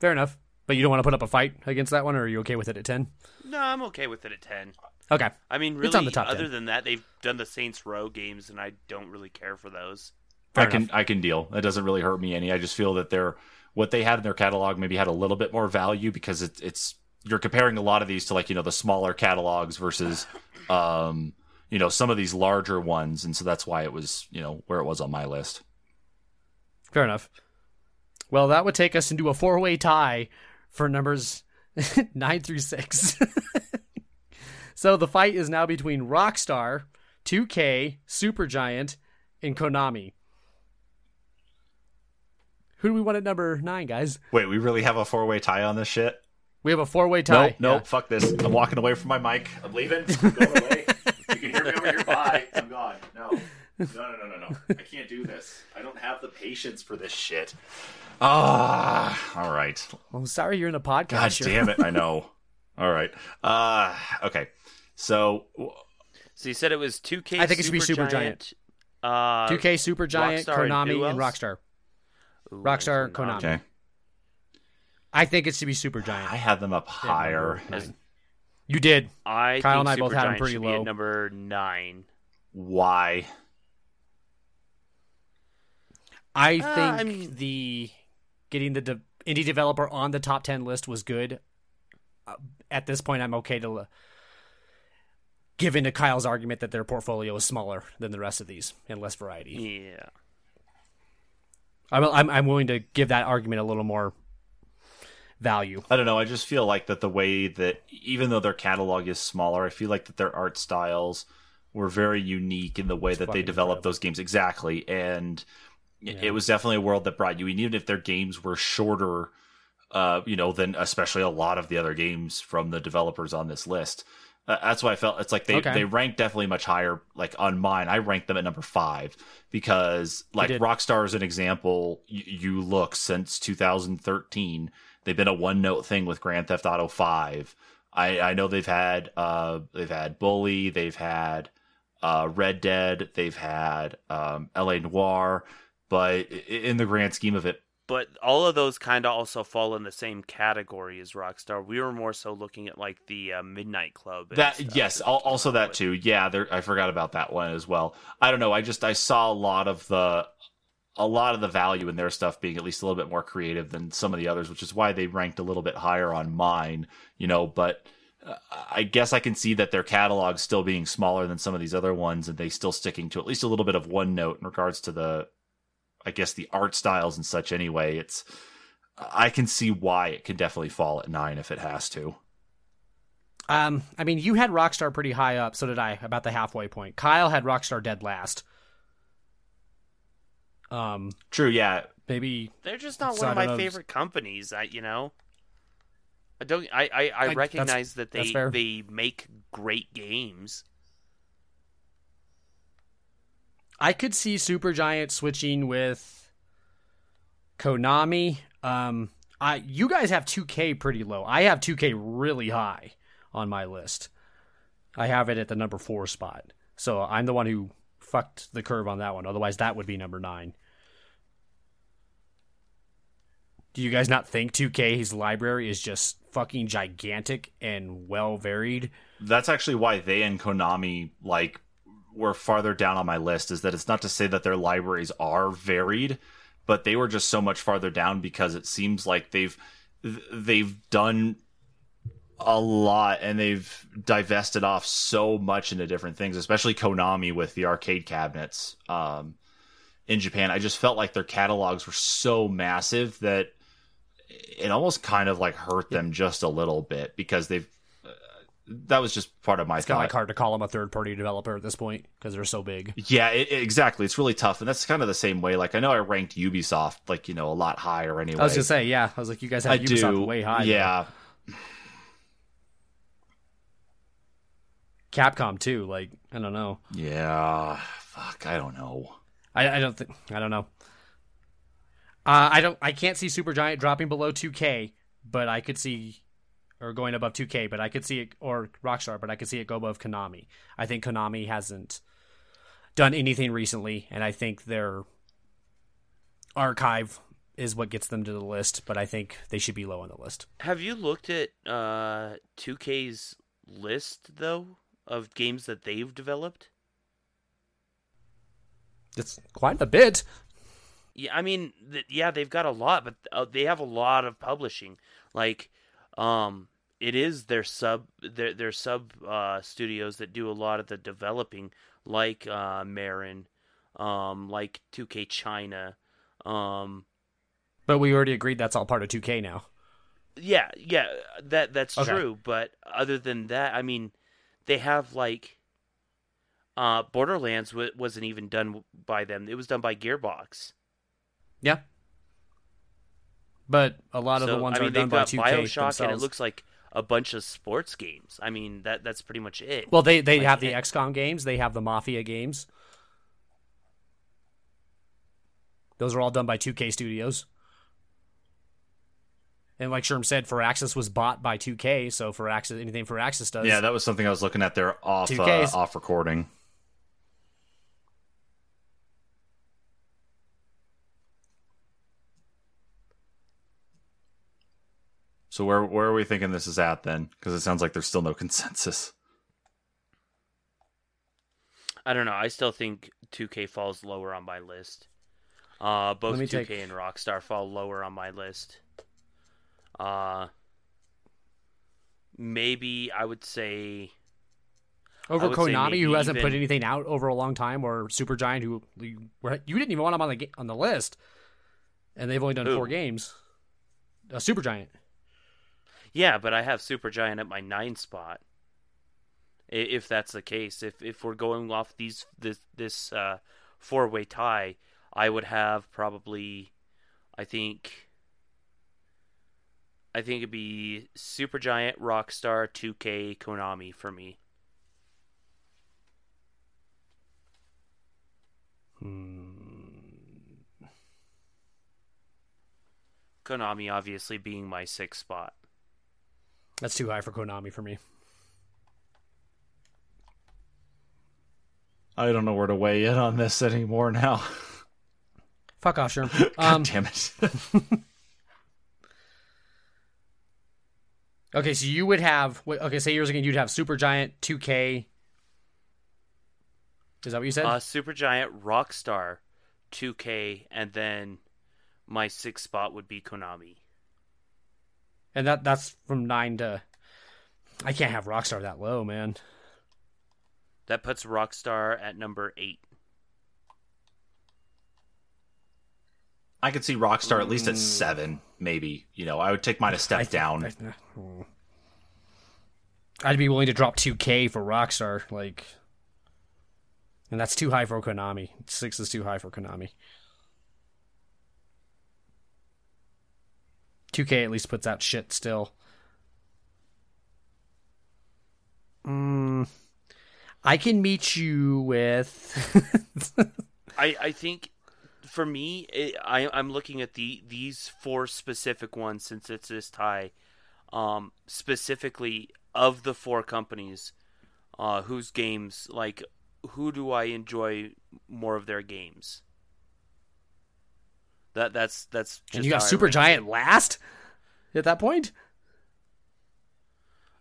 Fair enough. But you don't want to put up a fight against that one, or are you okay with it at 10? No, I'm okay with it at ten. Okay. I mean, It's on really, the top other 10. than that, they've done the Saints Row games, and I don't really care for those. Fair I can. I can deal. It doesn't really hurt me any. I just feel that they're what they had in their catalog maybe had a little bit more value because it, it's you're comparing a lot of these to like you know the smaller catalogs versus um you know some of these larger ones, and so that's why it was you know where it was on my list. Fair enough. Well, that would take us into a four way tie for numbers nine through six. so the fight is now between Rockstar, 2K, Supergiant, and Konami. Who do we want at number nine, guys? Wait, we really have a four way tie on this shit? We have a four way No, tie. no, Yeah. fuck this. I'm walking away from my mic. I'm leaving. I'm going away. you can hear me over here. Bye. I'm gone. No. No, no, no, no, no. I can't do this. I don't have the patience for this shit. Ah, all right. I'm sorry you're in a podcast. God Sure. damn it. I know. All right. Uh, okay. So, So you said it was 2K. I think it should be Supergiant. Uh, 2K, Supergiant, Rockstar and Konami, who and? Rockstar. ooh, Rockstar, Konami. okay. I think it should be Supergiant. I had them up higher. You did. I Kyle and I both had 'em them pretty low. number nine. Why? I Uh, think I mean- the getting the de- indie developer on the top 10 list was good. Uh, at this point, I'm okay to uh, give into Kyle's argument that their portfolio is smaller than the rest of these and less variety. Yeah. I'm, I'm, I'm willing to give that argument a little more value. I don't know. I just feel like that the way that, even though their catalog is smaller, I feel like that their art styles were very unique in the way that they fucking developed incredible. those games. Exactly. And it- Yeah. it was definitely a world that brought you in, even if their games were shorter, uh, you know, than especially a lot of the other games from the developers on this list. Uh, that's why I felt it's like they, Okay. they ranked definitely much higher. Like on mine, I ranked them at number five because, like. Rockstar is an example. You, you look since 2013, they've been a one note thing with Grand Theft Auto 5. I, I know they've had uh, they've had Bully, they've had uh, Red Dead, they've had um, L.A. Noire, but in the grand scheme of it, But all of those kind of also fall in the same category as Rockstar. We were more so looking at like the uh, Midnight Club. that stuff yes, that also that with. too. Yeah, there, I forgot about that one as well. I don't know. I just I saw a lot of the a lot of the value in their stuff being at least a little bit more creative than some of the others, which is why they ranked a little bit higher on mine. You know, but. uh, I guess I can see that their catalog still being smaller than some of these other ones, and they still sticking to at least a little bit of one note in regards to the, I guess the art styles and such. Anyway, it's I can see why it can definitely fall at nine if it has to. Um, I mean, you had Rockstar pretty high up, so did I, about the halfway point. Kyle had Rockstar dead last. Um, True, yeah, maybe They're just not one of don't my know. favorite companies. I you know. I don't. I I, I, I- recognize that they they make great games. I could see Supergiant switching with Konami. Um, I you guys have 2K pretty low. I have 2K really high on my list. I have it at the number four spot. So I'm the one who fucked the curve on that one. Otherwise, that would be number nine. Do you guys not think 2K's library is just fucking gigantic and well varied? That's actually why they and Konami like were farther down on my list. Is that it's not to say that their libraries are varied, but they were just so much farther down because it seems like they've they've done a lot and they've divested off so much into different things, especially Konami with the arcade cabinets um, in Japan. I just felt like their catalogs were so massive that it almost kind of like hurt them just a little bit because they've. That was just part of my It's thought. kind of like hard to call them a third party developer at this point because they're so big. Yeah, it, it- exactly. It's really tough, and that's kind of the same way. Like I know I ranked Ubisoft like you know a lot higher anyway. I was gonna say, yeah. I was like, you guys have I Ubisoft do. way high. though. Yeah, Capcom too. Like, I don't know. yeah. Fuck, I don't know. I, I don't think. I don't know. Uh, I don't. I can't see Supergiant dropping below 2K, but I could see, or going above 2K, but I could see it, or Rockstar, but I could see it go above Konami. I think Konami hasn't done anything recently, and I think their archive is what gets them to the list. But I think they should be low on the list. Have you looked at uh 2K's list though of games that they've developed? It's quite a bit. Yeah, I mean, th- yeah, they've got a lot, but uh, they have a lot of publishing. Like, um, it is their sub their their sub uh, studios that do a lot of the developing, like uh, Marin, um, like 2K China, um, But we already agreed that's all part of 2K now. Yeah, yeah, that that's Okay. true. But other than that, I mean, they have like, uh, Borderlands w- wasn't even done by them. It was done by Gearbox. Yeah. But a lot of so the ones I mean, are done by 2K Bioshock, themselves. and it looks like a bunch of sports games. I mean, that that's pretty much it. well, they they like, have the. XCOM games, they have the Mafia games. Those are all done by 2K Studios. And like Sherm said, For Firaxis was bought by 2K, so for Firaxis anything For Firaxis does. Yeah, that was something I was looking at there off uh, off recording. So where where are we thinking this is at then? Because it sounds like there's still no consensus. I don't know. I still think 2K falls lower on my list. Uh, both 2K take- and Rockstar fall lower on my list. Uh, maybe I would say over I would say Konami, who hasn't put anything out over a long time, or Supergiant, who you, you didn't even want them on the on the list, and they've only done Who? four games. Uh, Supergiant. Yeah, but I have Supergiant at my nine spot. If that's the case, if if we're going off these this this uh, four way tie, I would have probably, I think. I think it'd be Supergiant, Rockstar, 2K, Konami for me. Konami obviously being my sixth spot. That's too high for Konami for me. I don't know where to weigh in on this anymore now. Fuck off, Sherm. God Um, damn it. okay, so you would have. Okay, say yours again. You'd have Supergiant, 2K. Is that what you said? Uh, Supergiant, Rockstar, 2K, and then my sixth spot would be Konami. And that that's from nine to. I can't have Rockstar that low, man. That puts Rockstar at number eight. I could see Rockstar at least at mm. seven, maybe. You know, I would take mine a step I- down. I- hmm. I'd be willing to drop 2K for Rockstar, like, and that's too high for Konami. Six is too high for Konami. 2K at least puts out shit still. Mm, I can meet you with. I I think for me, it, I I'm looking at the these four specific ones since it's this tie. Um, specifically of the four companies, uh, whose games like who do I enjoy more of their games? That that's that's just and you got Supergiant last at that point.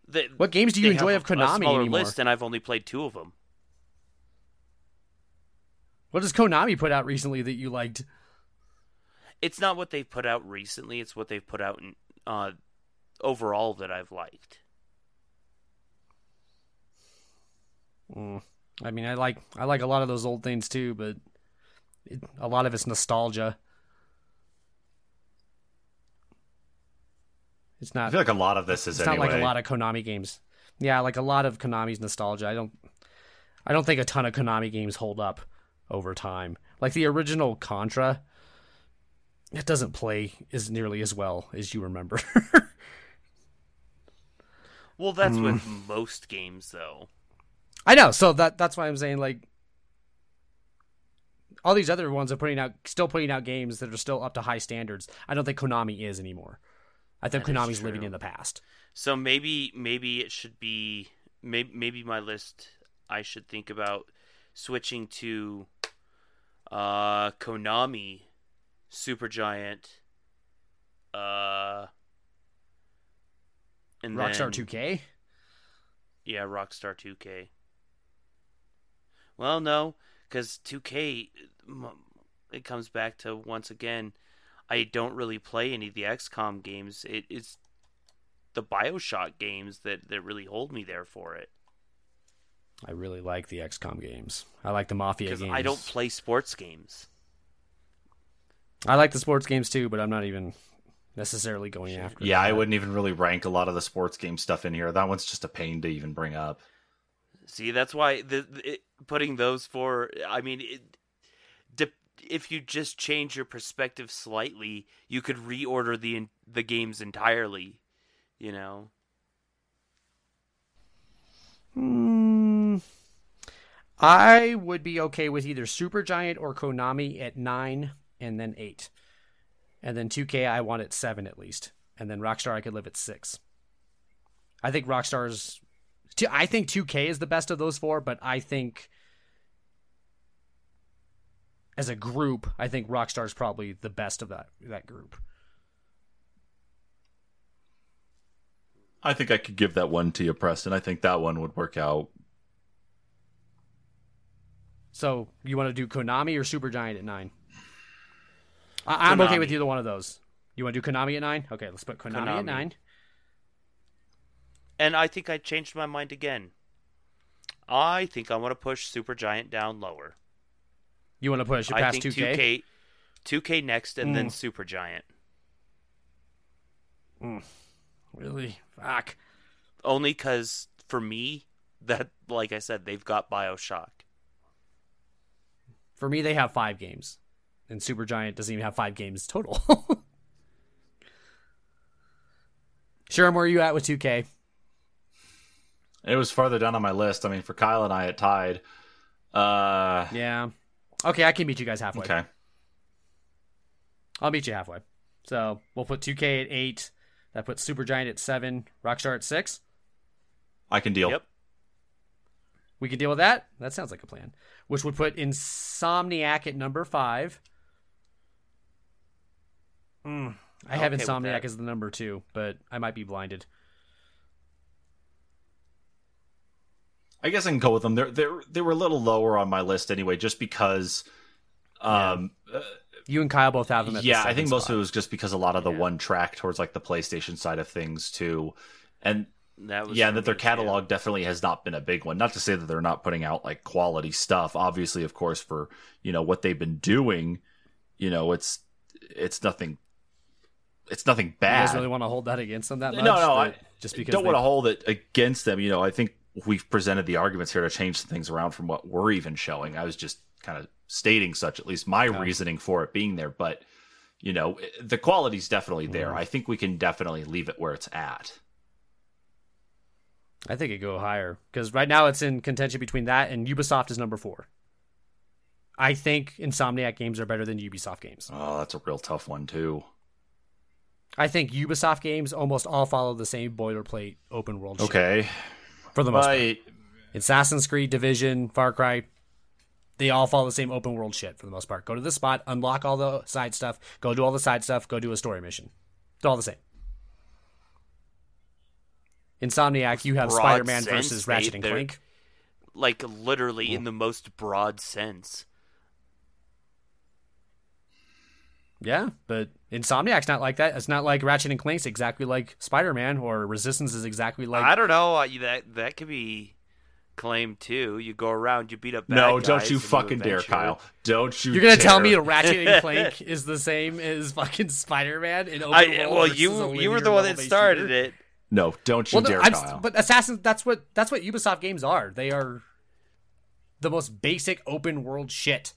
The- What games do you enjoy of a- a Konami smaller anymore? list, and I've only played two of them. What does Konami put out recently that you liked? It's not what they've put out recently; it's what they've put out in, uh, overall that I've liked. I mean, I like I like a lot of those old things too, but it, a lot of it's nostalgia. It's not. I not. feel like a lot of this is It's anyway. not like a lot of Konami games. Yeah, like a lot of Konami's nostalgia. I don't. I don't think a ton of Konami games hold up over time. Like the original Contra, it doesn't play as nearly as well as you remember. Well, that's Hmm. with most games, though. I know. So that that's why I'm saying like all these other ones are putting out still putting out games that are still up to high standards. I don't think Konami is anymore. I think That is Konami's living in the past. So maybe maybe it should be maybe maybe my list. I should think about switching to uh, Konami, Supergiant, uh, and Rockstar then, 2K. Yeah, Rockstar 2K. Well, no, because 2K it comes back to once again, I don't really play any of the XCOM games. It, it's the Bioshock games that, that really hold me there for it. I really like the XCOM games. I like the Mafia games. I don't play sports games. I like the sports games too, but I'm not even necessarily going after. yeah, I wouldn't even really rank a lot of the sports game stuff in here. That one's just a pain to even bring up. See, that's why the, the it, putting those four. I mean, it, de- if you just change your perspective slightly, you could reorder the the games entirely. You know. Hmm. I would be okay with either Supergiant or Konami at nine, and then eight, and then 2K I want at seven at least, and then Rockstar I could live at six. I think Rockstar's. I think 2K is the best of those four, but I think as a group, I think Rockstar is probably the best of that that group. I think I could give that one to you, Preston. I think that one would work out. So you want to do Konami or Supergiant at nine? I- I'm okay with either one of those. You want to do Konami at nine? Okay, let's put Konami, at Konami. nine. And I think I changed my mind again. I think I want to push Supergiant down lower. You want to push it I past think 2K? 2K, 2K next, and then Mm. Supergiant. Really? Fuck. Only because for me, that like I said, they've got Bioshock. For me, they have five games, and Supergiant doesn't even have five games total. Sherm, where are you at with 2K? It was farther down on my list. I mean, for Kyle and I, it tied. Uh, Yeah. Okay, I can meet you guys halfway. okay. I'll meet you halfway. So we'll put 2K at eight. That puts Supergiant at seven. Rockstar at six. I can deal. Yep. We can deal with that. That sounds like a plan. Which would put Insomniac at number five. Mm, I have Okay with Insomniac as the number two, but I might be blinded. I guess I can go with them. They're they they were a little lower on my list anyway, just because. Um, uh, You and Kyle both have them. At the yeah, I seven think most spot. of it was just because a lot of the Yeah. one track towards like the PlayStation side of things too, and That was yeah, that their me, too. catalog definitely has not been a big one. Not to say that they're not putting out like quality stuff. Obviously, of course, for you know what they've been doing, you know it's it's nothing. It's nothing You bad. guys really want to hold that against them that much? no, no. I just because don't they- want to hold it against them. You know, I think we've presented the arguments here to change some things around from what we're even showing. I was just kind of stating such, at least my reasoning for it being there. But you know, the quality's definitely there. Mm. I think we can definitely leave it where it's at. I think it go higher because right now it's in contention between that and Ubisoft is number four. I think Insomniac games are better than Ubisoft games. Oh, that's a real tough one too. I think Ubisoft games almost all follow the same boilerplate open world. shit, Okay, for the most part. but Assassin's Creed, Division, Far Cry, they all follow the same open world shit for the most part. Go to the spot, unlock all the side stuff, go do all the side stuff, go do a story mission. It's all the same. Insomniac, you have Spider Man versus Ratchet and Clank. Like literally in the most broad sense. Yeah, but Insomniac's not like that. It's not like Ratchet and Clank's exactly like Spider Man, or Resistance is exactly like. I don't know. uh, That that could be claimed too. You go around, you beat up. Bad no, don't you and fucking dare. Kyle. Don't you? You're gonna tell dare. me Ratchet and Clank is the same as fucking Spider Man in open I, world well, you you were the one that started shooter? it. No, don't you Well, dare, I'm, Kyle. but Assassin, that's what that's what Ubisoft games are. They are the most basic open world shit.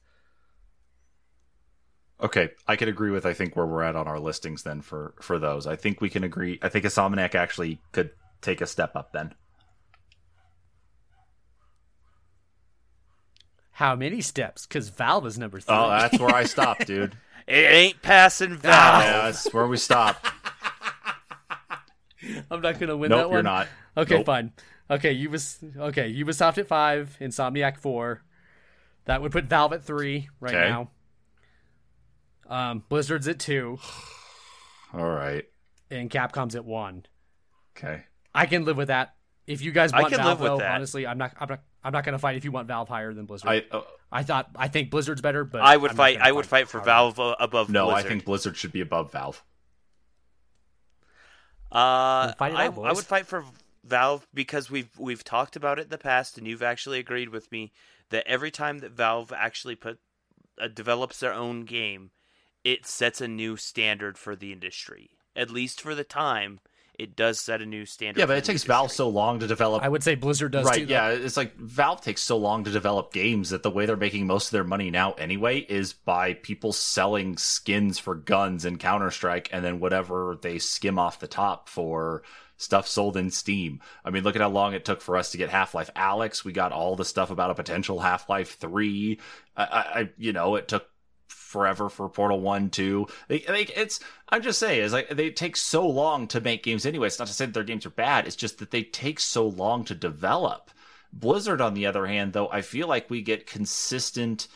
Okay, I could agree with I think where we're at on our listings then for for those. I think we can agree. I think Insomniac actually could take a step up then. How many steps? Because Valve is number three. Oh, that's where I stopped, dude. It ain't passing. Valve. Yeah, that's where we stop. I'm not gonna win that one. you're not. Okay, Nope. fine. Okay, you was Okay, You was Ubisoft at five, Insomniac four. That would put Valve at three right Okay. now. Um, Blizzard's at two, All right. and Capcom's at one. Okay. I can live with that. If you guys I want can Valve, live with though, that. honestly, I'm not. I'm not. I'm not gonna fight if you want Valve higher than Blizzard. I uh, I thought I think Blizzard's better, but I would I'm fight. I would fight for hard. Valve uh, above no, Blizzard. I think Blizzard should be above Valve. Uh, Well, fight I, out. I would fight for Valve because we've we've talked about it in the past, and you've actually agreed with me that every time that Valve actually put uh, develops their own game, it sets a new standard for the industry. At least for the time, it does set a new standard. Yeah, but it the takes Valve so long to develop. I would say Blizzard does right? too. though. yeah, it's like Valve takes so long to develop games that the way they're making most of their money now, anyway, is by people selling skins for guns in Counter Strike, and then whatever they skim off the top for stuff sold in Steam. I mean, look at how long it took for us to get Half Life Alyx. We got all the stuff about a potential Half Life Three. I, I, I, you know, it took forever for Portal One, Two. They, they, it's. I'm just saying, it's like they take so long to make games anyway. It's not to say that their games are bad. It's just that they take so long to develop. Blizzard, on the other hand, though, I feel like we get consistent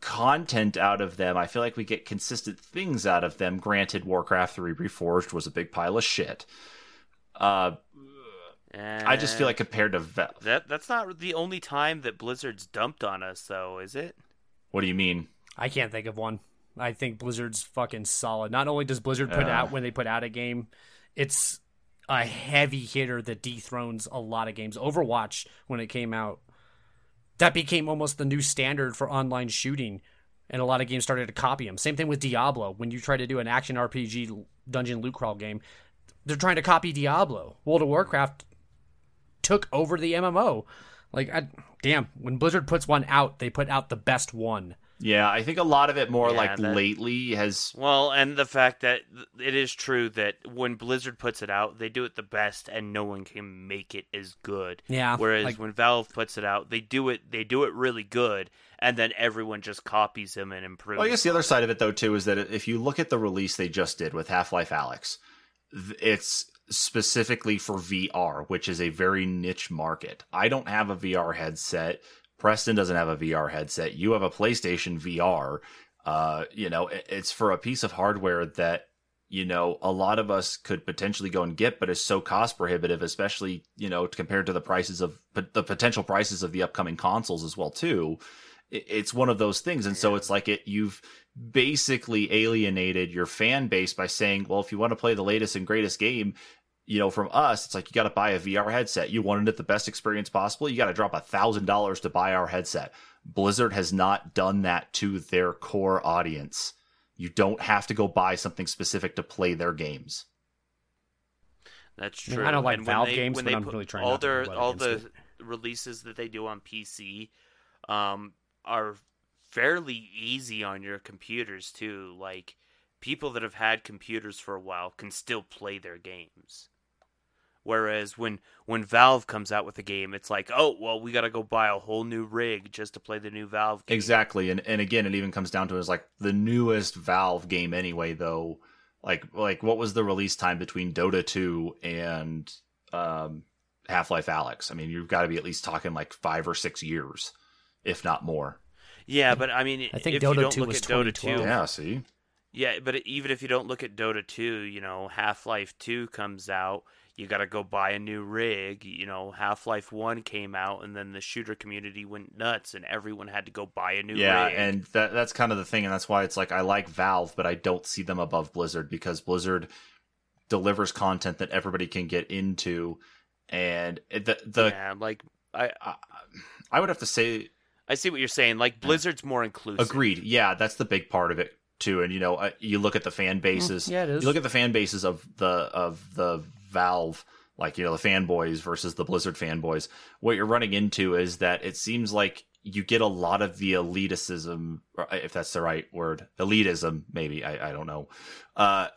content out of them. I feel like we get consistent things out of them. Granted, Warcraft 3 Reforged was a big pile of shit. Uh, I just feel like compared to Valve. that that's not the only time that Blizzard's dumped on us, though, is it? What do you mean? I can't think of one. I think Blizzard's fucking solid. Not only does Blizzard put Yeah. out when they put out a game, it's a heavy hitter that dethrones a lot of games. Overwatch when it came out, that became almost the new standard for online shooting, and a lot of games started to copy them. Same thing with Diablo. When you try to do an action RPG dungeon loot crawl game, they're trying to copy Diablo. World of Warcraft took over the MMO. Like, I, damn, when Blizzard puts one out, they put out the best one. Yeah, I think a lot of it more Yeah, like that- lately has. Well, and the fact that it is true that when Blizzard puts it out, they do it the best, and no one can make it as good. Yeah, Whereas like- when Valve puts it out, they do it they do it really good, and then everyone just copies them and improves. Well, I guess the other side of it, though, too, is that if you look at the release they just did with Half Life Alyx, it's specifically for VR, which is a very niche market. I don't have a VR headset. Preston doesn't have a VR headset. You have a PlayStation VR. Uh, you know, it- it's for a piece of hardware that you know a lot of us could potentially go and get, but is so cost prohibitive, especially you know compared to the prices of the potential prices of the upcoming consoles as well too. It- It's one of those things, and so it's like it you've basically alienated your fan base by saying, well, if you want to play the latest and greatest game, you know, from us, it's like you got to buy a VR headset. You wanted it the best experience possible. You got to drop a thousand dollars to buy our headset. Blizzard has not done that to their core audience. You don't have to go buy something specific to play their games. That's I mean, true. I don't like And Valve they- games, when they I'm put really trying all to their all against the releases that they do on PC um, are fairly easy on your computers too. Like people that have had computers for a while can still play their games. Whereas when when Valve comes out with a game, it's like, oh well, we got to go buy a whole new rig just to play the new Valve game. Exactly, and and again, it even comes down to is like the newest Valve game anyway. Though, like like what was the release time between Dota two and um, Half Life Alyx? I mean, you've got to be at least talking like five or six years, if not more. Yeah, but I mean, I think if Dota you don't 2 look was Dota two, Yeah, see, yeah, but even if you don't look at Dota 2, you know, Half Life 2 comes out, you got to go buy a new rig. You know, Half Life 1 came out, and then the shooter community went nuts, and everyone had to go buy a new yeah, rig. and that that's kind of the thing, and that's why it's like I like Valve, but I don't see them above Blizzard because Blizzard delivers content that everybody can get into, and the the yeah, like, I, I, I would have to say I see what you're saying. Like, Blizzard's more inclusive. Agreed. Yeah, that's the big part of it too. And you know, uh, you look at the fan bases. yeah, it is. You look at the fan bases of the of the Valve, like you know, the fanboys versus the Blizzard fanboys. What you're running into is that it seems like you get a lot of the elitism, if that's the right word, elitism, maybe I, I don't know, uh,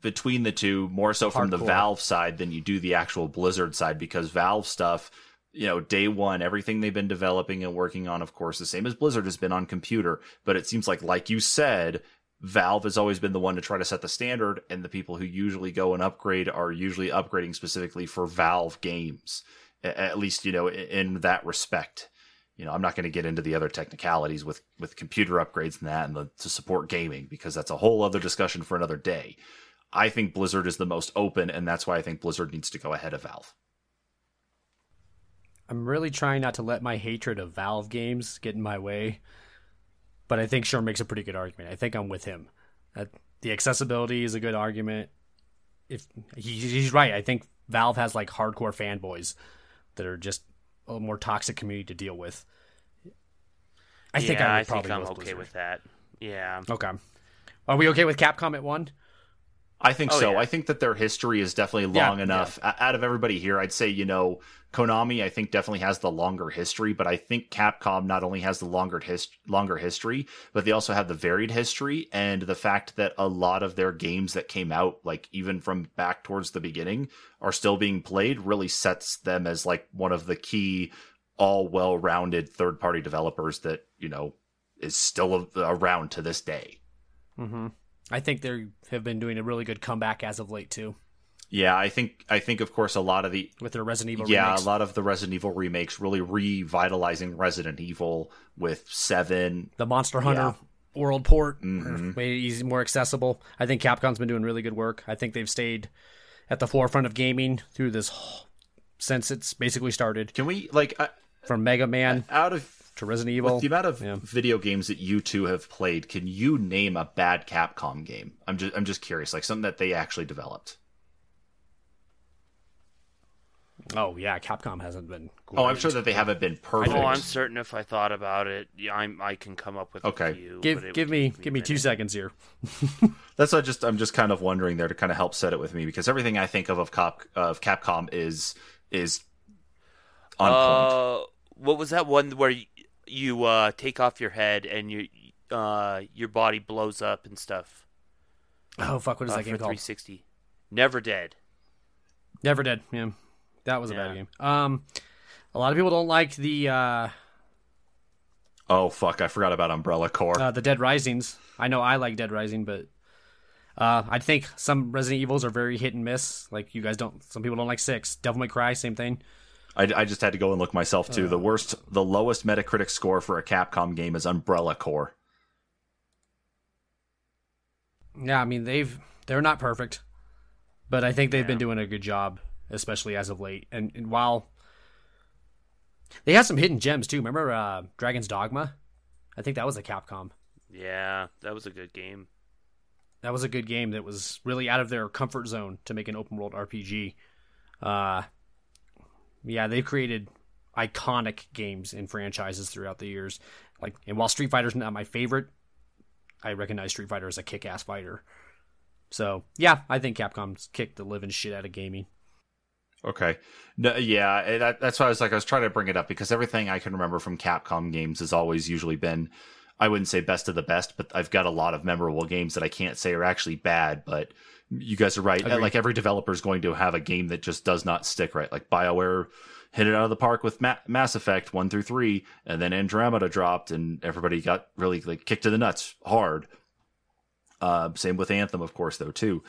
between the two, more so from the Valve side than you do the actual Blizzard side, because Valve stuff you know, day one, everything they've been developing and working on, of course, the same as Blizzard has been on computer. But it seems like, like you said, Valve has always been the one to try to set the standard, and the people who usually go and upgrade are usually upgrading specifically for Valve games. At least, you know, in that respect. You know, I'm not going to get into the other technicalities with with computer upgrades and that, and the, to support gaming because that's a whole other discussion for another day. I think Blizzard is the most open, and that's why I think Blizzard needs to go ahead of Valve. I'm really trying not to let my hatred of Valve games get in my way, but I think Sherm makes a pretty good argument. I think I'm with him. That the accessibility is a good argument. If he, he's right, I think Valve has like hardcore fanboys that are just a more toxic community to deal with. I think I would I probably think go I'm okay Blizzard. with that. Yeah. Okay. Are we okay with Capcom at one? I think Oh, so. yeah. I think that their history is definitely Yeah, long enough. O- Out of everybody here, I'd say, you know, Konami, I think definitely has the longer history, but I think Capcom not only has the longer his- longer history, but they also have the varied history and the fact that a lot of their games that came out, like even from back towards the beginning, are still being played really sets them as like one of the key, all well rounded third party developers that, you know, is still around to this day. Mm-hmm. I think they have been doing a really good comeback as of late too, Yeah, I think I think of course a lot of the with their Resident Evil yeah, remakes. a lot of the Resident Evil remakes really revitalizing Resident Evil with seven. the Monster Hunter Yeah. World port Mhm. made it easy, more accessible. I think Capcom's been doing really good work. I think they've stayed at the forefront of gaming through this since it's basically started Can we like uh, from Mega Man out of to Resident Evil. with the amount of yeah. video games that you two have played? Can you name a bad Capcom game? I'm just I'm just curious, like something that they actually developed. Oh yeah, Capcom hasn't been. Oh, I'm sure that they haven't been perfect. Oh, I'm certain if I thought about it, yeah, I'm, I can come up with Okay. a few. Give give would me give me two seconds here. That's what just I'm just kind of wondering there to kind of help set it with me because everything I think of of Cap of Capcom is is on point. Uh, what was that one where you, you uh, take off your head and you uh, your body blows up and stuff? Oh fuck, what is uh, that for game called? 360. Never Dead. Never Dead. Yeah, that was a Yeah. bad game. Um, a lot of people don't like the uh, Oh fuck, I forgot about Umbrella Corps. uh the Dead Risings. I know I like Dead Rising, but uh, I think some Resident Evils are very hit and miss. Like you guys don't. Some people don't like six. Devil May Cry, same thing. I, I just had to go and look myself too. the worst, the lowest Metacritic score for a Capcom game is Umbrella Corps. Yeah, I mean they've they're not perfect, but I think they've been doing a good job, especially as of late. And, and while they had some hidden gems too, remember uh, Dragon's Dogma? I think that was a Capcom. Yeah, that was a good game. That was a good game that was really out of their comfort zone to make an open world RPG. Uh, yeah, they've created iconic games and franchises throughout the years. Like, and while Street Fighter's not my favorite, I recognize Street Fighter as a kick-ass fighter. So yeah, I think Capcom's kicked the living shit out of gaming. Okay, no, yeah, eh, that, that's why I was like, I was trying to bring it up because everything I can remember from Capcom games has always usually been I wouldn't say best of the best, but I've got a lot of memorable games that I can't say are actually bad. But you guys are right. Agreed. Like every developer is going to have a game that just does not stick right. Like Bioware hit it out of the park with Ma- Mass Effect one through three, and then Andromeda dropped, and everybody got really like kicked to the nuts hard. Uh, same with Anthem, of course, though too.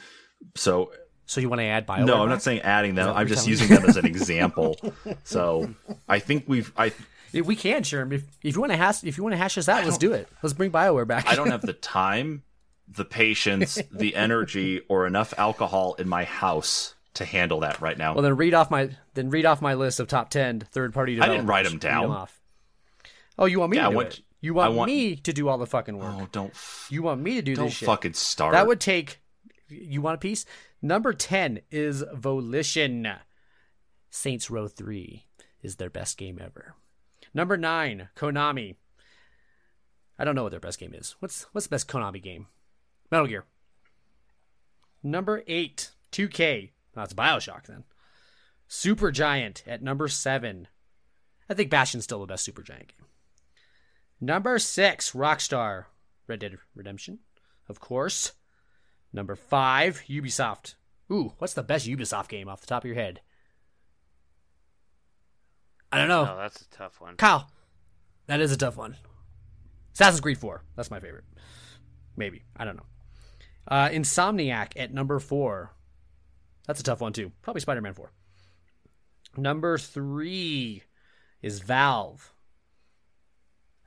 So So you want to add Bioware? no, I'm back? not saying adding them. I'm just using them as an example. So I think we've I We can, Sherm. If, if you want to hash, if you want to hash this out, let's do it. Let's bring Bioware back. I don't have the time, the patience, the energy, or enough alcohol in my house to handle that right now. well, then read off my then read off my list of top ten third party I didn't write them down. off. Oh, you want me Yeah, to do want- it? You want, want- me to do all the fucking work? oh, don't You want me to do don't this shit? fucking start. That would take. You want a piece? Number ten is Volition. Saints Row Three is their best game ever. Number nine, Konami. I don't know what their best game is. What's what's the best Konami game? Metal Gear. Number eight, 2K. That's Bioshock then. Supergiant at number seven. I think Bastion's still the best Supergiant game. Number six, Rockstar. Red Dead Redemption, of course. Number five, Ubisoft. Ooh, what's the best Ubisoft game off the top of your head? I don't know. Oh, that's a tough one. Kyle, that is a tough one. Assassin's Creed 4. That's my favorite. Maybe. I don't know. Uh, Insomniac at number four. That's a tough one, too. Probably Spider Man 4. Number three is Valve.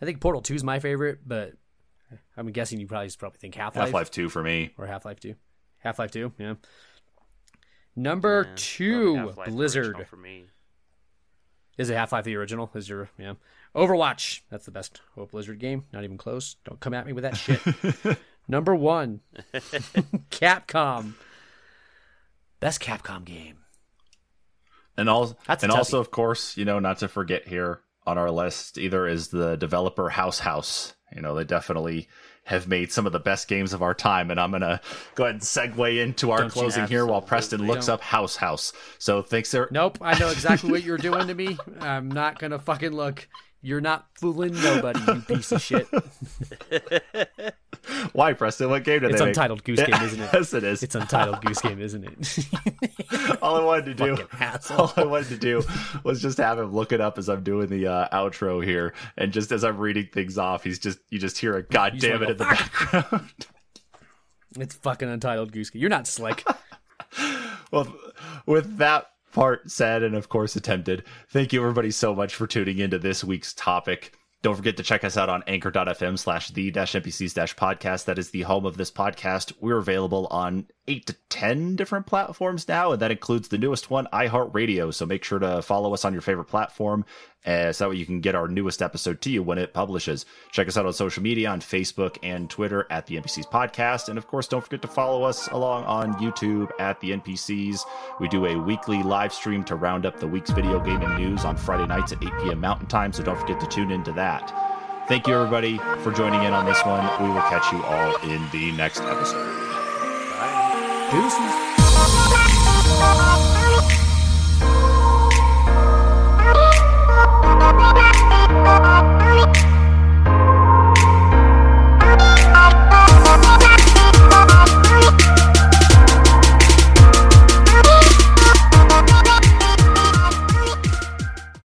I think Portal 2 is my favorite, but I'm guessing you probably probably think Half Life Half Life Two for me. or Half Life 2. Half Life 2, yeah. Number Yeah, two, Blizzard. for me. Is it Half Life the original? Is your yeah? Overwatch. That's the best oh, Blizzard game. Not even close. Don't come at me with that shit. Number one, Capcom. Best Capcom game. And also, That's and also, of course, you know, not to forget here on our list either is the developer House House. You know, they definitely have made some of the best games of our time, and I'm gonna go ahead and segue into our Don't closing here while Preston looks don't. up House House. So thanks, there. Nope, I know exactly what you're doing to me. I'm not gonna fucking look. You're not fooling nobody, you piece of shit. Why, Preston? What game did It's they make? Untitled Goose Game, isn't it? yes, it is. It's Untitled Goose Game, isn't it? all I wanted to do. All I wanted to do was just have him look it up as I'm doing the uh, outro here, and just as I'm reading things off, he's just you just hear a goddamn just damn wanna it" in the background. it's fucking Untitled Goose Game. You're not slick. well, with that part said and of course attempted, thank you everybody so much for tuning into this week's topic. Don't forget to check us out on anchor.fm slash the NPCs podcast. That is the home of this podcast. We're available on eight to 10 different platforms now, and that includes the newest one, iHeartRadio. So make sure to follow us on your favorite platform uh, so that way you can get our newest episode to you when it publishes. Check us out on social media on Facebook and Twitter at the NPCs Podcast. And of course, don't forget to follow us along on YouTube at the NPCs. We do a weekly live stream to round up the week's video gaming news on Friday nights at 8 p.m. Mountain Time. So don't forget to tune into that. Thank you, everybody, for joining in on this one. We will catch you all in the next episode. Deuces.